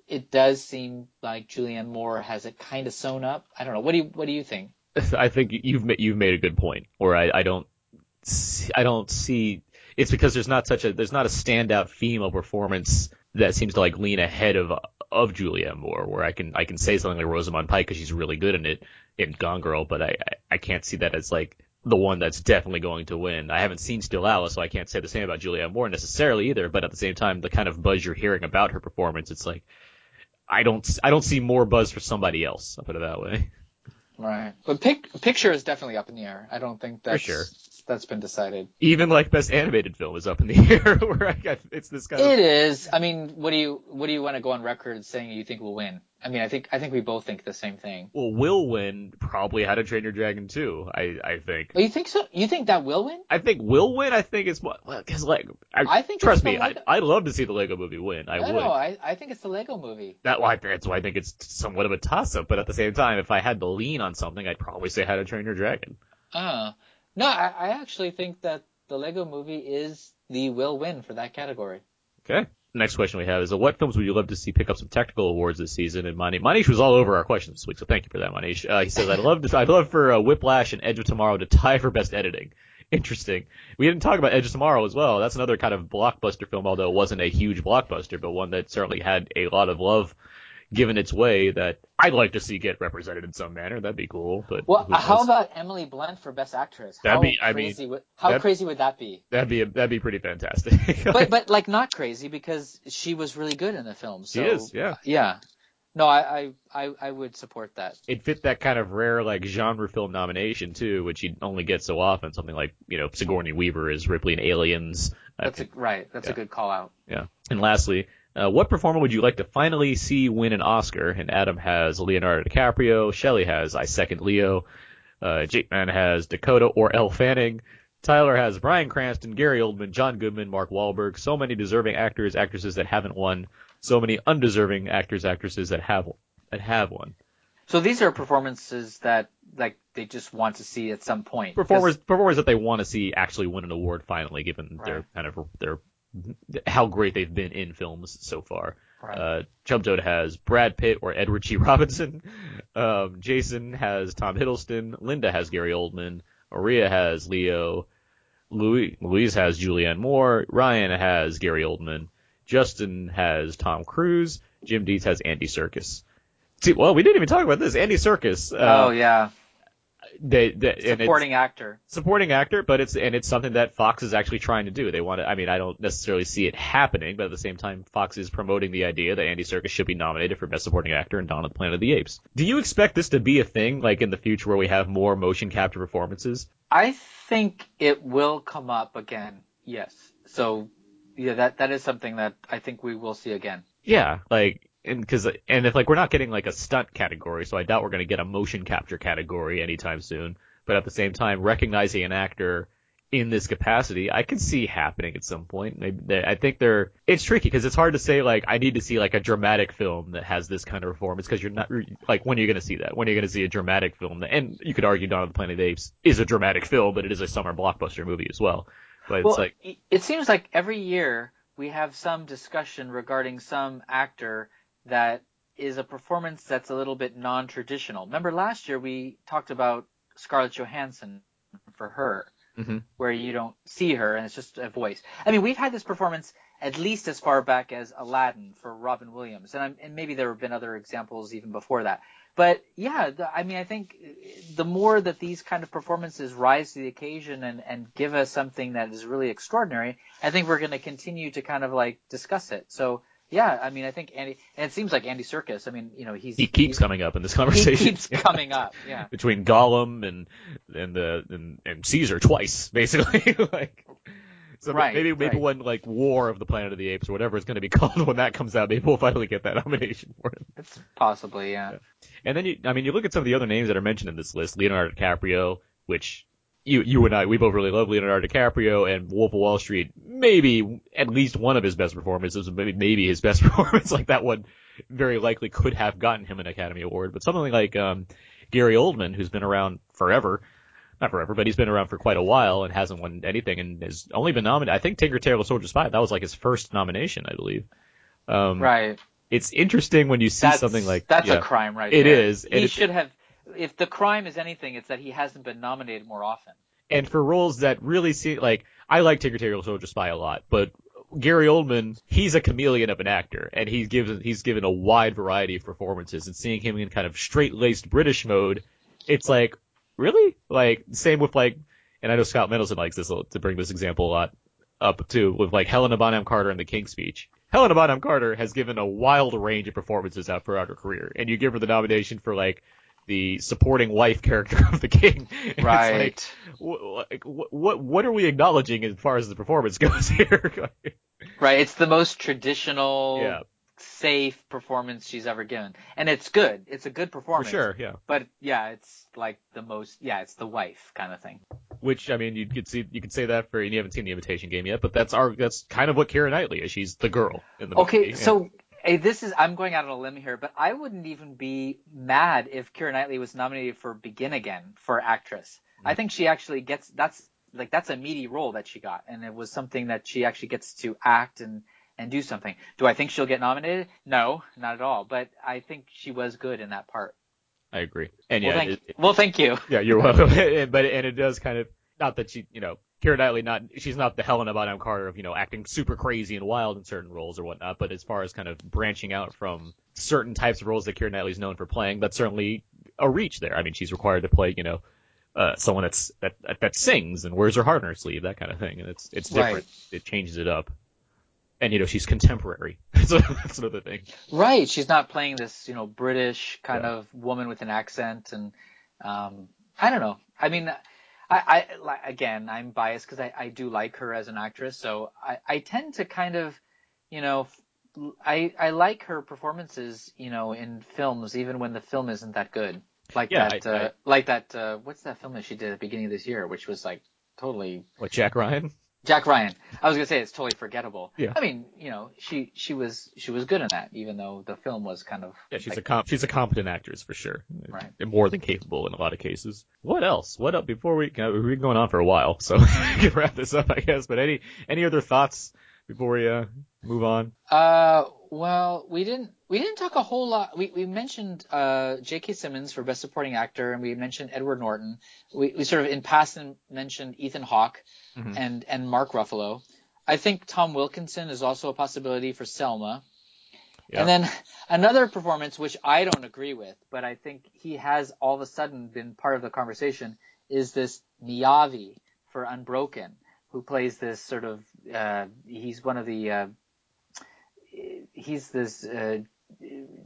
[SPEAKER 4] it does seem like Julianne Moore has it kind of sewn up. I don't know. What do you What do you think? [LAUGHS]
[SPEAKER 1] I think you've you've made a good point. Or I, I don't see, I don't see it's because there's not such a there's not a standout female performance that seems to like lean ahead of of Julianne Moore. Where I can I can say something like Rosamund Pike because she's really good in it in Gone Girl, but I, I can't see that as like the one that's definitely going to win. I haven't seen Still Alice, so I can't say the same about Julianne Moore necessarily either. But at the same time, the kind of buzz you're hearing about her performance, it's like I don't I don't see more buzz for somebody else. I'll put it that way.
[SPEAKER 4] Right. But pic- picture is definitely up in the air. I don't think that's
[SPEAKER 1] sure.
[SPEAKER 4] That's been decided.
[SPEAKER 1] Even like best animated film is up in the [LAUGHS] air. where I got, it's this kind
[SPEAKER 4] It
[SPEAKER 1] of
[SPEAKER 4] is. I mean, what do you what do you want to go on record saying you think will win? I mean, I think I think we both think the same thing.
[SPEAKER 1] well, will win probably How to Train Your Dragon 2. I I think.
[SPEAKER 4] Oh, you think so? You think that will win?
[SPEAKER 1] I think will win. I think it's what because like I,
[SPEAKER 4] I think
[SPEAKER 1] trust me, I
[SPEAKER 4] Lego-
[SPEAKER 1] I'd love to see the Lego Movie win. I
[SPEAKER 4] I
[SPEAKER 1] would.
[SPEAKER 4] know. I, I think it's the Lego movie.
[SPEAKER 1] That why that's why I think it's somewhat of a toss up. But at the same time, if I had to lean on something, I'd probably say How to Train Your Dragon.
[SPEAKER 4] Uh, no, I, I actually think that the Lego movie is the will win for that category.
[SPEAKER 1] Okay. Next question we have is, uh, what films would you love to see pick up some technical awards this season? And Manish, Manish was all over our questions this week, so thank you for that, Manish. Uh, he says, I'd love to, I'd love for uh, Whiplash and Edge of Tomorrow to tie for best editing. [LAUGHS] Interesting. We didn't talk about Edge of Tomorrow as well. That's another kind of blockbuster film, although it wasn't a huge blockbuster, but one that certainly had a lot of love given its way that I'd like to see get represented in some manner. That'd be cool. But
[SPEAKER 4] Well, how
[SPEAKER 1] knows?
[SPEAKER 4] about Emily Blunt for best actress?
[SPEAKER 1] That'd
[SPEAKER 4] how
[SPEAKER 1] be- I mean,
[SPEAKER 4] would, how crazy would that be?
[SPEAKER 1] that'd be that'd be pretty fantastic. [LAUGHS]
[SPEAKER 4] But but like not crazy because she was really good in the film. So
[SPEAKER 1] She is, yeah.
[SPEAKER 4] yeah. No, I I I, I would support that.
[SPEAKER 1] it fit that kind of rare like genre film nomination too, which you only get so often. Something like you know Sigourney Weaver is Ripley in Aliens.
[SPEAKER 4] That's a, right. That's
[SPEAKER 1] yeah.
[SPEAKER 4] a good call out.
[SPEAKER 1] yeah. And lastly, uh, what performer would you like to finally see win an Oscar? And Adam has Leonardo DiCaprio. Shelley has I Second Leo. Uh, Jake Man has Dakota or Elle Fanning. Tyler has Bryan Cranston, Gary Oldman, John Goodman, Mark Wahlberg. So many deserving actors, actresses that haven't won. So many undeserving actors, actresses that have that have won.
[SPEAKER 4] So these are performances that like they just want to see at some point.
[SPEAKER 1] performers performers that they want to see actually win an award finally, given their kind of their how great they've been in films so far.
[SPEAKER 4] Right.
[SPEAKER 1] Uh, Chub Toad has Brad Pitt or Edward [LAUGHS] G. Robinson. Um, Jason has Tom Hiddleston. Linda has Gary Oldman. Maria has Leo. Louis, Louise has Julianne Moore. Ryan has Gary Oldman. Justin has Tom Cruise. Jim Deeds has Andy Serkis. See, well, we didn't even talk about this. Andy Serkis. Uh,
[SPEAKER 4] oh yeah,
[SPEAKER 1] they, they,
[SPEAKER 4] supporting actor.
[SPEAKER 1] supporting actor, but it's and it's something that Fox is actually trying to do. They want to. I mean, I don't necessarily see it happening, but at the same time, Fox is promoting the idea that Andy Serkis should be nominated for Best Supporting Actor in Dawn of the Planet of the Apes. Do you expect this to be a thing, like in the future, where we have more motion capture performances?
[SPEAKER 4] I think it will come up again. Yes. So yeah, that that is something that I think we will see again.
[SPEAKER 1] Yeah, like. And because and if like we're not getting like a stunt category, so I doubt we're going to get a motion capture category anytime soon. But at the same time, recognizing an actor in this capacity, I can see happening at some point. Maybe they, I think they're it's tricky because it's hard to say like I need to see like a dramatic film that has this kind of performance because you're not like when are you going to see that? When are you going to see a dramatic film that? And you could argue Dawn of the Planet of the Apes is a dramatic film, but it is a summer blockbuster movie as well. But it's
[SPEAKER 4] well,
[SPEAKER 1] like
[SPEAKER 4] it seems like every year we have some discussion regarding some actor that is a performance that's a little bit non-traditional. Remember last year we talked about Scarlett Johansson for her,
[SPEAKER 1] Mhm.
[SPEAKER 4] where you don't see her and it's just a voice. I mean, we've had this performance at least as far back as Aladdin for Robin Williams, and, I'm, and maybe there have been other examples even before that. But yeah, the, I mean, I think the more that these kind of performances rise to the occasion and, and give us something that is really extraordinary, I think we're going to continue to kind of like discuss it. So yeah, I mean, I think Andy, and it seems like Andy Serkis. I mean, you know, he's
[SPEAKER 1] he keeps
[SPEAKER 4] he's-
[SPEAKER 1] coming up in this conversation.
[SPEAKER 4] he keeps [LAUGHS] coming up. Yeah.
[SPEAKER 1] between Gollum and and the and, and Caesar twice, [LAUGHS] basically. [LAUGHS] like, so
[SPEAKER 4] Right,
[SPEAKER 1] maybe maybe
[SPEAKER 4] right.
[SPEAKER 1] when like War of the Planet of the Apes or whatever it's going to be called when that comes out, maybe we'll finally get that nomination for him.
[SPEAKER 4] It's possibly, yeah.
[SPEAKER 1] And then you, I mean, you look at some of the other names that are mentioned in this list: Leonardo DiCaprio, which you you and I we both really love Leonardo DiCaprio, and Wolf of Wall Street. Maybe at least one of his best performances, maybe maybe his best [LAUGHS] performance. like that one, very likely could have gotten him an Academy Award. But something like um, Gary Oldman, who's been around forever. Not forever, but he's been around for quite a while and hasn't won anything, and has only been nominated. I think Tinker Tailor Soldier Spy. That was like his first nomination, I believe. Um,
[SPEAKER 4] Right.
[SPEAKER 1] It's interesting when you see
[SPEAKER 4] That's
[SPEAKER 1] something like
[SPEAKER 4] that's
[SPEAKER 1] yeah.
[SPEAKER 4] a crime, right?
[SPEAKER 1] It
[SPEAKER 4] there.
[SPEAKER 1] is,
[SPEAKER 4] He
[SPEAKER 1] it-
[SPEAKER 4] should have. If the crime is anything, it's that he hasn't been nominated more often.
[SPEAKER 1] and for roles that really seem like I like Tinker Tailor Soldier Spy a lot, but Gary Oldman, he's a chameleon of an actor, and he's given he's given a wide variety of performances, and seeing him in kind of straight laced British mode, it's like really like same with like, and I know Scott Mendelson likes this to bring this example a lot up too with like Helena Bonham Carter in The King's Speech. Helena Bonham Carter has given a wild range of performances out throughout her career, and you give her the nomination for like the supporting wife character [LAUGHS] of the king. [LAUGHS] And
[SPEAKER 4] Right.
[SPEAKER 1] Like, wh- wh- what what are we acknowledging as far as the performance [LAUGHS] goes here?
[SPEAKER 4] Right. It's the most traditional,
[SPEAKER 1] yeah,
[SPEAKER 4] safe performance she's ever given, and it's good. It's a good performance.
[SPEAKER 1] for sure. Yeah.
[SPEAKER 4] But yeah, it's like the most. Yeah, it's the wife kind of thing.
[SPEAKER 1] Which I mean, you could see you could say that for and you haven't seen the Imitation Game yet, but that's our that's kind of what Keira Knightley is. She's the girl in the
[SPEAKER 4] Okay,
[SPEAKER 1] movie.
[SPEAKER 4] so hey, this is I'm going out on a limb here, but I wouldn't even be mad if Keira Knightley was nominated for Begin Again for actress.
[SPEAKER 1] Mm.
[SPEAKER 4] I think she actually gets that's like that's a meaty role that she got, and it was something that she actually gets to act and and do something. Do I think she'll get nominated? No, not at all. But I think she was good in that part.
[SPEAKER 1] I agree. And
[SPEAKER 4] well,
[SPEAKER 1] yeah,
[SPEAKER 4] thank,
[SPEAKER 1] it- it-
[SPEAKER 4] well, thank you.
[SPEAKER 1] yeah, you're welcome. [LAUGHS] But and it does kind of not that she, you know, Keira Knightley, not she's not the Helena Bonham Carter of you know acting super crazy and wild in certain roles or whatnot. But as far as kind of branching out from certain types of roles that Keira Knightley's known for playing, that's certainly a reach there. I mean, she's required to play, you know, uh, someone that's that that sings and wears her heart on her sleeve, that kind of thing, and it's it's different.
[SPEAKER 4] Right.
[SPEAKER 1] It changes it up. And you know, she's contemporary. [LAUGHS] so that's another thing.
[SPEAKER 4] Right. She's not playing this, you know, British kind
[SPEAKER 1] Yeah.
[SPEAKER 4] of woman with an accent, and um, I don't know. I mean, I, I again, I'm biased because I, I do like her as an actress, so I, I tend to kind of, you know, I I like her performances, you know, in films, even when the film isn't that good. Like
[SPEAKER 1] Yeah,
[SPEAKER 4] that,
[SPEAKER 1] I-
[SPEAKER 4] uh,
[SPEAKER 1] I-
[SPEAKER 4] like that. Uh, what's that film that she did at the beginning of this year, which was like totally
[SPEAKER 1] What Jack Ryan?
[SPEAKER 4] Jack Ryan. I was gonna say it's totally forgettable.
[SPEAKER 1] Yeah.
[SPEAKER 4] I mean, you know, she she was she was good in that, even though the film was kind of
[SPEAKER 1] Yeah, she's
[SPEAKER 4] like,
[SPEAKER 1] a comp- she's a competent actress for sure.
[SPEAKER 4] Right.
[SPEAKER 1] And more than capable in a lot of cases. What else? What up? Before we uh, we've been going on for a while, so [LAUGHS] we can wrap this up, I guess. But any any other thoughts before we uh move on?
[SPEAKER 4] Uh, well, we didn't we didn't talk a whole lot. We we mentioned uh J.K. Simmons for Best Supporting Actor, and we mentioned Edward Norton. We we sort of in passing mentioned Ethan Hawke
[SPEAKER 1] Mhm.
[SPEAKER 4] and and Mark Ruffalo. I think Tom Wilkinson is also a possibility for Selma.
[SPEAKER 1] Yeah.
[SPEAKER 4] And then another performance which I don't agree with, but I think he has all of a sudden been part of the conversation is this Miyavi for Unbroken, who plays this sort of uh, he's one of the uh, he's this uh,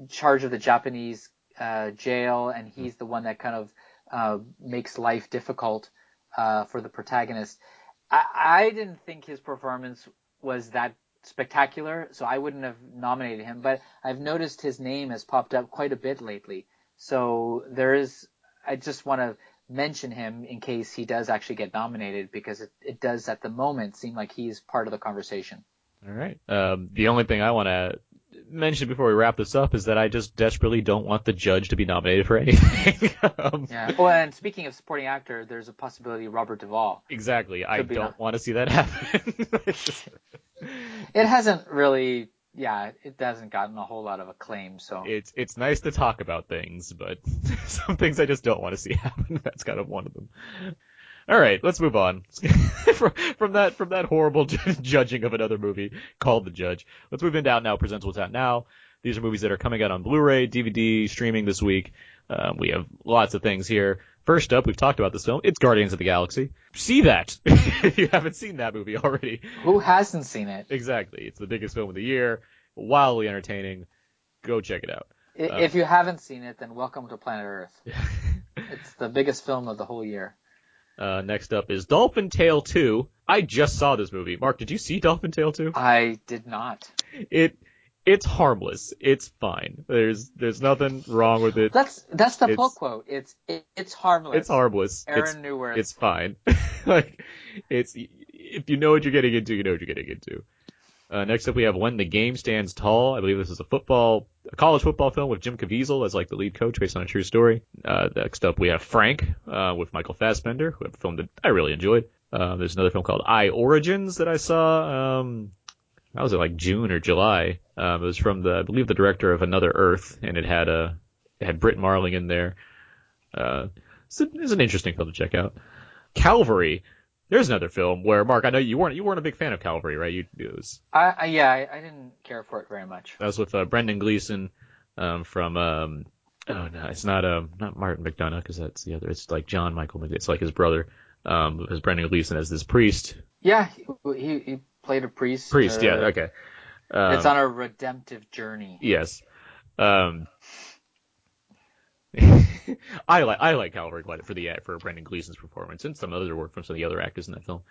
[SPEAKER 4] charge of the Japanese uh, jail, and he's the one that kind of uh, makes life difficult uh, for the protagonist. I, I didn't think his performance was that spectacular, so I wouldn't have nominated him. But I've noticed his name has popped up quite a bit lately, so there is. I just want to mention him in case he does actually get nominated because it, it does at the moment seem like he's part of the conversation.
[SPEAKER 1] All right. Um, the only thing I want to mention before we wrap this up is that I just desperately don't want the judge to be nominated for [LAUGHS] anything. um,
[SPEAKER 4] Yeah. Well, and speaking of supporting actor, there's a possibility Robert Duvall.
[SPEAKER 1] Exactly. I don't
[SPEAKER 4] not.
[SPEAKER 1] want to see that happen.
[SPEAKER 4] It hasn't really, yeah, it hasn't gotten a whole lot of acclaim. So
[SPEAKER 1] it's it's nice to talk about things, but [LAUGHS] some things I just don't want to see happen. That's kind of one of them. All right, let's move on [LAUGHS] from, from that from that horrible [LAUGHS] judging of another movie called The Judge. Let's move into Out Now presents What's Out Now. These are movies that are coming out on Blu-ray, DVD, streaming this week. Um, we have lots of things here. First up, we've talked about this film. It's Guardians of the Galaxy. See that [LAUGHS] if you haven't seen that movie already.
[SPEAKER 4] who hasn't seen it?
[SPEAKER 1] Exactly. It's the biggest film of the year. Wildly entertaining. Go check it out. Uh,
[SPEAKER 4] if you haven't seen it, then welcome to Planet Earth. It's the biggest film of the whole year.
[SPEAKER 1] Uh, next up is Dolphin Tale 2. I just saw this movie. Mark, did you see Dolphin Tale 2?
[SPEAKER 4] I did not.
[SPEAKER 1] It it's harmless. It's fine. There's there's nothing wrong with it.
[SPEAKER 4] That's that's the
[SPEAKER 1] It's-
[SPEAKER 4] pull quote. It's it, it's harmless.
[SPEAKER 1] It's harmless.
[SPEAKER 4] Aaron
[SPEAKER 1] It's it's fine. [LAUGHS] like it's if you know what you're getting into, you know what you're getting into. Uh, next up, we have When the Game Stands Tall. I believe this is a football, a college football film with Jim Caviezel as like the lead coach based on a true story. Uh, next up, we have Frank, uh, with Michael Fassbender, who a film that I really enjoyed. Uh, there's another film called I Origins that I saw, um, that was in like June or July. Um, it was from the, I believe the director of Another Earth, and it had a, it had Brit Marling in there. Uh, it's, a, it's an interesting film to check out. Calvary. There's another film where Mark, I know you weren't you weren't a big fan of Calvary, right? You it was
[SPEAKER 4] I, I yeah, I, I didn't care for it very much.
[SPEAKER 1] that was with uh, Brendan Gleeson um, from um, oh no, it's not um not Martin McDonagh because that's the other. It's like John Michael McDonagh. It's like his brother. Um, it was Brendan Gleeson as this priest.
[SPEAKER 4] Yeah, he he, he played a priest.
[SPEAKER 1] Priest, yeah, okay. Um,
[SPEAKER 4] It's on a redemptive journey.
[SPEAKER 1] Yes. Um, [LAUGHS] I like I like Calvary quite for the for Brendan Gleeson's performance and some other work from some of the other actors in that film.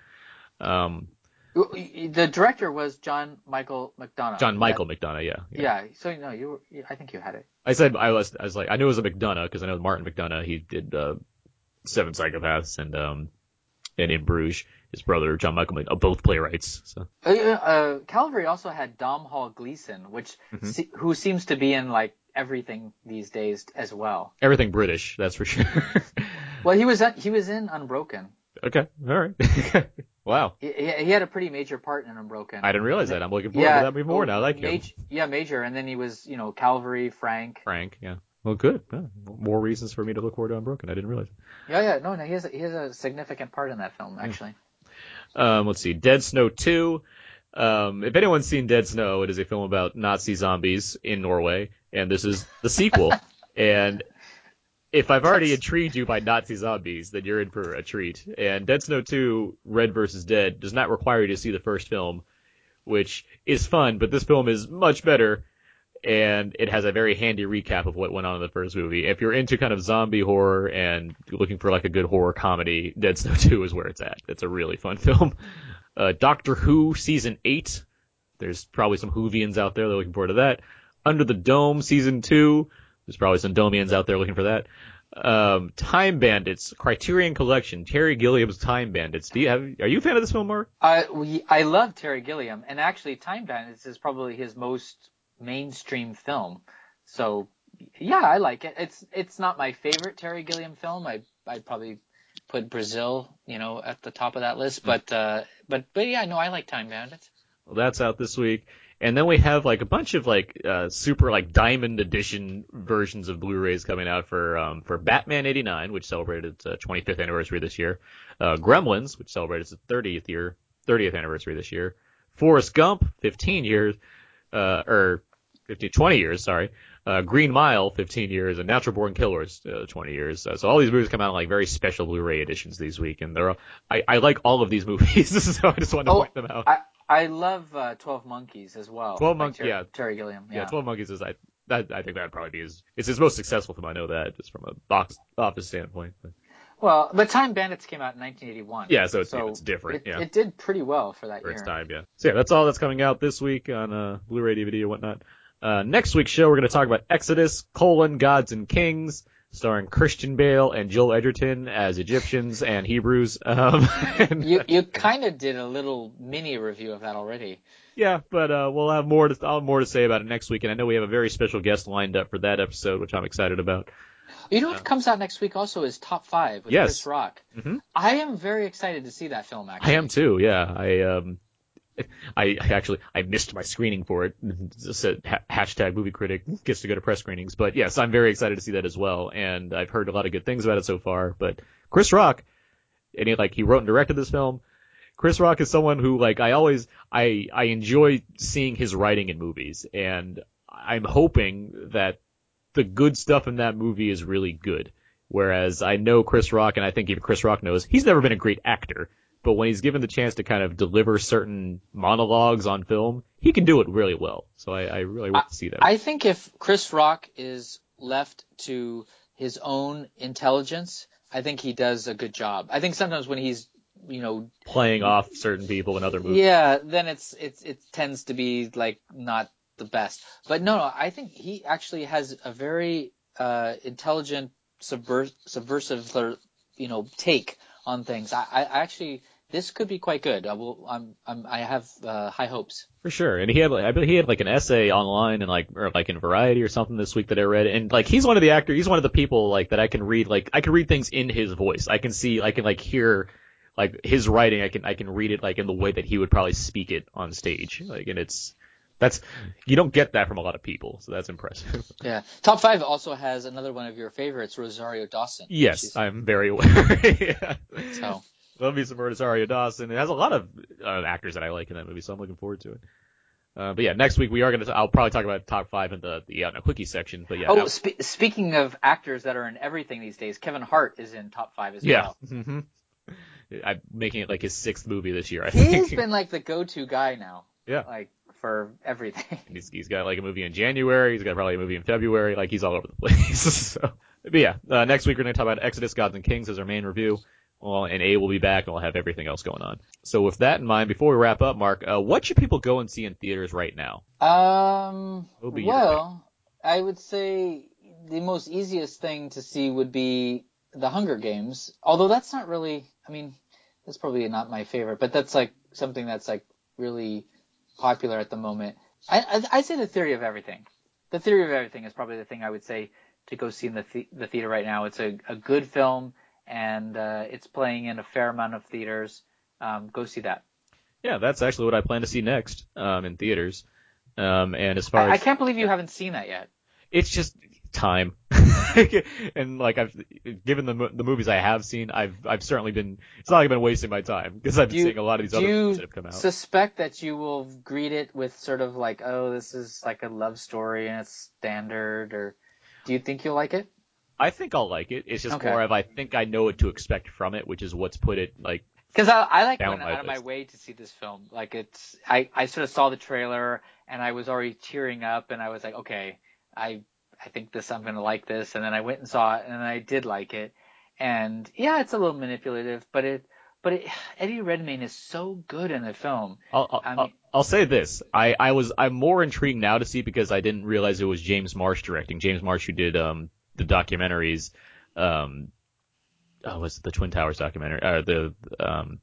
[SPEAKER 1] Um,
[SPEAKER 4] The director was John Michael McDonagh.
[SPEAKER 1] John Michael
[SPEAKER 4] That-
[SPEAKER 1] McDonagh, yeah,
[SPEAKER 4] yeah. So no, you. Were, yeah, I think you had it.
[SPEAKER 1] I said I was I was like I knew it was a McDonagh because I know Martin McDonagh. He did uh, Seven Psychopaths and um and In Bruges. His brother John Michael McDonagh both playwrights. So
[SPEAKER 4] Uh, uh, Calvary also had Domhnall Gleeson, which
[SPEAKER 1] Mm-hmm.
[SPEAKER 4] se- who seems to be in like everything these days as well.
[SPEAKER 1] everything British, that's for sure. [LAUGHS]
[SPEAKER 4] Well, he was he was in Unbroken.
[SPEAKER 1] okay, all right. [LAUGHS] wow,
[SPEAKER 4] He, he had a pretty major part in Unbroken.
[SPEAKER 1] I didn't realize that. I'm looking forward
[SPEAKER 4] yeah,
[SPEAKER 1] to that movie more now. I like him.
[SPEAKER 4] major, Yeah, major, and then he was you know Calvary, Frank.
[SPEAKER 1] Frank, yeah. Well, good. Yeah. More reasons for me to look forward to Unbroken. I didn't realize.
[SPEAKER 4] Yeah, yeah, no, no, he has a, he has a significant part in that
[SPEAKER 1] Mm.
[SPEAKER 4] film actually.
[SPEAKER 1] Um, let's see, Dead Snow 2. Um, if anyone's seen Dead Snow, it is a film about Nazi zombies in Norway, and this is the sequel. [LAUGHS] and if I've already intrigued you by Nazi zombies, then you're in for a treat. And Dead Snow 2, Red vs. Dead, does not require you to see the first film, which is fun, but this film is much better, and it has a very handy recap of what went on in the first movie. If you're into kind of zombie horror and looking for like a good horror comedy, Dead Snow 2 is where it's at. It's a really fun [LAUGHS] film. Uh, Doctor Who season 8. There's probably some Whovians out there that are looking forward to that. Under the Dome season 2. There's probably some Domians out there looking for that. Um, Time Bandits, Criterion Collection, Terry Gilliam's Time Bandits. Do you have, are you a fan of this film, Mark?
[SPEAKER 4] I I love Terry Gilliam, and actually, Time Bandits is probably his most mainstream film. So, yeah, I like it. It's it's not my favorite Terry Gilliam film. I I'd probably put Brazil, you know, at the top of that list. But uh, but but yeah, no, I like Time Bandits.
[SPEAKER 1] Well, that's out this week. And then we have like a bunch of like uh, super like diamond edition versions of Blu-rays coming out for um, for Batman '89, which celebrated its uh, 25th anniversary this year. Uh, Gremlins, which celebrated its 30th year 30th anniversary this year. Forrest Gump, 15 years, uh, or 15, 20 years, sorry. Uh, Green Mile, 15 years, and Natural Born Killers, uh, 20 years. Uh, so all these movies come out in like very special Blu-ray editions these week, and they're all, I, I like all of these [LAUGHS] movies, [LAUGHS] so I just wanted to
[SPEAKER 4] Oh,
[SPEAKER 1] point them out.
[SPEAKER 4] I I love uh, Twelve Monkeys as well.
[SPEAKER 1] 12
[SPEAKER 4] Monkeys,
[SPEAKER 1] Monk-
[SPEAKER 4] Terry,
[SPEAKER 1] yeah.
[SPEAKER 4] Terry Gilliam.
[SPEAKER 1] Yeah,
[SPEAKER 4] Yeah.
[SPEAKER 1] Twelve Monkeys is I that I think that'd probably be his it's his most successful film. I know that just from a box office standpoint. But
[SPEAKER 4] Well, the Time Bandits came out in 1981.
[SPEAKER 1] yeah, so it's it's different.
[SPEAKER 4] It,
[SPEAKER 1] yeah,
[SPEAKER 4] it did pretty well for that
[SPEAKER 1] for its time. Yeah. So yeah, that's all that's coming out this week on uh, Blu-ray, DVD, or whatnot. Uh, next week's show, we're going to talk about Exodus: colon Gods and Kings, starring Christian Bale and Joel Edgerton as Egyptians and Hebrews. [LAUGHS] Um, and,
[SPEAKER 4] You you kind of did a little mini review of that already.
[SPEAKER 1] yeah, but uh, we'll have more to I'll have more to say about it next week, and I know we have a very special guest lined up for that episode, which I'm excited about.
[SPEAKER 4] You know what comes out next week also is Top Five with
[SPEAKER 1] Yes.
[SPEAKER 4] Chris Rock.
[SPEAKER 1] Mhm.
[SPEAKER 4] I am very excited to see that film. Actually,
[SPEAKER 1] I am too. Yeah, I um, [LAUGHS] I, I actually I missed my screening for it. Hashtag movie critic gets to go to press screenings, but yes, I'm very excited to see that as well. And I've heard a lot of good things about it so far. But Chris Rock, and he like he wrote and directed this film. Chris Rock is someone who like I always I I enjoy seeing his writing in movies, and I'm hoping that the good stuff in that movie is really good. Whereas I know Chris Rock, and I think even Chris Rock knows he's never been a great actor, but when he's given the chance to kind of deliver certain monologues on film, he can do it really well. So I, I really want to see that.
[SPEAKER 4] I think if Chris Rock is left to his own intelligence, I think he does a good job. I think sometimes when he's you know
[SPEAKER 1] Playing off certain people in other movies.
[SPEAKER 4] yeah, then it's it's it tends to be like not the best. But no, no, I think he actually has a very uh, intelligent, subver- subversive, you know, take on things. I, I actually this could be quite good. I will. I'm. I'm I have uh, high hopes.
[SPEAKER 1] For sure. And he had I believe he had like an essay online and like or like in Variety or something this week that I read. And like he's one of the actors he's one of the people like that I can read like I can read things in his voice. I can see I can like hear like his writing I can I can read it like in the way that he would probably speak it on stage. Like and it's that's you don't get that from a lot of people, so that's impressive. [LAUGHS]
[SPEAKER 4] Yeah. Top five also has another one of your favorites, Rosario Dawson.
[SPEAKER 1] yes, I'm very aware. yeah. [LAUGHS] [LAUGHS]
[SPEAKER 4] So
[SPEAKER 1] Love me some Rosario Dawson. It has a lot of uh, actors that I like in that movie, so I'm looking forward to it. Uh, but yeah, next week we are gonna. I'll probably talk about top five in the the out now quickie section. But yeah,
[SPEAKER 4] Oh, spe- speaking of actors that are in everything these days, Kevin Hart is in top five as
[SPEAKER 1] yeah.
[SPEAKER 4] well.
[SPEAKER 1] hmm I'm making it like his sixth movie this year. I
[SPEAKER 4] He's
[SPEAKER 1] think.
[SPEAKER 4] been like the go-to guy now.
[SPEAKER 1] Yeah.
[SPEAKER 4] Like for everything. [LAUGHS]
[SPEAKER 1] He's, he's got like a movie in January. He's got probably a movie in February. Like he's all over the [LAUGHS] place. so, but yeah, uh, next week we're going to talk about Exodus, Gods and Kings as our main review. Well, and A will be back, and we'll have everything else going on. So with that in mind, before we wrap up, Mark, uh, what should people go and see in theaters right now?
[SPEAKER 4] Um,
[SPEAKER 1] What would be your
[SPEAKER 4] well, I would say the most easiest thing to see would be the Hunger Games. Although that's not really, I mean, that's probably not my favorite, but that's like something that's like really popular at the moment. I, I, I say the Theory of Everything. The Theory of Everything is probably the thing I would say to go see in the, the, the theater right now. It's a, a good film and, uh, it's playing in a fair amount of theaters. Um, go see that.
[SPEAKER 1] Yeah, that's actually what I plan to see next um, in theaters. Um, and as far
[SPEAKER 4] I, I can't believe you haven't seen that yet.
[SPEAKER 1] it's just time, [LAUGHS] and like I've given the the movies I have seen, I've I've certainly been it's not like I've been wasting my time because I've been
[SPEAKER 4] you-
[SPEAKER 1] seeing a lot of these other movies that have come out.
[SPEAKER 4] suspect that you will greet it with sort of like, oh, this is like a love story and it's standard, or do you think you'll like it?
[SPEAKER 1] I think I'll like it. It's just
[SPEAKER 4] Okay.
[SPEAKER 1] more of I think I know what to expect from it, which is what's put it like
[SPEAKER 4] Because I, I like went out of my way to see this film. Like it's, I, I sort of saw the trailer and I was already tearing up and I was like, okay, I, I think this, I'm gonna like this. And then I went and saw it and I did like it. And yeah, it's a little manipulative, but it, but it, [SIGHS] Eddie Redmayne is so good in the film.
[SPEAKER 1] I'll, I'll,
[SPEAKER 4] I mean-
[SPEAKER 1] I'll say this. I, I was, I'm more intrigued now to see because I didn't realize it was James Marsh directing. James Marsh who did, um, the documentaries, um, oh, was it the Twin Towers documentary? Uh, the, um,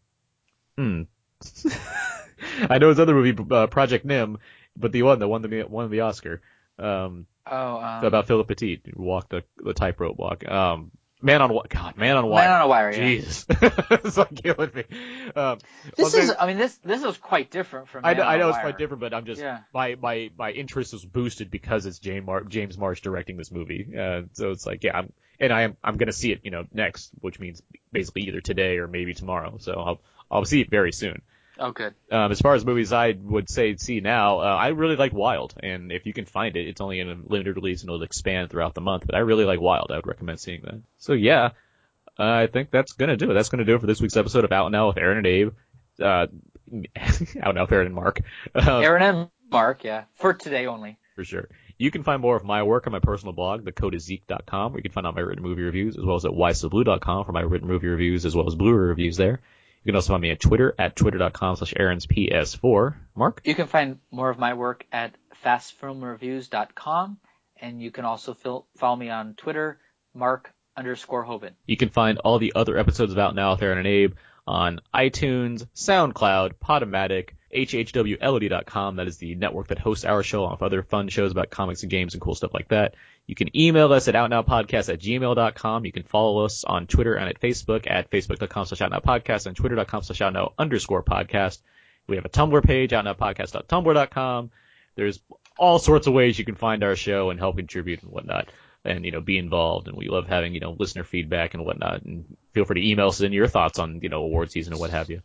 [SPEAKER 1] hmm. [LAUGHS] I know his other movie, uh, Project Nim, but the one that won the, won the Oscar, um,
[SPEAKER 4] Oh, um,
[SPEAKER 1] about Philippe Petit, who walked the, the tightrope walk. Um, Man on Wire. God, Man on Wire.
[SPEAKER 4] Man on a Wire, yeah.
[SPEAKER 1] Jesus. [LAUGHS] it's like killing me. Um,
[SPEAKER 4] This
[SPEAKER 1] I'll
[SPEAKER 4] is, I mean, this, this was quite different from.
[SPEAKER 1] I know, I know it's
[SPEAKER 4] Wire.
[SPEAKER 1] quite different, but I'm just
[SPEAKER 4] Yeah.
[SPEAKER 1] my my my interest was boosted because it's James Mar- James Marsh directing this movie. Uh, so it's like, yeah, I'm and I am I'm gonna see it, you know, next, which means basically either today or maybe tomorrow. So I'll I'll see it very soon.
[SPEAKER 4] Oh, good.
[SPEAKER 1] Um, as far as movies I would say see now, uh, I really like Wild, and if you can find it, it's only in a limited release and it'll expand throughout the month. But I really like Wild. I would recommend seeing that. So yeah, uh, I think that's gonna do it. That's gonna do it for this week's episode of Out Now with Aaron and Abe. Uh, [LAUGHS] Out Now with Aaron and Mark. Um, [LAUGHS]
[SPEAKER 4] Aaron and Mark, yeah, for today only.
[SPEAKER 1] for sure. You can find more of my work on my personal blog, thecodeiszeke.com, where you can find all my written movie reviews, as well as at whysoblu.com for my written movie reviews, as well as Blu-ray reviews there. You can also find me at Twitter at twitter.com slash Aaron's PS4. Mark?
[SPEAKER 4] You can find more of my work at fastfilmreviews.com, and you can also fil- follow me on Twitter, Mark underscore Hobin.
[SPEAKER 1] You can find all the other episodes of Out Now with Aaron and Abe on iTunes, SoundCloud, Podomatic, HHWLOD.com. That is the network that hosts our show along with other fun shows about comics and games and cool stuff like that. You can email us at outnowpodcast at gmail.com. You can follow us on Twitter and at Facebook at facebook.com slash outnowpodcast and twitter.com slash outnow underscore podcast. We have a Tumblr page, outnowpodcast.tumblr.com. There's all sorts of ways you can find our show and help contribute and whatnot and, you know, be involved. And we love having, you know, listener feedback and whatnot. And feel free to email us in your thoughts on, you know, award season and what have you.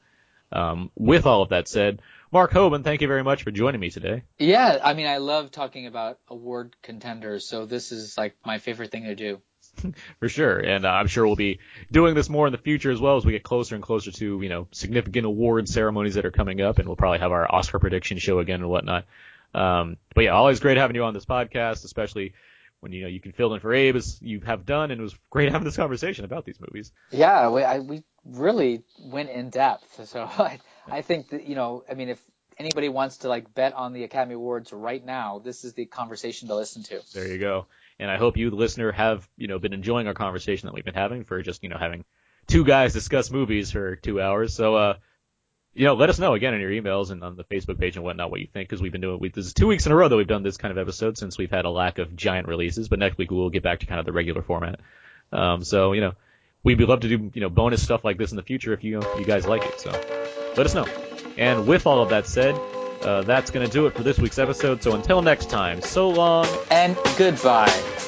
[SPEAKER 1] Um, with all of that said, Mark Hobin, thank you very much for joining me today.
[SPEAKER 4] Yeah, I mean, I love talking about award contenders, so this is like my favorite thing to do. [LAUGHS]
[SPEAKER 1] For sure. And uh, I'm sure we'll be doing this more in the future as well as we get closer and closer to, you know, significant award ceremonies that are coming up. And we'll probably have our Oscar prediction show again and whatnot. Um, but yeah, always great having you on this podcast, especially when, you know, you can fill in for Abe as you have done. And it was great [LAUGHS] having this conversation about these movies.
[SPEAKER 4] Yeah, we, I, we really went in depth, so [LAUGHS] I, I think that, you know, I mean, if anybody wants to like bet on the Academy Awards right now, this is the conversation to listen to.
[SPEAKER 1] There you go. And I hope you, the listener, have, you know, been enjoying our conversation that we've been having for just, you know, having two guys discuss movies for two hours. So, uh, you know, let us know again in your emails and on the Facebook page and whatnot what you think because we've been doing. We, this is two weeks in a row that we've done this kind of episode since we've had a lack of giant releases. But next week we'll get back to kind of the regular format. Um, so you know, we'd love to do you know bonus stuff like this in the future if you you guys like it. So let us know. And with all of that said, uh, that's gonna do it for this week's episode. So until next time, so long.
[SPEAKER 4] And goodbye.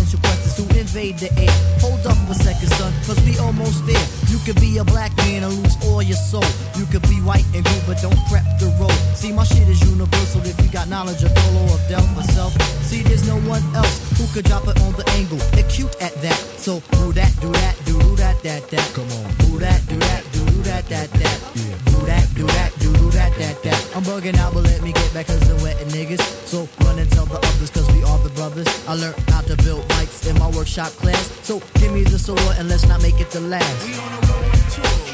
[SPEAKER 5] who invade the air. Hold up a second, son, cause we almost there. You could be a black man and lose all your soul. You could be white and blue, but don't prep the road. See, my shit is universal if you got knowledge of Dolo or Del or self. See, there's no one else who could drop it on the angle. Acute at that. So, do that, do that, do that, that, that. Come on. Do that, do that, do that, that, that. Do that, do that, do that, that, that. I'm bugging out, but let me get back cause I'm wetting niggas. So, run and tell the others cause we are the brothers. I learned how to build mics in my workshop class. So, give me the sword and let's not make it the last.